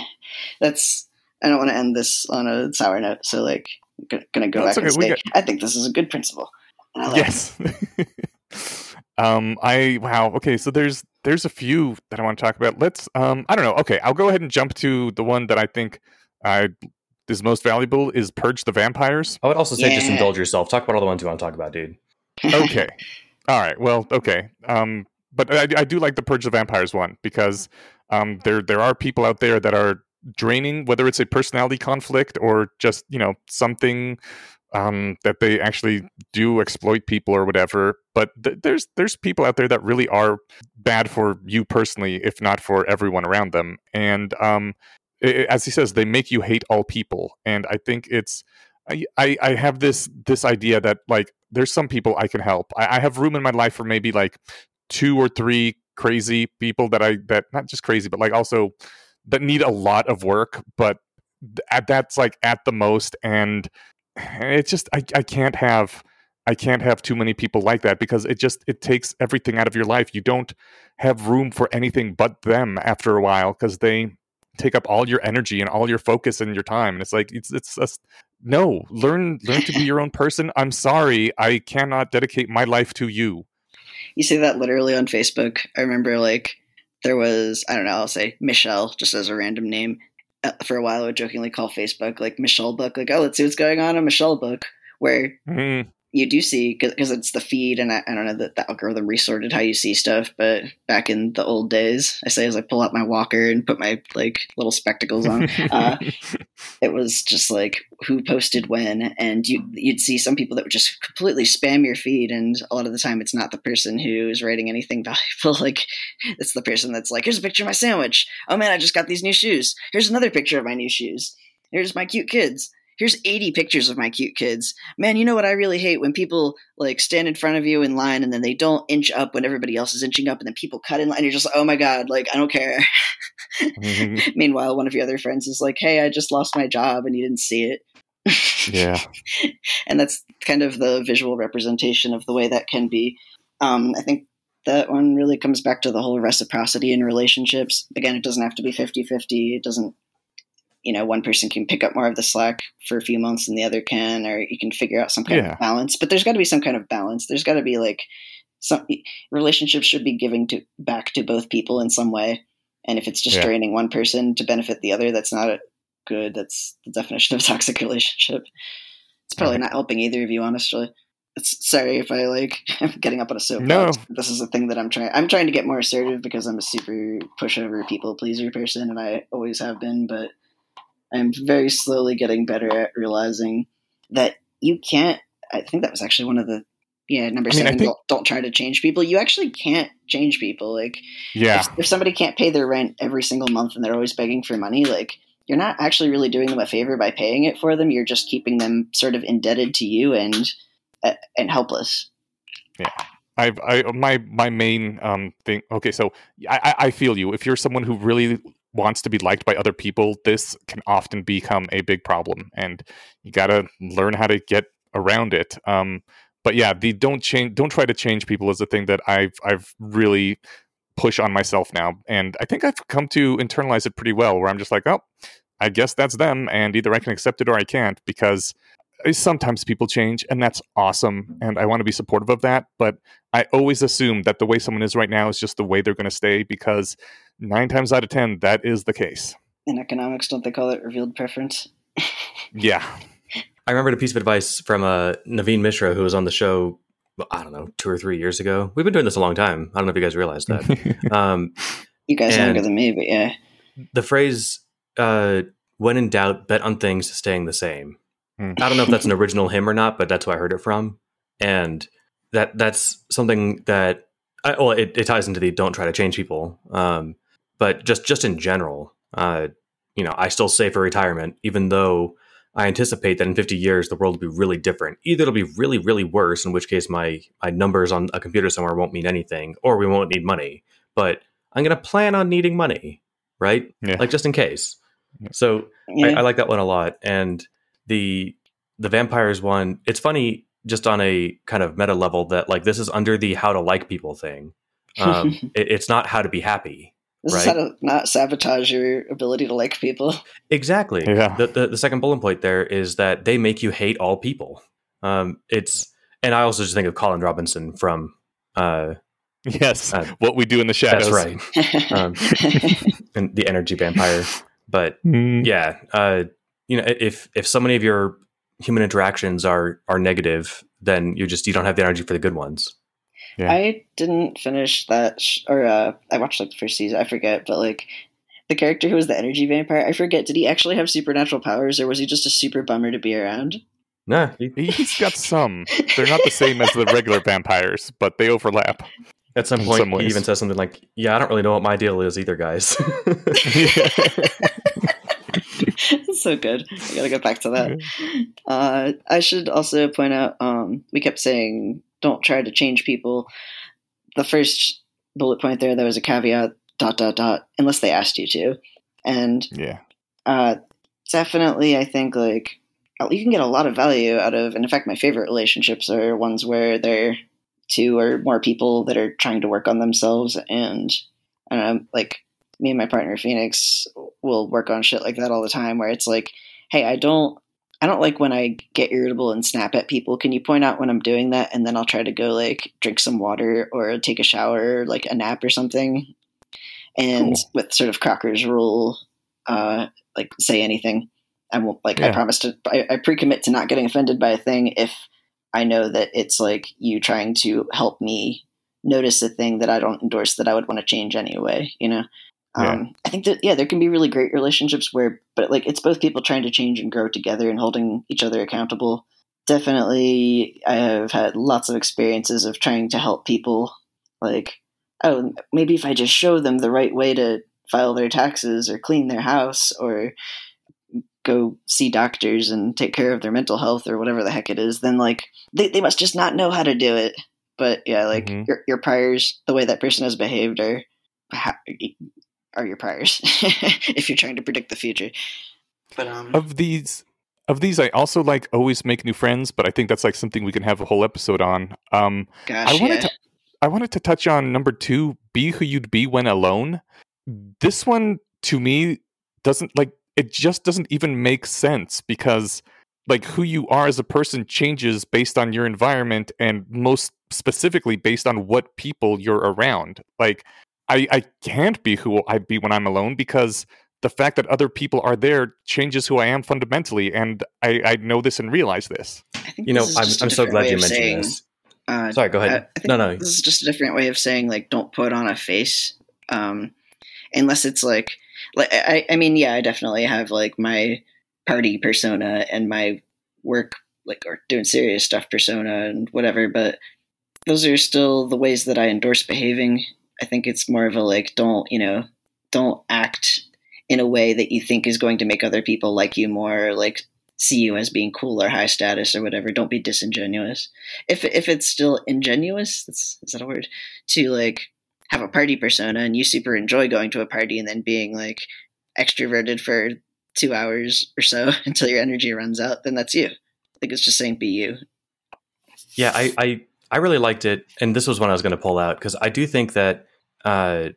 That's I don't want to end this on a sour note, so like I'm gonna- go That's back and okay, we say got- I think this is a good principle. And I. Yes. um, I wow. Okay, so there's there's a few that I want to talk about. Let's um, I don't know. Okay, I'll go ahead and jump to the one that I think I is most valuable is purge the vampires. I would also say just indulge yourself. Talk about all the ones you want to talk about, dude. Okay, all right. Well, okay. Um, but I, I do like the purge the vampires one because um, there there are people out there that are draining, whether it's a personality conflict or just you know something um, that they actually do exploit people or whatever. But th- there's there's people out there that really are bad for you personally, if not for everyone around them. And um, i- i- as he says, they make you hate all people. And I think it's I, I I have this this idea that like there's some people I can help. I, I have room in my life for maybe like two or three crazy people that I that not just crazy, but like also that need a lot of work, but at that's like at the most and it's just I, I can't have I can't have too many people like that because it just it takes everything out of your life. You don't have room for anything but them after a while because they take up all your energy and all your focus and your time. And it's like it's it's just no, learn learn to be your own person. I'm sorry, I cannot dedicate my life to you. You say that literally on Facebook. I remember like there was I don't know. I'll say Michelle just as a random name. Uh, For a while, I would jokingly call Facebook like Michelle Book. Like, oh, let's see what's going on in Michelle Book. Where Mm, you do see because it's the feed, and I, I don't know that the algorithm resorted how you see stuff. But back in the old days, I say as I pull out my walker and put my like little spectacles on, uh, it was just like who posted when? And you you'd see some people that would just completely spam your feed and a lot of the time it's not the person who's writing anything valuable like it's the person that's like here's a picture of my sandwich. Oh man i just got these new shoes. Here's another picture of my new shoes. Here's my cute kids here's 80 pictures of my cute kids man you know what i really hate when people like stand in front of you in line and then they don't inch up when everybody else is inching up and then people cut in line and you're just like oh my god like i don't care. Meanwhile, one of your other friends is like, "Hey, I just lost my job, and you didn't see it." yeah. and that's kind of the visual representation of the way that can be. Um, I think that one really comes back to the whole reciprocity in relationships. Again, it doesn't have to be 50 50. It doesn't, you know, one person can pick up more of the slack for a few months than the other can, or you can figure out some kind Yeah. of balance. But there's got to be some kind of balance. There's got to be like some relationships should be giving to back to both people in some way. And if it's just Yeah. draining one person to benefit the other, that's not a good. That's the definition of a toxic relationship. It's probably Right. not helping either of you, honestly. It's, sorry if I like I'm getting up on a soapbox. No. This is a thing that I'm trying. I'm trying to get more assertive because I'm a super pushover people pleaser person, and I always have been. But I'm very slowly getting better at realizing that you can't. I think that was actually one of the yeah number I mean, seven. think- don't, don't try to change people. You actually can't change people. Like Yeah. if, if somebody can't pay their rent every single month and they're always begging for money, like you're not actually really doing them a favor by paying it for them. You're just keeping them sort of indebted to you and uh, and helpless. Yeah. I've I my my main um thing. Okay, so I I I feel you. If you're someone who really wants to be liked by other people, this can often become a big problem, and you gotta learn how to get around it. Um, but yeah, the don't change, don't try to change people is a thing that I've I've really push on myself now, and I think I've come to internalize it pretty well. Where I'm just like, oh, I guess that's them, and either I can accept it or I can't because sometimes people change, and that's awesome, and I want to be supportive of that. But I always assume that the way someone is right now is just the way they're going to stay because nine times out of ten, that is the case. In economics, don't they call it revealed preference? Yeah. I remembered a piece of advice from uh, Naveen Mishra, who was on the show, I don't know, two or three years ago. We've been doing this a long time. I don't know if you guys realized that. um, You guys And- longer than me, but yeah. the phrase, uh, when in doubt, bet on things staying the same. Hmm. I don't know if that's an original hymn or not, but that's where I heard it from. And that that's something that, I, well, it, it ties into the don't try to change people. Um, but just, just in general, uh, you know, I still save for retirement, even though I anticipate that in 50 years the world will be really different. Either it'll be really, really worse, in which case my my numbers on a computer somewhere won't mean anything, or we won't need money. But I'm going to plan on needing money, right? Yeah. Like just in case. So Yeah. I, I like that one a lot. And the the vampires one, it's funny just on a kind of meta level that like this is under the how to like people thing. Um, it, it's not how to be happy. This is how to not sabotage your ability to like people. Exactly. Yeah. The, the the second bullet point there is that they make you hate all people. Um, it's and I also just think of Colin Robinson from. Uh, Yes. Uh, what we do in the shadows. that's right, um, and the energy vampire. But Mm. yeah, uh, you know, if if so many of your human interactions are are negative, then you just you don't have the energy for the good ones. Yeah. I didn't finish that, sh- or uh, I watched like the first season. I forget, but like the character who was the energy vampire, I forget. Did he actually have supernatural powers, or was he just a super bummer to be around? Nah, you He's got some. They're not the same as the regular vampires, but they overlap. at some point some he even says something like, "Yeah, I don't really know what my deal is either, guys." so good. I gotta get back to that. Uh, I should also point out um, we kept saying don't try to change people. The first bullet point there, there was a caveat dot dot dot unless they asked you to, and yeah. uh, definitely I think like uh, you can get a lot of value out of, and in fact, my favorite relationships are ones where they're two or more people that are trying to work on themselves, and I don't know, like me and my partner Phoenix will work on shit like that all the time, where it's like, hey, I don't. I don't like when I get irritable and snap at people. Can you point out when I'm doing that, and then I'll try to go like drink some water or take a shower, or, like a nap or something. And Cool. with sort of Crocker's rule, uh, like say anything. I won't like I promise to I, I pre-commit to not getting offended by a thing if I know that it's like you trying to help me notice a thing that I don't endorse that I would want to change anyway, you know. Yeah. Um, I think that yeah, there can be really great relationships where, but like it's both people trying to change and grow together and holding each other accountable. Definitely, I have had lots of experiences of trying to help people. Like, oh, maybe if I just show them the right way to file their taxes or clean their house or go see doctors and take care of their mental health or whatever the heck it is, then like they, they must just not know how to do it. But yeah, like Mhm. your your priors, the way that person has behaved are are your priors if you're trying to predict the future. But um, Of these of these I also like always make new friends, but I think that's like something we can have a whole episode on. Um gosh, I wanted yeah. to I wanted to touch on number two, be who you'd be when alone. This one to me doesn't like it just doesn't even make sense because like who you are as a person changes based on your environment and most specifically based on what people you're around. Like I I can't be who I be when I'm alone because the fact that other people are there changes who I am fundamentally and I, I know this and realize this. I think you know, this is I'm, just a I'm so glad way you mentioned saying, this. Uh, Sorry, go I, I ahead. think no, no. this is just a different way of saying like don't put on a face, um, unless it's like like I, I mean yeah I definitely have like my party persona and my work like or doing serious stuff persona and whatever, but those are still the ways that I endorse behaving. I think it's more of a like don't you know don't act in a way that you think is going to make other people like you more or like see you as being cool or high status or whatever. Don't be disingenuous if if it's still ingenuous, that's, is that a word? To like have a party persona and you super enjoy going to a party and then being like extroverted for two hours or so until your energy runs out, then that's you. I think it's just saying be you. Yeah, I, I I really liked it, and this was one I was going to pull out because I do think that uh,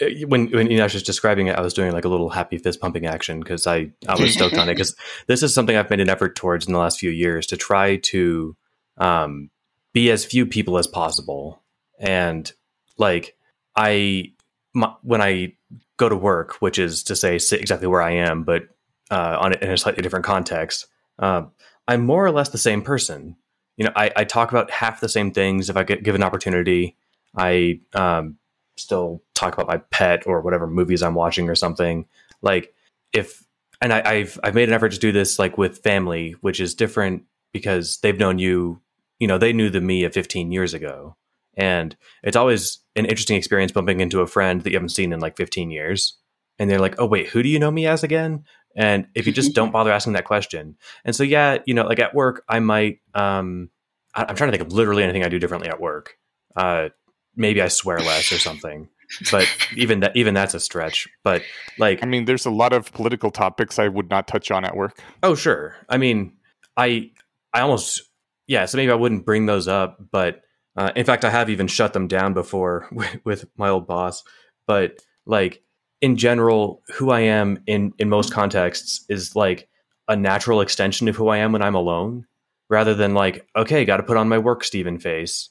uh, when when Eneasz was just describing it, I was doing like a little happy fist pumping action because I I was stoked on it because this is something I've made an effort towards in the last few years to try to um, be as few people as possible and like I my, when I go to work, which is to say sit exactly where I am, but uh, on in a slightly different context, uh, I'm more or less the same person. You know, I, I talk about half the same things if I get given an opportunity. I um, still talk about my pet or whatever movies I'm watching or something. Like if and I, I've I've made an effort to do this like with family, which is different because they've known you. You know, they knew the me of 15 years ago, and it's always an interesting experience bumping into a friend that you haven't seen in like 15 years, and they're like, "Oh wait, who do you know me as again?" And if you just don't bother asking that question, and so yeah, you know, like at work, I might. um I, I'm trying to think of literally anything I do differently at work. Uh, maybe I swear less or something. But even that even that's a stretch. But like I mean, there's a lot of political topics I would not touch on at work. Oh, sure. I mean, I I almost yeah, so maybe I wouldn't bring those up, but uh, in fact, I have even shut them down before with, with my old boss. But like in general, who I am in in most contexts is like a natural extension of who I am when I'm alone, rather than like okay, got to put on my work Steven face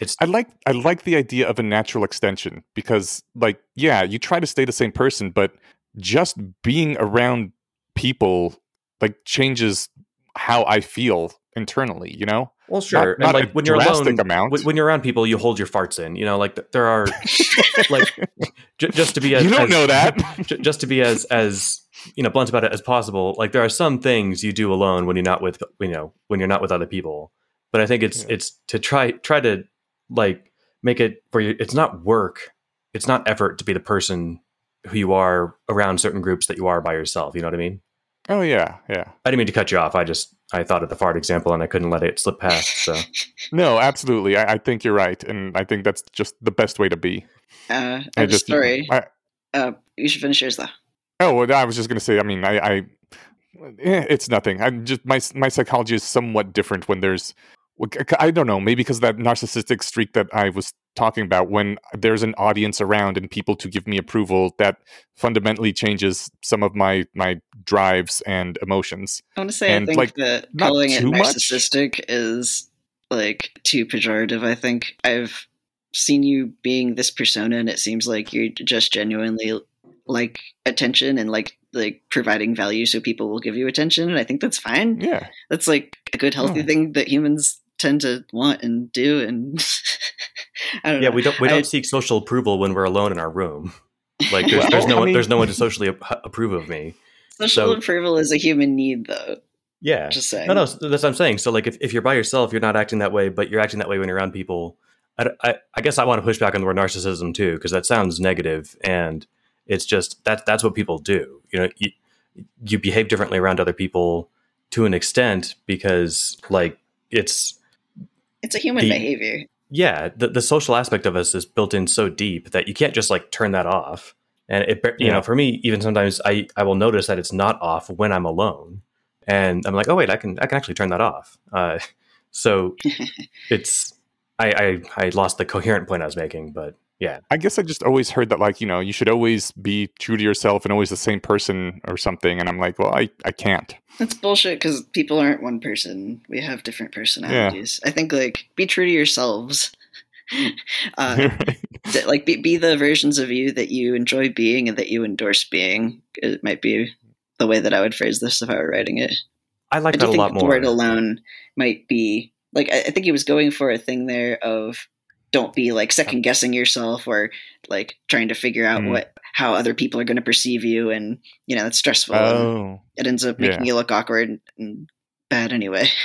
it's I like I like the idea of a natural extension because like yeah, you try to stay the same person, but just being around people like changes how I feel internally, you know? Well, sure. Not, not like when you're alone, amount. when you're around people, you hold your farts in. You know, like there are like j- just to be as you don't as, know that j- just to be as as you know blunt about it as possible. Like there are some things you do alone when you're not with you know when you're not with other people. But I think it's yeah. it's to try try to like make it for you, it's not work, it's not effort to be the person who you are around certain groups that you are by yourself. You know what I mean? Oh yeah, yeah. I didn't mean to cut you off. I just I thought of the fart example and I couldn't let it slip past. So no, absolutely. I, I, think you're right, and I think that's just the best way to be. Uh, I just a story. I, uh, you should finish yours though. Oh, well, I was just going to say. I mean, I, I eh, it's nothing. I'm just my my psychology is somewhat different when there's I don't know, maybe because that narcissistic streak that I was talking about, when there's an audience around and people to give me approval, that fundamentally changes some of my my drives and emotions. I want to say, and I think like, that calling it narcissistic much? is like too pejorative. I think I've seen you being this persona, and it seems like you're just genuinely like attention and like like providing value so people will give you attention and i think that's fine yeah that's like a good healthy yeah. thing that humans tend to want and do and I don't yeah know. we don't we don't I, seek social approval when we're alone in our room. Like there's, well, there's no I one there's no one to socially approve of me. Social so, approval is a human need though. Yeah. Just saying no no that's what i'm saying. So like if, if you're by yourself you're not acting that way but you're acting that way when you're around people. I, I, I guess i want to push back on the word narcissism too because that sounds negative and it's just that that's what people do. You know you, you behave differently around other people to an extent because like it's it's a human the, behavior. Yeah, the, the social aspect of us is built in so deep that you can't just like turn that off. And it, you yeah. know, for me, even sometimes I, I will notice that it's not off when I'm alone, and I'm like, oh wait, I can I can actually turn that off. Uh, so it's I, I I lost the coherent point I was making, but yeah. I guess I just always heard that like, you know, you should always be true to yourself and always the same person or something. And I'm like, well, I, I can't. That's bullshit because people aren't one person. We have different personalities. Yeah. I think like be true to yourselves. uh, like be, be the versions of you that you enjoy being and that you endorse being. It might be the way that I would phrase this if I were writing it. I like I that a lot more. The word alone might be like I, I think he was going for a thing there of don't be like second guessing yourself or like trying to figure out mm. what how other people are going to perceive you and you know it's stressful oh, it ends up making yeah. you look awkward and, bad anyway.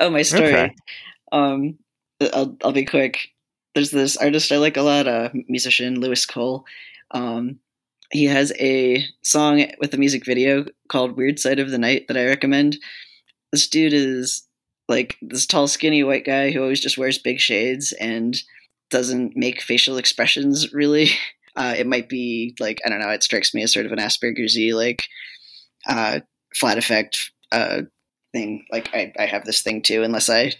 Oh my story. Okay. um I'll, I'll be quick. There's this artist i like a lot a musician Louis Cole. Um he has a song with a music video called weird side of the night that i recommend. This dude is like this tall skinny white guy who always just wears big shades and doesn't make facial expressions really. Uh, it might be like I don't know. It strikes me as sort of an Asperger's like uh, flat affect uh, thing. Like I, I have this thing too, unless I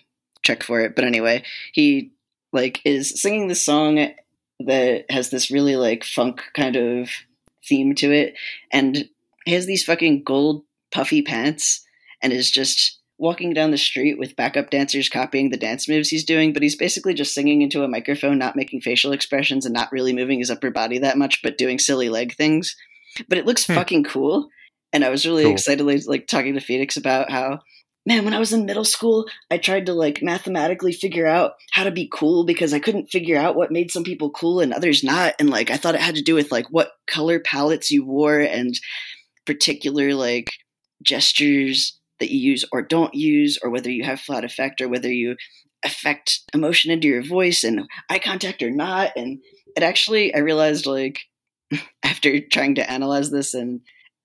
check for it. But anyway, he like is singing this song that has this really like funk kind of theme to it, and he has these fucking gold puffy pants, and is just walking down the street with backup dancers copying the dance moves he's doing, but he's basically just singing into a microphone, not making facial expressions and not really moving his upper body that much, but doing silly leg things. But it looks Hmm. fucking cool. And I was really Cool. excited, like, like talking to Phoenix about how, man, when I was in middle school, I tried to like mathematically figure out how to be cool because I couldn't figure out what made some people cool and others not. And like, I thought it had to do with like what color palettes you wore and particular like gestures that you use or don't use, or whether you have flat affect or whether you affect emotion into your voice and eye contact or not. And it actually, I realized like after trying to analyze this and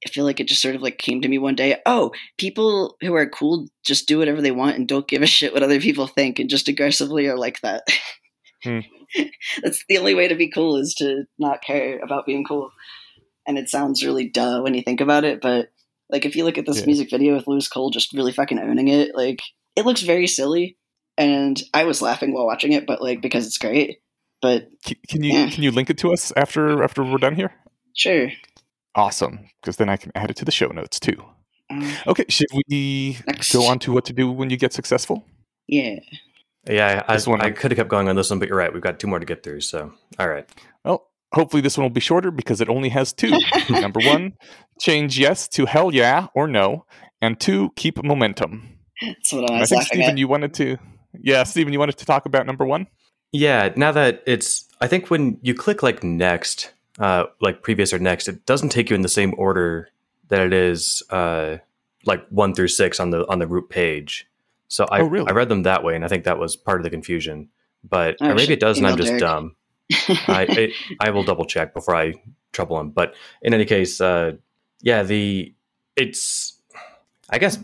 I feel like it just sort of like came to me one day. Oh, people who are cool just do whatever they want and don't give a shit what other people think and just aggressively are like that. Hmm. That's the only way to be cool is to not care about being cool. And it sounds really duh when you think about it, but like if you look at this Yeah. music video with Louis Cole just really fucking owning it, like it looks very silly. And I was laughing while watching it, but like because it's great. But Can, can you Yeah. can you link it to us after after we're done here? sure. Awesome, because then I can add it to the show notes too. Um, Okay, should we next. go on to what to do when you get successful? Yeah. Yeah, I, This one- I could have kept going on this one, but you're right. We've got two more to get through. So, all right. Well, hopefully this one will be shorter because it only has two. Number one, change yes to hell yeah or no, and two, keep momentum. That's what I And I think Steven, at. you wanted to, yeah, Steven, you wanted to talk about number one. Yeah, now that it's, I think when you click like next, uh, like previous or next, it doesn't take you in the same order that it is, uh, like one through six on the on the root page. So I Oh, really? I read them that way, and I think that was part of the confusion. But Oh, or maybe it does, and I'm just Derek. dumb. I it, I will double check before I trouble him. But in any case, uh, yeah, the it's I guess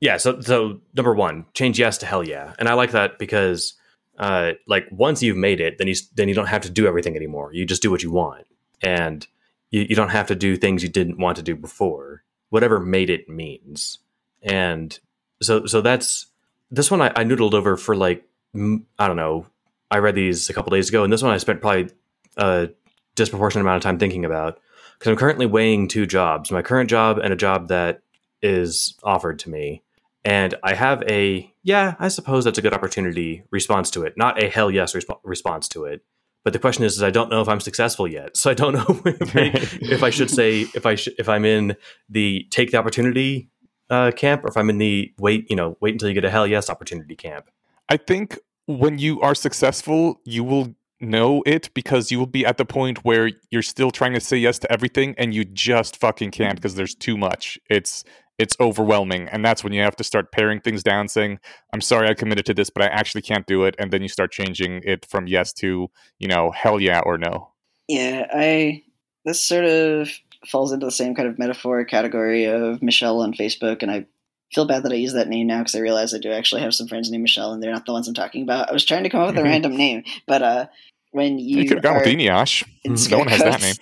yeah. So so number one, change yes to hell yeah, and I like that because uh, like once you've made it, then you then you don't have to do everything anymore. You just do what you want, and you, you don't have to do things you didn't want to do before. Whatever made it means, and so so that's this one I, I noodled over for like I don't know. I read these a couple days ago, and this one I spent probably a disproportionate amount of time thinking about because I'm currently weighing two jobs: my current job and a job that is offered to me. And I have a yeah, I suppose that's a good opportunity response to it, not a hell yes resp- response to it. But the question is, is I don't know if I'm successful yet, so I don't know if I, if I should say if I should if I'm in the take the opportunity uh, camp or if I'm in the wait you know wait until you get a hell yes opportunity camp. I think when you are successful, you will know it because you will be at the point where you're still trying to say yes to everything and you just fucking can't mm-hmm. because there's too much. It's it's overwhelming. And that's when you have to start paring things down saying i'm sorry i committed to this but i actually can't do it. And then you start changing it from yes to you know hell yeah or no. Yeah, I this sort of falls into the same kind of metaphor category of Michelle on Facebook, and I feel bad that I use that name now because I realize I do actually have some friends named Michelle, and they're not the ones I'm talking about. I was trying to come up with a random name, but uh, when you, you, could have gone with Eneasz. in no one has that name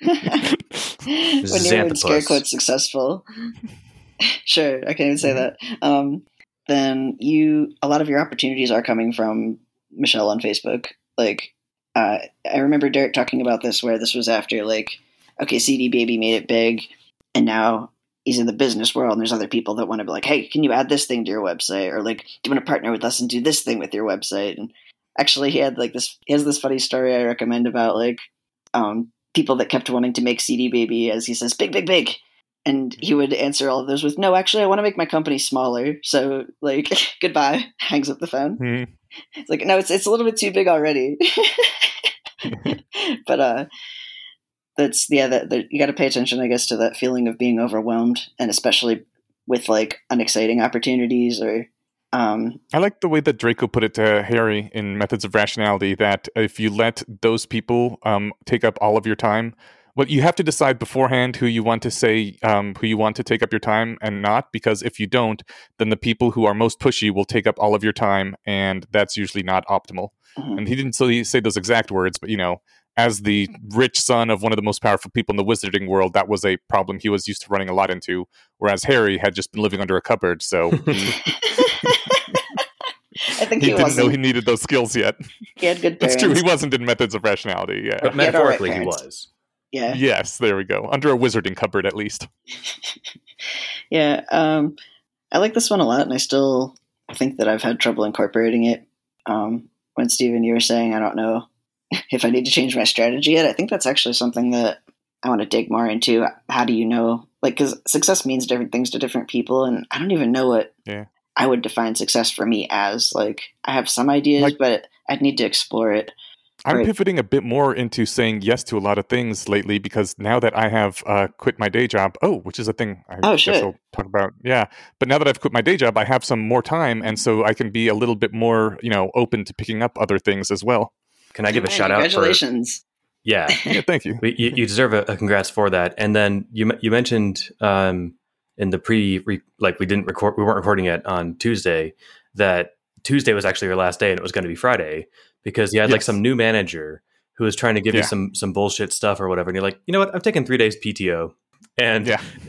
when you're in scare Xanthopus. quotes successful, sure, I can't even say that. Um, then you a lot of your opportunities are coming from Michelle on Facebook. Like uh, I remember Derek talking about this, where this was after like, okay, CD Baby made it big, and now he's in the business world, and there's other people that want to be like, hey, can you add this thing to your website, or like, do you want to partner with us and do this thing with your website? And actually, he had like this. He has this funny story I recommend about like um, people that kept wanting to make CD Baby, as he says, big, big, big. And he would answer all of those with, "No, actually, I want to make my company smaller." So, like, goodbye. Hangs up the phone. Hmm. It's like, no, it's it's a little bit too big already. but uh, that's yeah. That, that you got to pay attention, I guess, to that feeling of being overwhelmed, and especially with like unexciting opportunities or um, I like the way that Draco put it to Harry in Methods of Rationality that if you let those people um, take up all of your time, well, you have to decide beforehand who you want to say, um, who you want to take up your time and not, because if you don't, then the people who are most pushy will take up all of your time, and that's usually not optimal. mhm. And he didn't say those exact words, but you know, as the rich son of one of the most powerful people in the wizarding world, that was a problem he was used to running a lot into. Whereas Harry had just been living under a cupboard, so he I think he, he, didn't wasn't. know he needed those skills yet. He had good That's true. He wasn't in Methods of Rationality. Yeah. But He had all right metaphorically, he was. Yeah, Yes, there we go. Under a wizarding cupboard, at least. yeah. Um, I like this one a lot, and I still think that I've had trouble incorporating it. Um, when Steven, you were saying, I don't know if I need to change my strategy yet. I think that's actually something that I want to dig more into. How do you know? Like, because success means different things to different people, and I don't even know what Yeah. I would define success for me as. Like, I have some ideas, Like- but I'd need to explore it. I'm Right. pivoting a bit more into saying yes to a lot of things lately because now that I have uh, quit my day job, oh, which is a thing I Oh, guess. I'll talk about. Yeah, but now that I've quit my day job, I have some more time, and so I can be a little bit more, you know, open to picking up other things as well. Can I give a Man, shout out for? Congratulations. Yeah, Yeah, thank you. You, you deserve a, a congrats for that. And then you you mentioned um, in the pre re, like we didn't record we weren't recording it on Tuesday that Tuesday was actually your last day and it was going to be Friday because you had like some new manager who was trying to give you some some bullshit stuff or whatever and you're like you know what I've taken three days PTO and Yeah.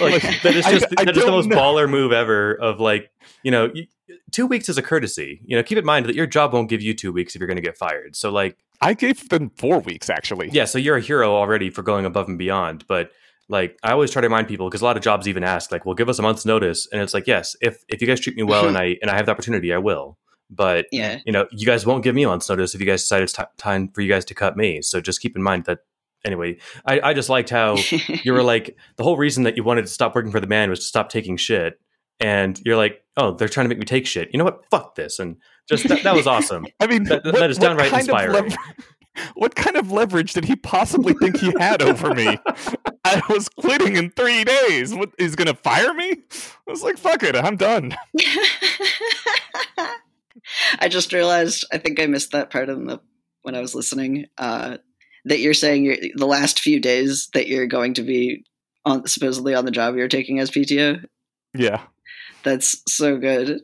like that is I- just I that is the most know. baller move ever of like you know you, two weeks is a courtesy you know keep in mind that your job won't give you two weeks if you're going to get fired so like I gave them four weeks actually. yeah, so you're a hero already for going above and beyond. But like, I always try to remind people because a lot of jobs even ask, like, "Well, give us a month's notice," and it's like, yes, if if you guys treat me well mm-hmm. and I and I have the opportunity, I will. But Yeah. you know, you guys won't give me a month's notice if you guys decide it's ti time for you guys to cut me. So just keep in mind that. Anyway, I, I just liked how you were like the whole reason that you wanted to stop working for the man was to stop taking shit, and you're like, oh, they're trying to make me take shit. You know what? Fuck this, and just that, that was awesome. I mean, That- that is downright kind of inspiring. what kind of leverage did he possibly think he had over me? I was quitting in three days. What, he's gonna fire me? I was like, fuck it, I'm done. I just realized I think I missed that part in the when I was listening. Uh, that you're saying you're, the last few days that you're going to be on supposedly on the job you're taking as PTO. Yeah. That's so good.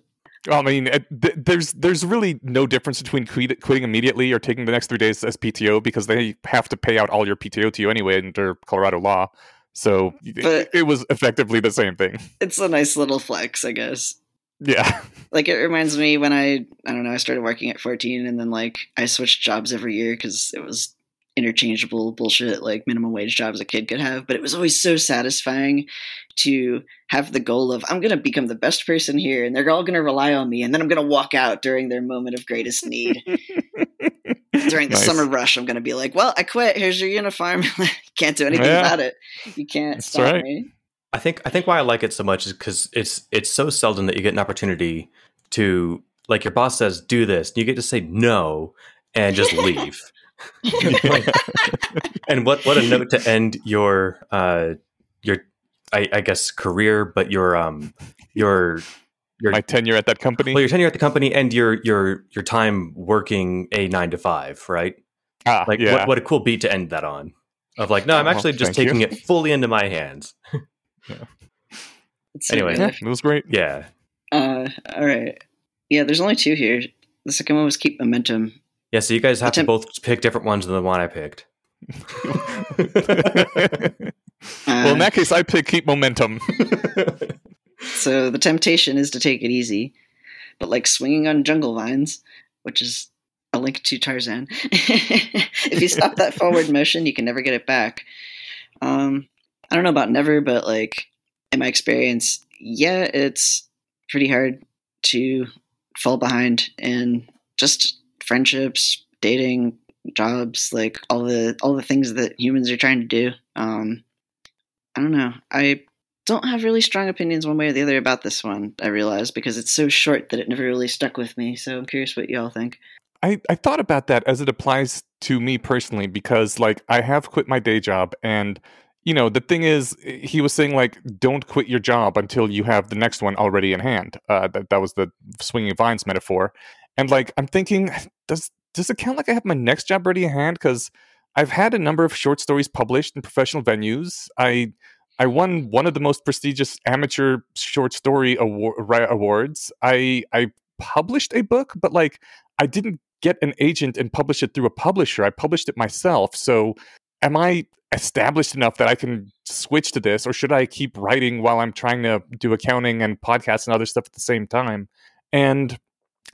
I mean, it, th- there's there's really no difference between quit- quitting immediately or taking the next three days as PTO because they have to pay out all your PTO to you anyway under Colorado law. So it- But- it was effectively the same thing. It's a nice little flex, I guess. Yeah. Like it reminds me when I I don't know I started working at 14 and then like I switched jobs every year because it was interchangeable bullshit like minimum wage jobs a kid could have but it was always so satisfying to have the goal of i'm going to become the best person here and they're all going to rely on me and then i'm going to walk out during their moment of greatest need during the Nice. summer rush i'm going to be like well i quit here's your uniform can't do anything Yeah. about it you can't That's stop right. me I think I think why I like it so much is because it's it's so seldom that you get an opportunity to like your boss says do this, and you get to say no and just leave. and what what a note to end your uh your I, I guess career, but your um your your My tenure at that company. well your tenure at the company and your your your time working a nine to five, right? ah, Like yeah. what what a cool beat to end that on. Of like, no, I'm Oh, actually just thank you. taking it fully into my hands. It's so Anyway. yeah, it was great. Yeah. uh all right yeah there's only two here the second one was keep momentum Yeah, so you guys have to Attempt- both pick different ones than the one I picked. well, in that case, I pick keep momentum. So the temptation is to take it easy, but like swinging on jungle vines, which is a link to Tarzan. if you stop that forward motion, you can never get it back. Um, I don't know about never, but like in my experience, yeah, it's pretty hard to fall behind and just friendships, dating, jobs, like all the all the things that humans are trying to do. Um, I don't know. I don't have really strong opinions one way or the other about this one, I realize, because it's so short that it never really stuck with me. So I'm curious what y'all think. I, I thought about that as it applies to me personally because like I have quit my day job and you know the thing is he was saying like don't quit your job until you have the next one already in hand uh, that, that was the swinging vines metaphor and like I'm thinking does does it count like I have my next job ready in hand because I've had a number of short stories published in professional venues I I won one of the most prestigious amateur short story award, awards I I published a book but like I didn't get an agent and publish it through a publisher. I published it myself. So am I established enough that I can switch to this or should I keep writing while I'm trying to do accounting and podcasts and other stuff at the same time? And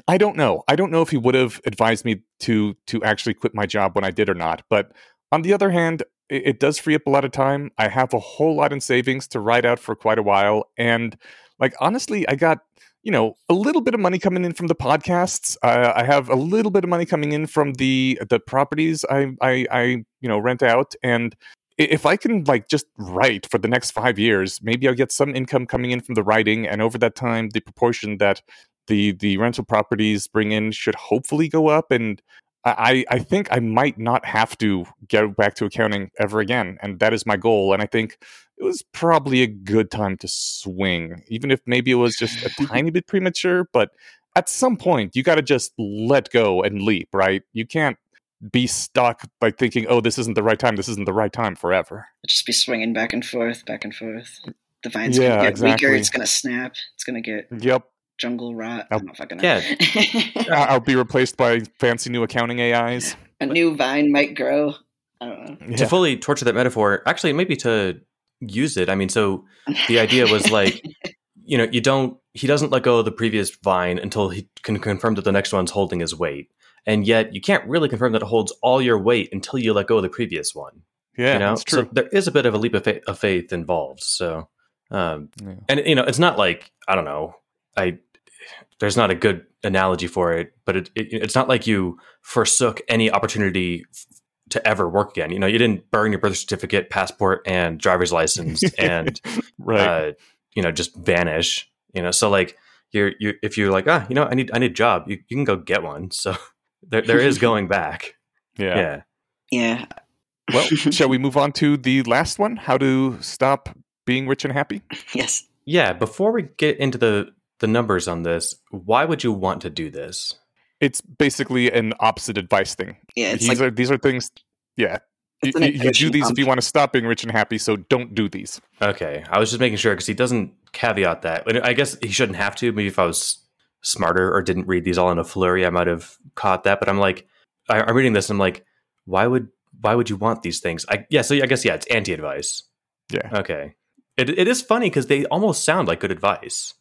I don't know. I don't know if he would have advised me to to actually quit my job when I did or not. But on the other hand, it, it does free up a lot of time. I have a whole lot in savings to ride out for quite a while, and like honestly, I got you know a little bit of money coming in from the podcasts. Uh, I have a little bit of money coming in from the the properties I I, I you know rent out, and if I can like just write for the next five years, maybe I'll get some income coming in from the writing, and over that time, the proportion that the the rental properties bring in should hopefully go up and I, I think I might not have to get back to accounting ever again. And that is my goal. And I think it was probably a good time to swing, even if maybe it was just a tiny bit premature. But at some point, you got to just let go and leap, right? You can't be stuck by thinking, oh, this isn't the right time. This isn't the right time forever. Just be swinging back and forth, back and forth. The vine's Yeah, gonna get exactly. weaker. It's gonna snap. It's gonna get Yep. Jungle rot. Oh, I don't know if I can. yeah. I- I'll be replaced by fancy new accounting AIs. a new vine might grow. I don't know. To fully torture that metaphor, actually, maybe to use it. I mean, so the idea was like, you know, you don't. He doesn't let go of the previous vine until he can confirm that the next one's holding his weight, and yet you can't really confirm that it holds all your weight until you let go of the previous one. yeah, you know, that's true. so there is a bit of a leap of, fa- of faith involved. So, um, Yeah. and you know, it's not like I don't know. I there's not a good analogy for it, but it, it it's not like you forsook any opportunity f- to ever work again. You know, you didn't burn your birth certificate, passport, and driver's license, and right. uh, you know, just vanish. You know, so like you're you if you're like ah, you know, I need I need a job, you, you can go get one. So there there is going back. yeah. yeah. Yeah. Well, shall we move on to the last one? How to stop being rich and happy? yes. Yeah, before we get into the the numbers on this, why would you want to do this? It's basically an opposite advice thing. Yeah. It's these like are these are things. Yeah, you, you- you do encouraging these if you want to stop being rich and happy. So don't do these. Okay, I was just making sure because he doesn't caveat that. But I guess he shouldn't have to. Maybe if I was smarter or didn't read these all in a flurry, I might have caught that. But I'm like, I, I'm reading this. and I'm like, why would why would you want these things? I yeah. So I guess yeah, it's anti advice. Yeah. Okay. It it is funny because they almost sound like good advice.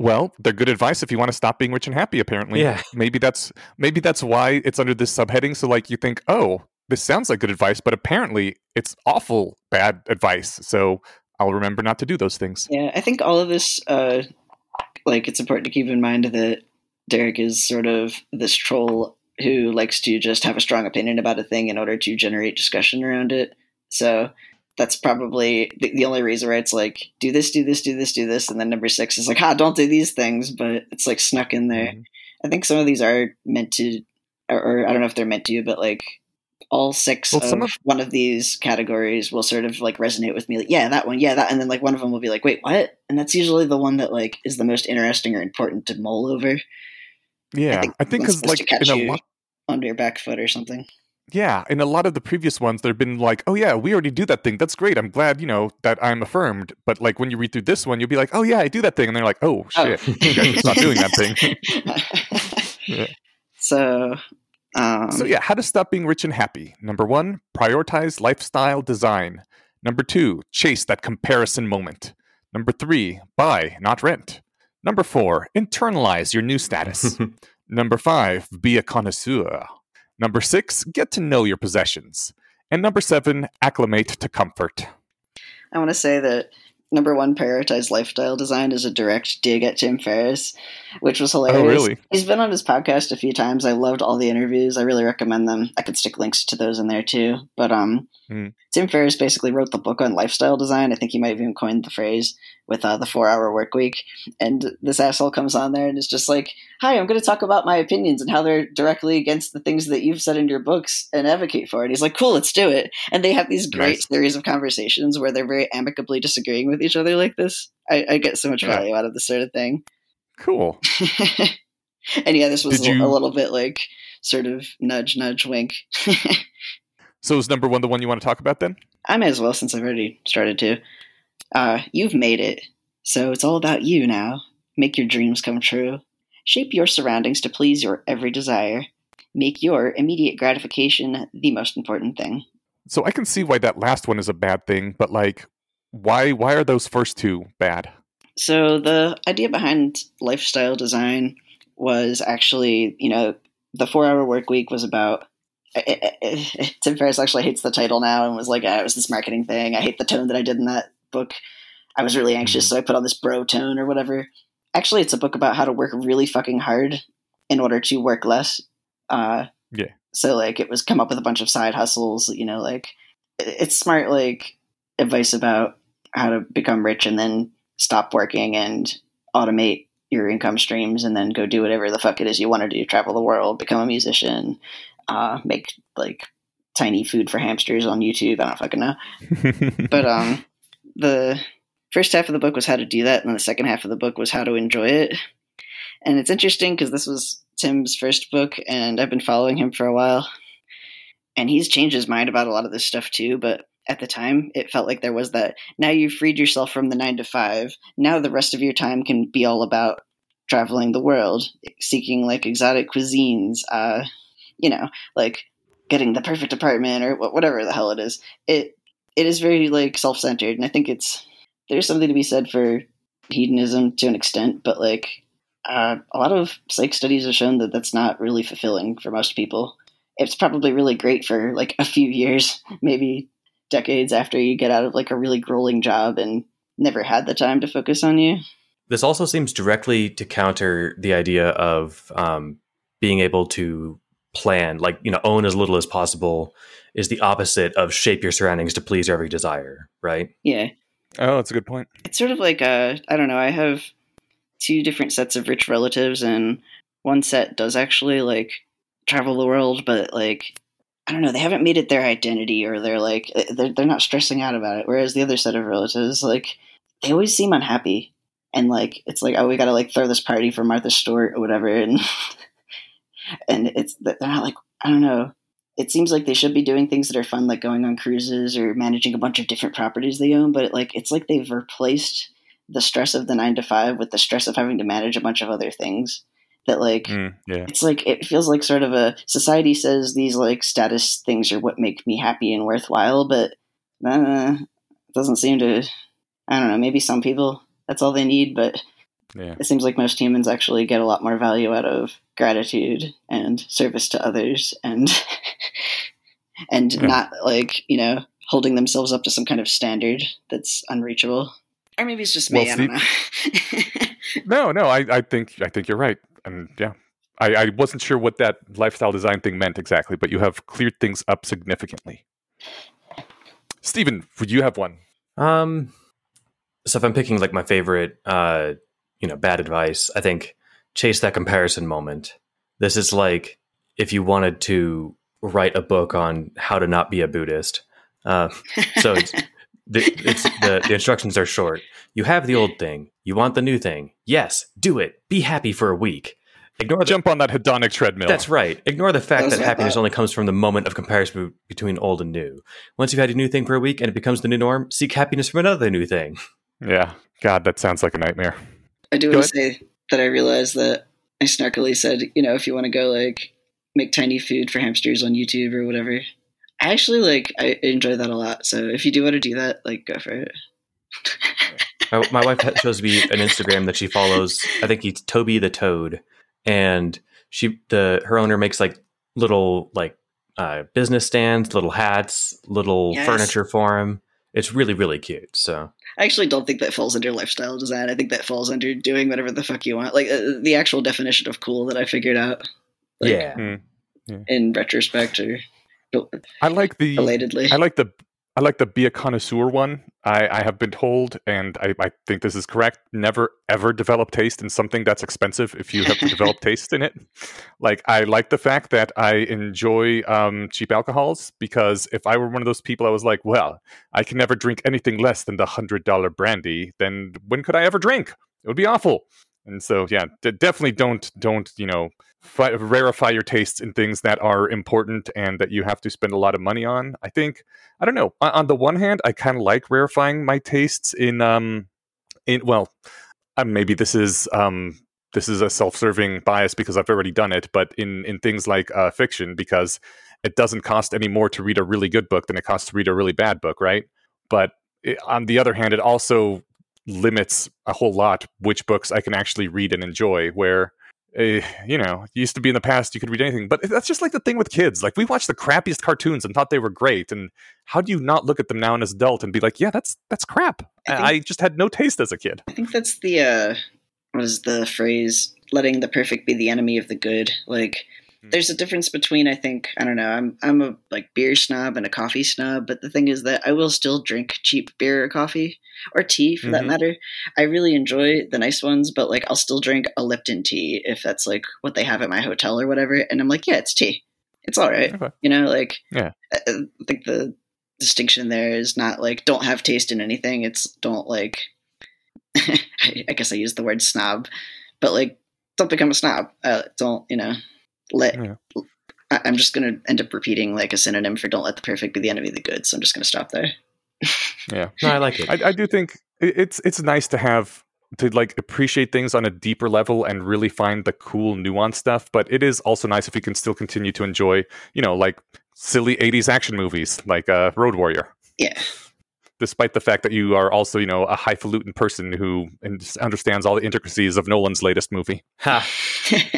Well, they're good advice if you want to stop being rich and happy. Apparently, Yeah. Maybe that's maybe that's why it's under this subheading. So like you think, oh, this sounds like good advice, but apparently it's awful bad advice. So I'll remember not to do those things. Yeah, I think all of this, uh, like, it's important to keep in mind that Derek is sort of this troll who likes to just have a strong opinion about a thing in order to generate discussion around it. So that's probably the, the only reason where it's like, do this, do this, do this, do this. And then number six is like, ah, don't do these things, but it's like snuck in there. Mhm. I think some of these are meant to, or, or I don't know if they're meant to, but like all six Well, of, some of- one of these categories will sort of like resonate with me. Like, yeah, that one, yeah, that, and then like one of them will be like, wait, what? And that's usually the one that like is the most interesting or important to mull over. Yeah, I think because like in a you lot, under your back foot or something. Yeah, in a lot of the previous ones, there've been like, oh yeah, we already do that thing. That's great. I'm glad you know that I'm affirmed. But like when you read through this one, you'll be like, oh yeah, I do that thing, and they're like, oh shit, you guys not doing that thing. Yeah. So, um, So yeah, how to stop being rich and happy. Number one, prioritize lifestyle design. Number two, chase that comparison moment. Number three, buy, not rent. Number four, internalize your new status. Number five, be a connoisseur. Number six, get to know your possessions. And number seven, acclimate to comfort. I want to say that number one, prioritize lifestyle design is a direct dig at Tim Ferriss, which was hilarious. Oh, really? He's been on his podcast a few times. I loved all the interviews. I really recommend them. I could stick links to those in there too. But um, Hmm. Tim Ferriss basically wrote the book on lifestyle design. I think he might have even coined the phrase with uh, the four hour work week. And this asshole comes on there and is just like, Hi, I'm going to talk about my opinions and how they're directly against the things that you've said in your books and advocate for. And he's like, Cool, let's do it. And they have these great Nice. series of conversations where they're very amicably disagreeing with each other like this. I, I get so much Yeah. value out of this sort of thing. Cool. and yeah, this was a, you- a little bit like sort of nudge, nudge, wink. So is number one the one you want to talk about then? I may as well since I've already started to. Uh, you've made it, so it's all about you now. Make your dreams come true. Shape your surroundings to please your every desire. Make your immediate gratification the most important thing. So I can see why that last one is a bad thing, but like, why why are those first two bad? So the idea behind lifestyle design was actually, you know, the four hour work week was about. Tim Ferriss actually hates the title now and was like, ah, it was this marketing thing. I hate the tone that I did in that book. I was really anxious, so I put on this bro tone or whatever. Actually, it's a book about how to work really fucking hard in order to work less. Uh, Yeah. So like, it was come up with a bunch of side hustles. You know, like it's smart like advice about how to become rich and then stop working and automate your income streams and then go do whatever the fuck it is you want to do travel the world become a musician uh, make like tiny food for hamsters on youtube i don't fucking know but um the first half of the book was how to do that and then the second half of the book was how to enjoy it. And it's interesting because this was tim's first book and i've been following him for a while. And he's changed his mind about a lot of this stuff too but at the time it felt like there was that now you've freed yourself from the nine to five. Now the rest of your time can be all about traveling the world seeking like exotic cuisines uh you know like getting the perfect apartment or whatever the hell it is. It it is very like self-centered and i think it's there's something to be said for hedonism to an extent but like uh, a lot of psych studies have shown that that's not really fulfilling for most people. It's probably really great for like a few years maybe decades after you get out of like a really grueling job and never had the time to focus on you. This also seems directly to counter the idea of um, being able to plan, like, you know, own as little as possible is the opposite of shape your surroundings to please every desire, right? yeah oh, that's a good point. it's sort of like uh, I don't know. I have two different sets of rich relatives, and one set does actually like travel the world, but like I don't know. They haven't made it their identity, or they're like eh, they're they're not stressing out about it. Whereas the other set of relatives, like they always seem unhappy, and like it's like oh we got to like throw this party for Martha Stewart or whatever, and and it's they're not like I don't know. It seems like they should be doing things that are fun, like going on cruises or managing a bunch of different properties they own. But like, it's like they've replaced the stress of the nine to five with the stress of having to manage a bunch of other things. That like, Mm, yeah. it's like it feels like sort of a society says these like status things are what make me happy and worthwhile, but uh, it doesn't seem to. I don't know. Maybe some people that's all they need, but Yeah. it seems like most humans actually get a lot more value out of gratitude and service to others and and Yeah. not like you know holding themselves up to some kind of standard that's unreachable or maybe it's just me Well, i don't know No, no, I, I think I think you're right. And yeah. I, I wasn't sure what that lifestyle design thing meant exactly, but you have cleared things up significantly. Steven, would you have one? Um, so if I'm picking like my favorite, uh, you know, bad advice, I think chase that comparison moment. This is like if you wanted to write a book on how to not be a Buddhist. Uh, so it's, the, it's the, the instructions are short. You have the old thing. You want the new thing. Yes, do it. Be happy for a week. Ignore the, Jump on that hedonic treadmill. that's right. Ignore the fact that happiness thought. only comes from the moment of comparison between old and new. Once you've had a new thing for a week and it becomes the new norm, seek happiness from another new thing. Yeah. God, that sounds like a nightmare. I do want to say that i realized that i snarkily said you know if you want to go like make tiny food for hamsters on youtube or whatever i actually like i enjoy that a lot so if you do want to do that like go for it My, my wife shows me an Instagram that she follows. I think it's Toby the Toad, and she the her owner makes like little like uh, business stands, little hats, little Yes. furniture for him. It's really really cute. So I actually don't think that falls under lifestyle design. I think that falls under doing whatever the fuck you want. Like uh, the actual definition of cool that I figured out. Like, yeah, In retrospect or I like the belatedly. I like the I like the be a connoisseur one. I, I have been told, and I, I think this is correct. Never ever develop taste in something that's expensive if you have to develop taste in it. Like I like the fact that I enjoy um, cheap alcohols because if I were one of those people, I was like, well, I can never drink anything less than the hundred dollar brandy. Then when could I ever drink? It would be awful. And so, yeah, d- definitely don't don't you know fi- rarefy your tastes in things that are important and that you have to spend a lot of money on. I think I don't know. On, on the one hand, I kind of like rarefying my tastes in um in well, uh, maybe this is um this is a self-serving bias because I've already done it, but in in things like uh, fiction because it doesn't cost any more to read a really good book than it costs to read a really bad book, right? But it, on the other hand, it also limits a whole lot which books I can actually read and enjoy. Where uh, you know, used to be in the past you could read anything, but that's just like the thing with kids. Like we watched the crappiest cartoons and thought they were great, and how do you not look at them now as adult and be like, yeah, that's that's crap. I, think, I just had no taste as a kid. I think that's the uh, what is the phrase? Letting the perfect be the enemy of the good. Like. There's a difference between I think I don't know I'm I'm a like beer snob and a coffee snob, but the thing is that I will still drink cheap beer or coffee or tea for mm-hmm. that matter. I really enjoy the nice ones, but like I'll still drink a Lipton tea if that's like what they have at my hotel or whatever, and I'm like, yeah, it's tea, it's all right, okay. you know, like yeah, I, I think the distinction there is not like don't have taste in anything. It's don't like I guess I use the word snob, but like don't become a snob. Uh, don't you know? Let yeah. I'm just going to end up repeating like a synonym for "don't let the perfect be the enemy of the good." So I'm just going to stop there. yeah, no, I like it. I, I, do think it's it's nice to have to like appreciate things on a deeper level and really find the cool nuance stuff. But it is also nice if you can still continue to enjoy, you know, like silly '80s action movies like uh, Road Warrior. Yeah, despite the fact that you are also, you know, a highfalutin person who understands all the intricacies of Nolan's latest movie. Ha!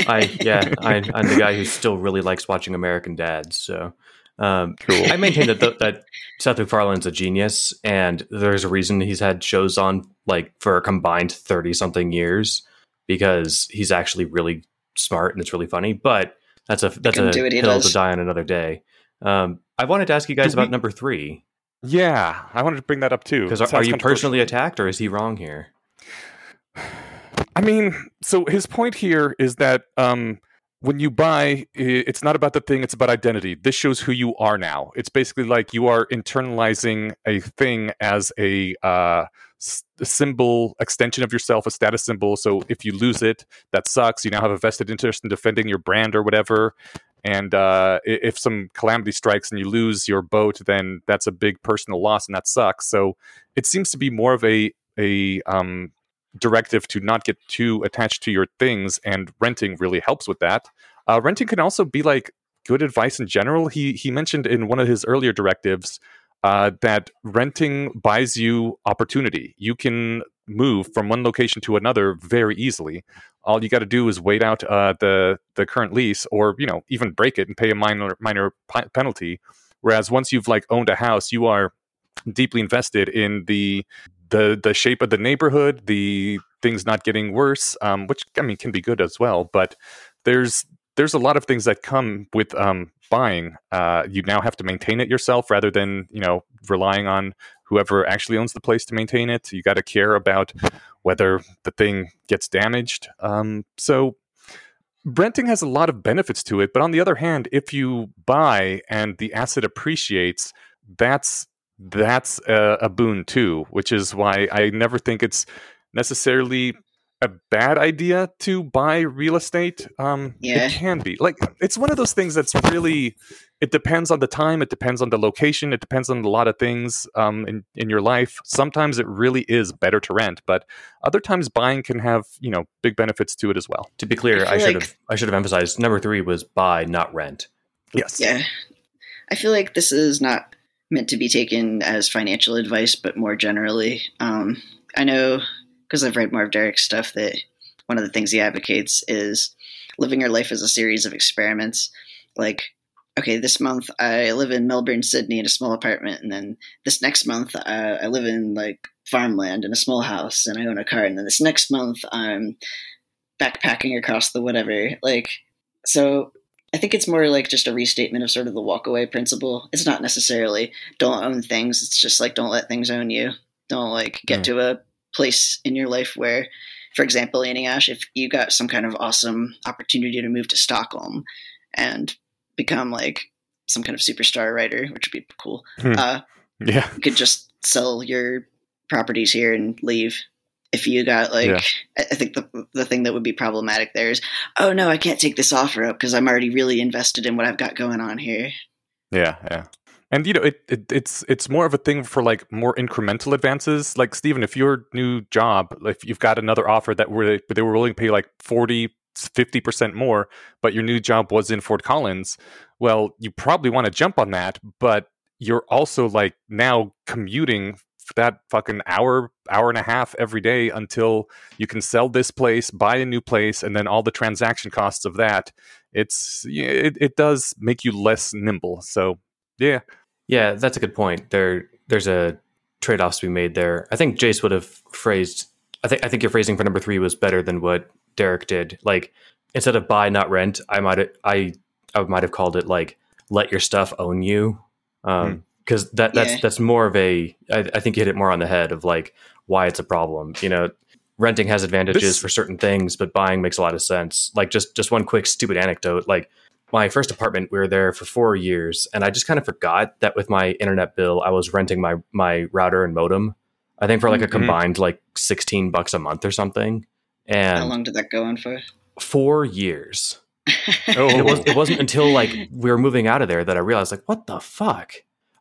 I yeah, I, am the guy who still really likes watching American Dads. So um, cool. I maintain that the, that Seth MacFarlane's a genius, and there's a reason he's had shows on like for a combined thirty something years because he's actually really smart and it's really funny. But that's a that's a hill to die on another day. Um, I wanted to ask you guys about number three. Yeah, I wanted to bring that up too. Because are, are you personally attacked, or is he wrong here? I mean, so his point here is that um, when you buy, it's not about the thing; it's about identity. This shows who you are now. It's basically like you are internalizing a thing as a, uh, a symbol extension of yourself, a status symbol. So if you lose it, that sucks. You now have a vested interest in defending your brand or whatever. And uh, if some calamity strikes and you lose your boat, then that's a big personal loss, and that sucks. So it seems to be more of a a um, directive to not get too attached to your things, and renting really helps with that. Uh, renting can also be like good advice in general. He he mentioned in one of his earlier directives uh, that renting buys you opportunity. You can move from one location to another very easily. All you got to do is wait out uh, the the current lease, or you know, even break it and pay a minor minor p- penalty. Whereas once you've like owned a house, you are deeply invested in the the the shape of the neighborhood, the things not getting worse, um, which I mean can be good as well. But there's there's a lot of things that come with um, buying. Uh, you now have to maintain it yourself rather than you know relying on whoever actually owns the place to maintain it. You got to care about whether the thing gets damaged. Um, so renting has a lot of benefits to it, but on the other hand, if you buy and the asset appreciates, that's that's a, a boon too. Which is why I never think it's necessarily a bad idea to buy real estate. Um, yeah. It can be like it's one of those things that's really. It depends on the time. It depends on the location. It depends on a lot of things um, in in your life. Sometimes it really is better to rent, but other times buying can have you know big benefits to it as well. To be clear, I, I should like, have I should have emphasized number three was buy, not rent. Yes. Yeah. I feel like this is not meant to be taken as financial advice, but more generally. Um, I know because I've read more of Derek's stuff that one of the things he advocates is living your life as a series of experiments. Like, okay, this month I live in Melbourne, Sydney in a small apartment, and then this next month uh, I live in like farmland in a small house and I own a car, and then this next month I'm backpacking across the whatever. Like, so I think it's more like just a restatement of sort of the walkaway principle. It's not necessarily don't own things. It's just like don't let things own you. Don't like get to a place in your life where, for example, Eneasz, if you got some kind of awesome opportunity to move to Stockholm and become like some kind of superstar writer, which would be cool. Hmm. Uh, yeah, you could just sell your properties here and leave. If you got like, yeah. I think the the thing that would be problematic there is, oh no, I can't take this offer up because I'm already really invested in what I've got going on here. Yeah, yeah and you know it, it, it's it's more of a thing for like more incremental advances like Steven if your new job if you've got another offer that were they were willing to pay like 40 50% more but your new job was in Fort Collins well you probably want to jump on that but you're also like now commuting that fucking hour, hour and a half every day until you can sell this place, buy a new place, and then all the transaction costs of that. It's it, it does make you less nimble. So yeah, yeah, that's a good point. There, there's a trade offs to be made there. I think Jace would have phrased. I think I think your phrasing for number three was better than what Derek did. Like instead of buy not rent, I might I I might have called it like let your stuff own you. Um, because mm. that that's yeah. that's more of a I, I think you hit it more on the head of like why it's a problem. You know, renting has advantages this... for certain things, but buying makes a lot of sense. Like just just one quick stupid anecdote. Like my first apartment, we were there for four years, and I just kind of forgot that with my internet bill, I was renting my my router and modem. I think for like a mm-hmm. combined like sixteen bucks a month or something. And how long did that go on for? Four years. oh. it, was, it wasn't until like we were moving out of there that I realized like what the fuck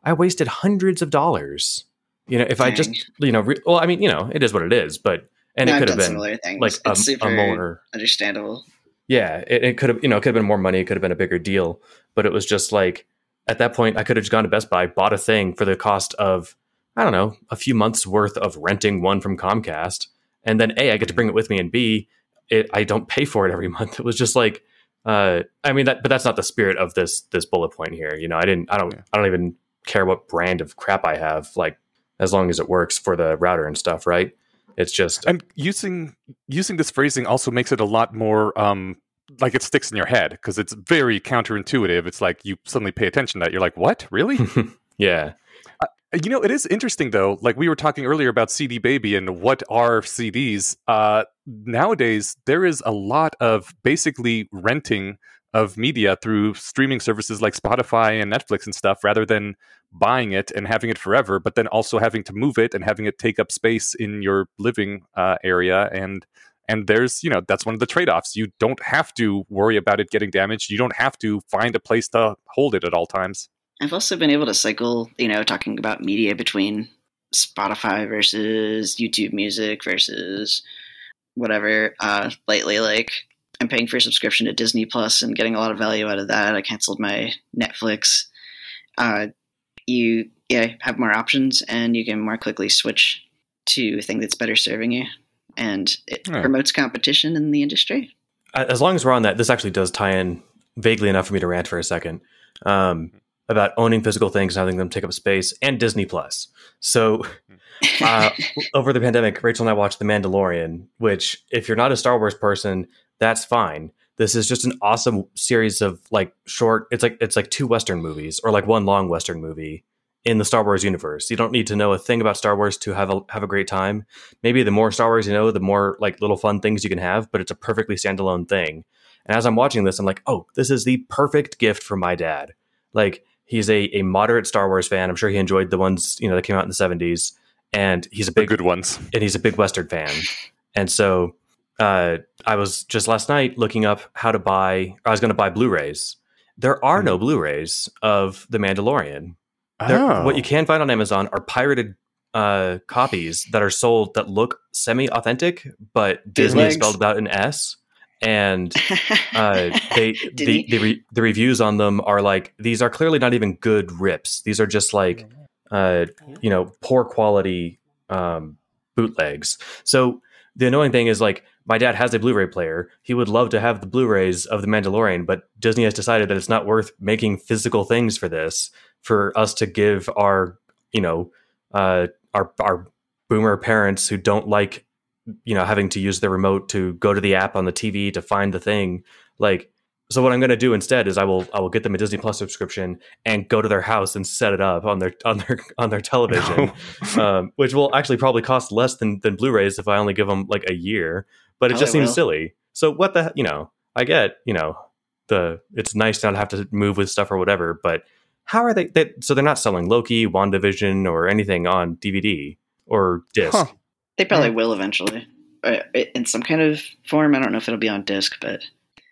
I wasted hundreds of dollars. You know, if Dang. I just you know, re- well, I mean, you know, it is what it is, but and no, it could have been like a, a, more understandable. Yeah, it, it could have you know it could have been more money. It could have been a bigger deal, but it was just like at that point I could have just gone to Best Buy, bought a thing for the cost of I don't know a few months worth of renting one from Comcast, and then a I get to bring it with me, and b it I don't pay for it every month. It was just like uh, I mean that, but that's not the spirit of this this bullet point here. You know, I didn't, I don't, I don't even care what brand of crap I have. Like as long as it works for the router and stuff, right? It's just and using using this phrasing also makes it a lot more um like it sticks in your head because it's very counterintuitive. It's like you suddenly pay attention to that. You're like, what? Really? yeah. You know, it is interesting though. Like we were talking earlier about CD Baby and what are CDs. Uh, nowadays, there is a lot of basically renting of media through streaming services like Spotify and Netflix and stuff, rather than buying it and having it forever, but then also having to move it and having it take up space in your living uh, area. And and there's you know that's one of the trade-offs. You don't have to worry about it getting damaged. You don't have to find a place to hold it at all times. I've also been able to cycle, you know, talking about media between Spotify versus YouTube Music versus whatever. Uh, lately, like I'm paying for a subscription to Disney Plus and getting a lot of value out of that. I canceled my Netflix. Uh, you yeah have more options and you can more quickly switch to a thing that's better serving you, and it right. promotes competition in the industry. As long as we're on that, this actually does tie in vaguely enough for me to rant for a second. Um, about owning physical things and having them take up space, and Disney Plus. So, uh, over the pandemic, Rachel and I watched The Mandalorian, which, if you're not a Star Wars person, that's fine. This is just an awesome series of like short. It's like it's like two Western movies or like one long Western movie in the Star Wars universe. You don't need to know a thing about Star Wars to have a have a great time. Maybe the more Star Wars you know, the more like little fun things you can have. But it's a perfectly standalone thing. And as I'm watching this, I'm like, oh, this is the perfect gift for my dad. Like He's a, a moderate Star Wars fan. I'm sure he enjoyed the ones you know that came out in the 70s, and he's a big the good ones. And he's a big Western fan. And so uh, I was just last night looking up how to buy. I was going to buy Blu-rays. There are mm. no Blu-rays of The Mandalorian. Oh. What you can find on Amazon are pirated uh, copies that are sold that look semi-authentic, but Disney is spelled out an S and uh, they the the, re- the, reviews on them are like these are clearly not even good rips. These are just like uh, you know poor quality um, bootlegs. So the annoying thing is like my dad has a Blu-ray player. He would love to have the Blu-rays of The Mandalorian, but Disney has decided that it's not worth making physical things for this for us to give our you know uh, our our boomer parents who don't like you know having to use the remote to go to the app on the TV to find the thing like so what I'm going to do instead is I will I will get them a Disney Plus subscription and go to their house and set it up on their on their on their television, no. um, which will actually probably cost less than than Blu-rays if I only give them like a year. But it just seems will. silly. So what the you know I get you know the it's nice not to not have to move with stuff or whatever. But how are they? they so they're not selling Loki, WandaVision, or anything on DVD or disc. Huh. They probably yeah. will eventually, uh, in some kind of form. I don't know if it'll be on disc, but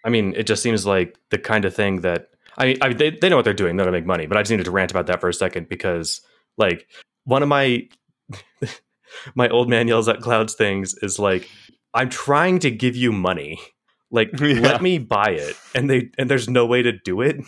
I mean, it just seems like the kind of thing that I mean, I mean they they know what they're doing. They're going to make money, but I just needed to rant about that for a second because, like, one of my my old man yells at clouds things is like, I'm trying to give you money, like yeah. let me buy it, and they and there's no way to do it,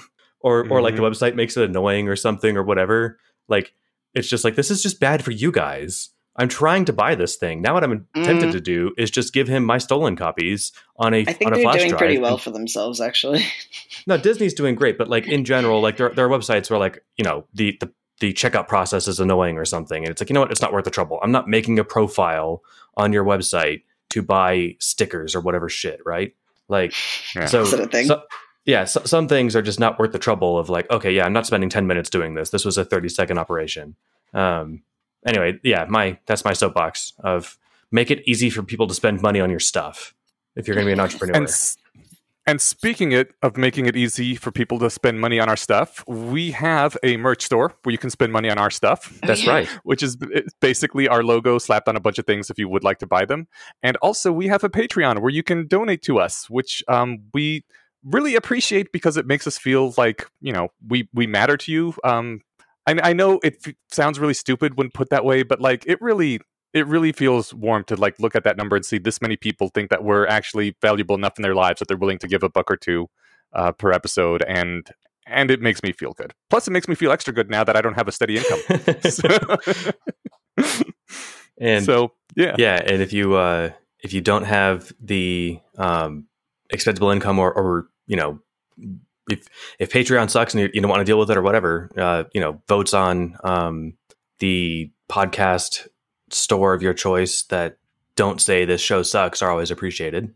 or mm-hmm. or like the mm-hmm. website makes it annoying or something or whatever. Like it's just like this is just bad for you guys. I'm trying to buy this thing. Now what I'm tempted Mm. to do is just give him my stolen copies on a I think on a they're flash doing drive. pretty well and- for themselves, actually. no, Disney's doing great, but like in general, like there, there are websites where like you know the, the the checkout process is annoying or something, and it's like you know what, it's not worth the trouble. I'm not making a profile on your website to buy stickers or whatever shit, right? Like Yeah. so, Is that a thing? so- yeah, so, some things are just not worth the trouble of like, okay, yeah, I'm not spending 10 minutes doing this. This was a 30 second operation. Um, anyway, yeah, my that's my soapbox of make it easy for people to spend money on your stuff if you're going to be an entrepreneur. And and speaking it of making it easy for people to spend money on our stuff, we have a merch store where you can spend money on our stuff. That's right. which is basically our logo slapped on a bunch of things if you would like to buy them. And also, we have a Patreon where you can donate to us, which um, we really appreciate because it makes us feel like you know we we matter to you. Um, I, I know it f- sounds really stupid when put that way, but like it really it really feels warm to like look at that number and see this many people think that we're actually valuable enough in their lives that they're willing to give a buck or two uh, per episode and and it makes me feel good plus it makes me feel extra good now that i don't have a steady income so, and so yeah yeah, and if you uh, if you don't have the um, expendable income or, or you know if if Patreon sucks and you, you don't want to deal with it or whatever, uh, you know, votes on um, the podcast store of your choice that don't say this show sucks are always appreciated.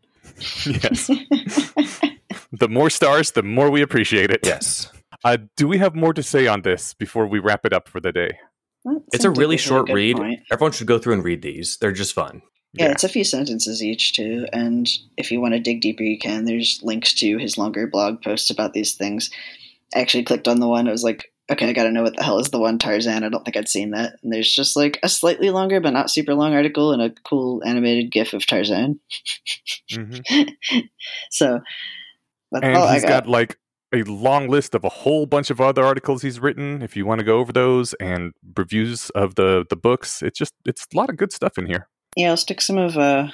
yes the more stars the more we appreciate it Yes, uh, do we have more to say on this before we wrap it up for the day That it's a really short good read. point. Everyone should go through and read these. They're just fun. Yeah, it's a few sentences each too, and if you want to dig deeper, you can. There's links to his longer blog posts about these things. I actually clicked on the one. I was like, okay, I got to know what the hell is the one Tarzan. I don't think I'd seen that. And there's just like a slightly longer but not super long article and a cool animated GIF of Tarzan. Mhm. So that's and all Oh, I he's got. got like a long list of a whole bunch of other articles he's written if you want to go over those and reviews of the the books it's just it's a lot of good stuff in here Yeah, I'll stick some of uh, I'll,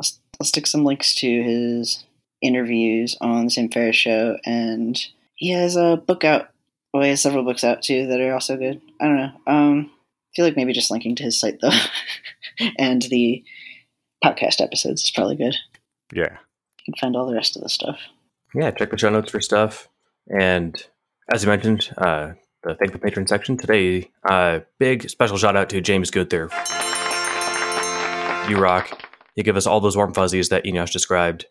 s- I'll stick some links to his interviews on the Sam Ferriss show, and he has a book out. Well, he has several books out too that are also good. I don't know. Um, I feel like maybe just linking to his site though, and the podcast episodes is probably good. yeah You can find all the rest of the stuff. Yeah, check the show notes for stuff. And as you mentioned, uh, the thank the patron section today. Uh, big special shout out to James Goodther. You rock. You give us all those warm fuzzies that Eneasz described,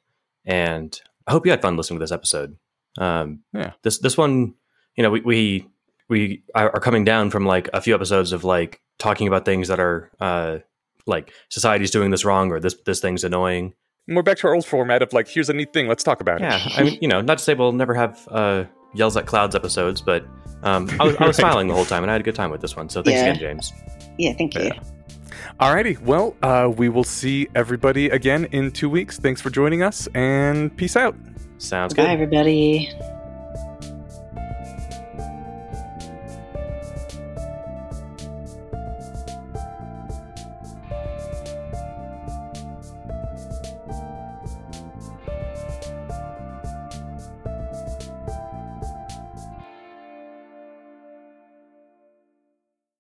and I hope you had fun listening to this episode. Um, Yeah. This this one, you know, we we we are are coming down from like a few episodes of like talking about things that are uh, like society's doing this wrong or this this thing's annoying. And we're back to our old format of like here's a neat thing let's talk about Yeah, it I mean, you know, not to say we'll never have uh, yells at clouds episodes, but um, I was, I was Right. smiling the whole time, and I had a good time with this one. So thanks Yeah. again, James. Yeah, thank you. Yeah. Alrighty well uh we will see everybody again in two weeks thanks for joining us and peace out Sounds Bye, good. Bye, everybody.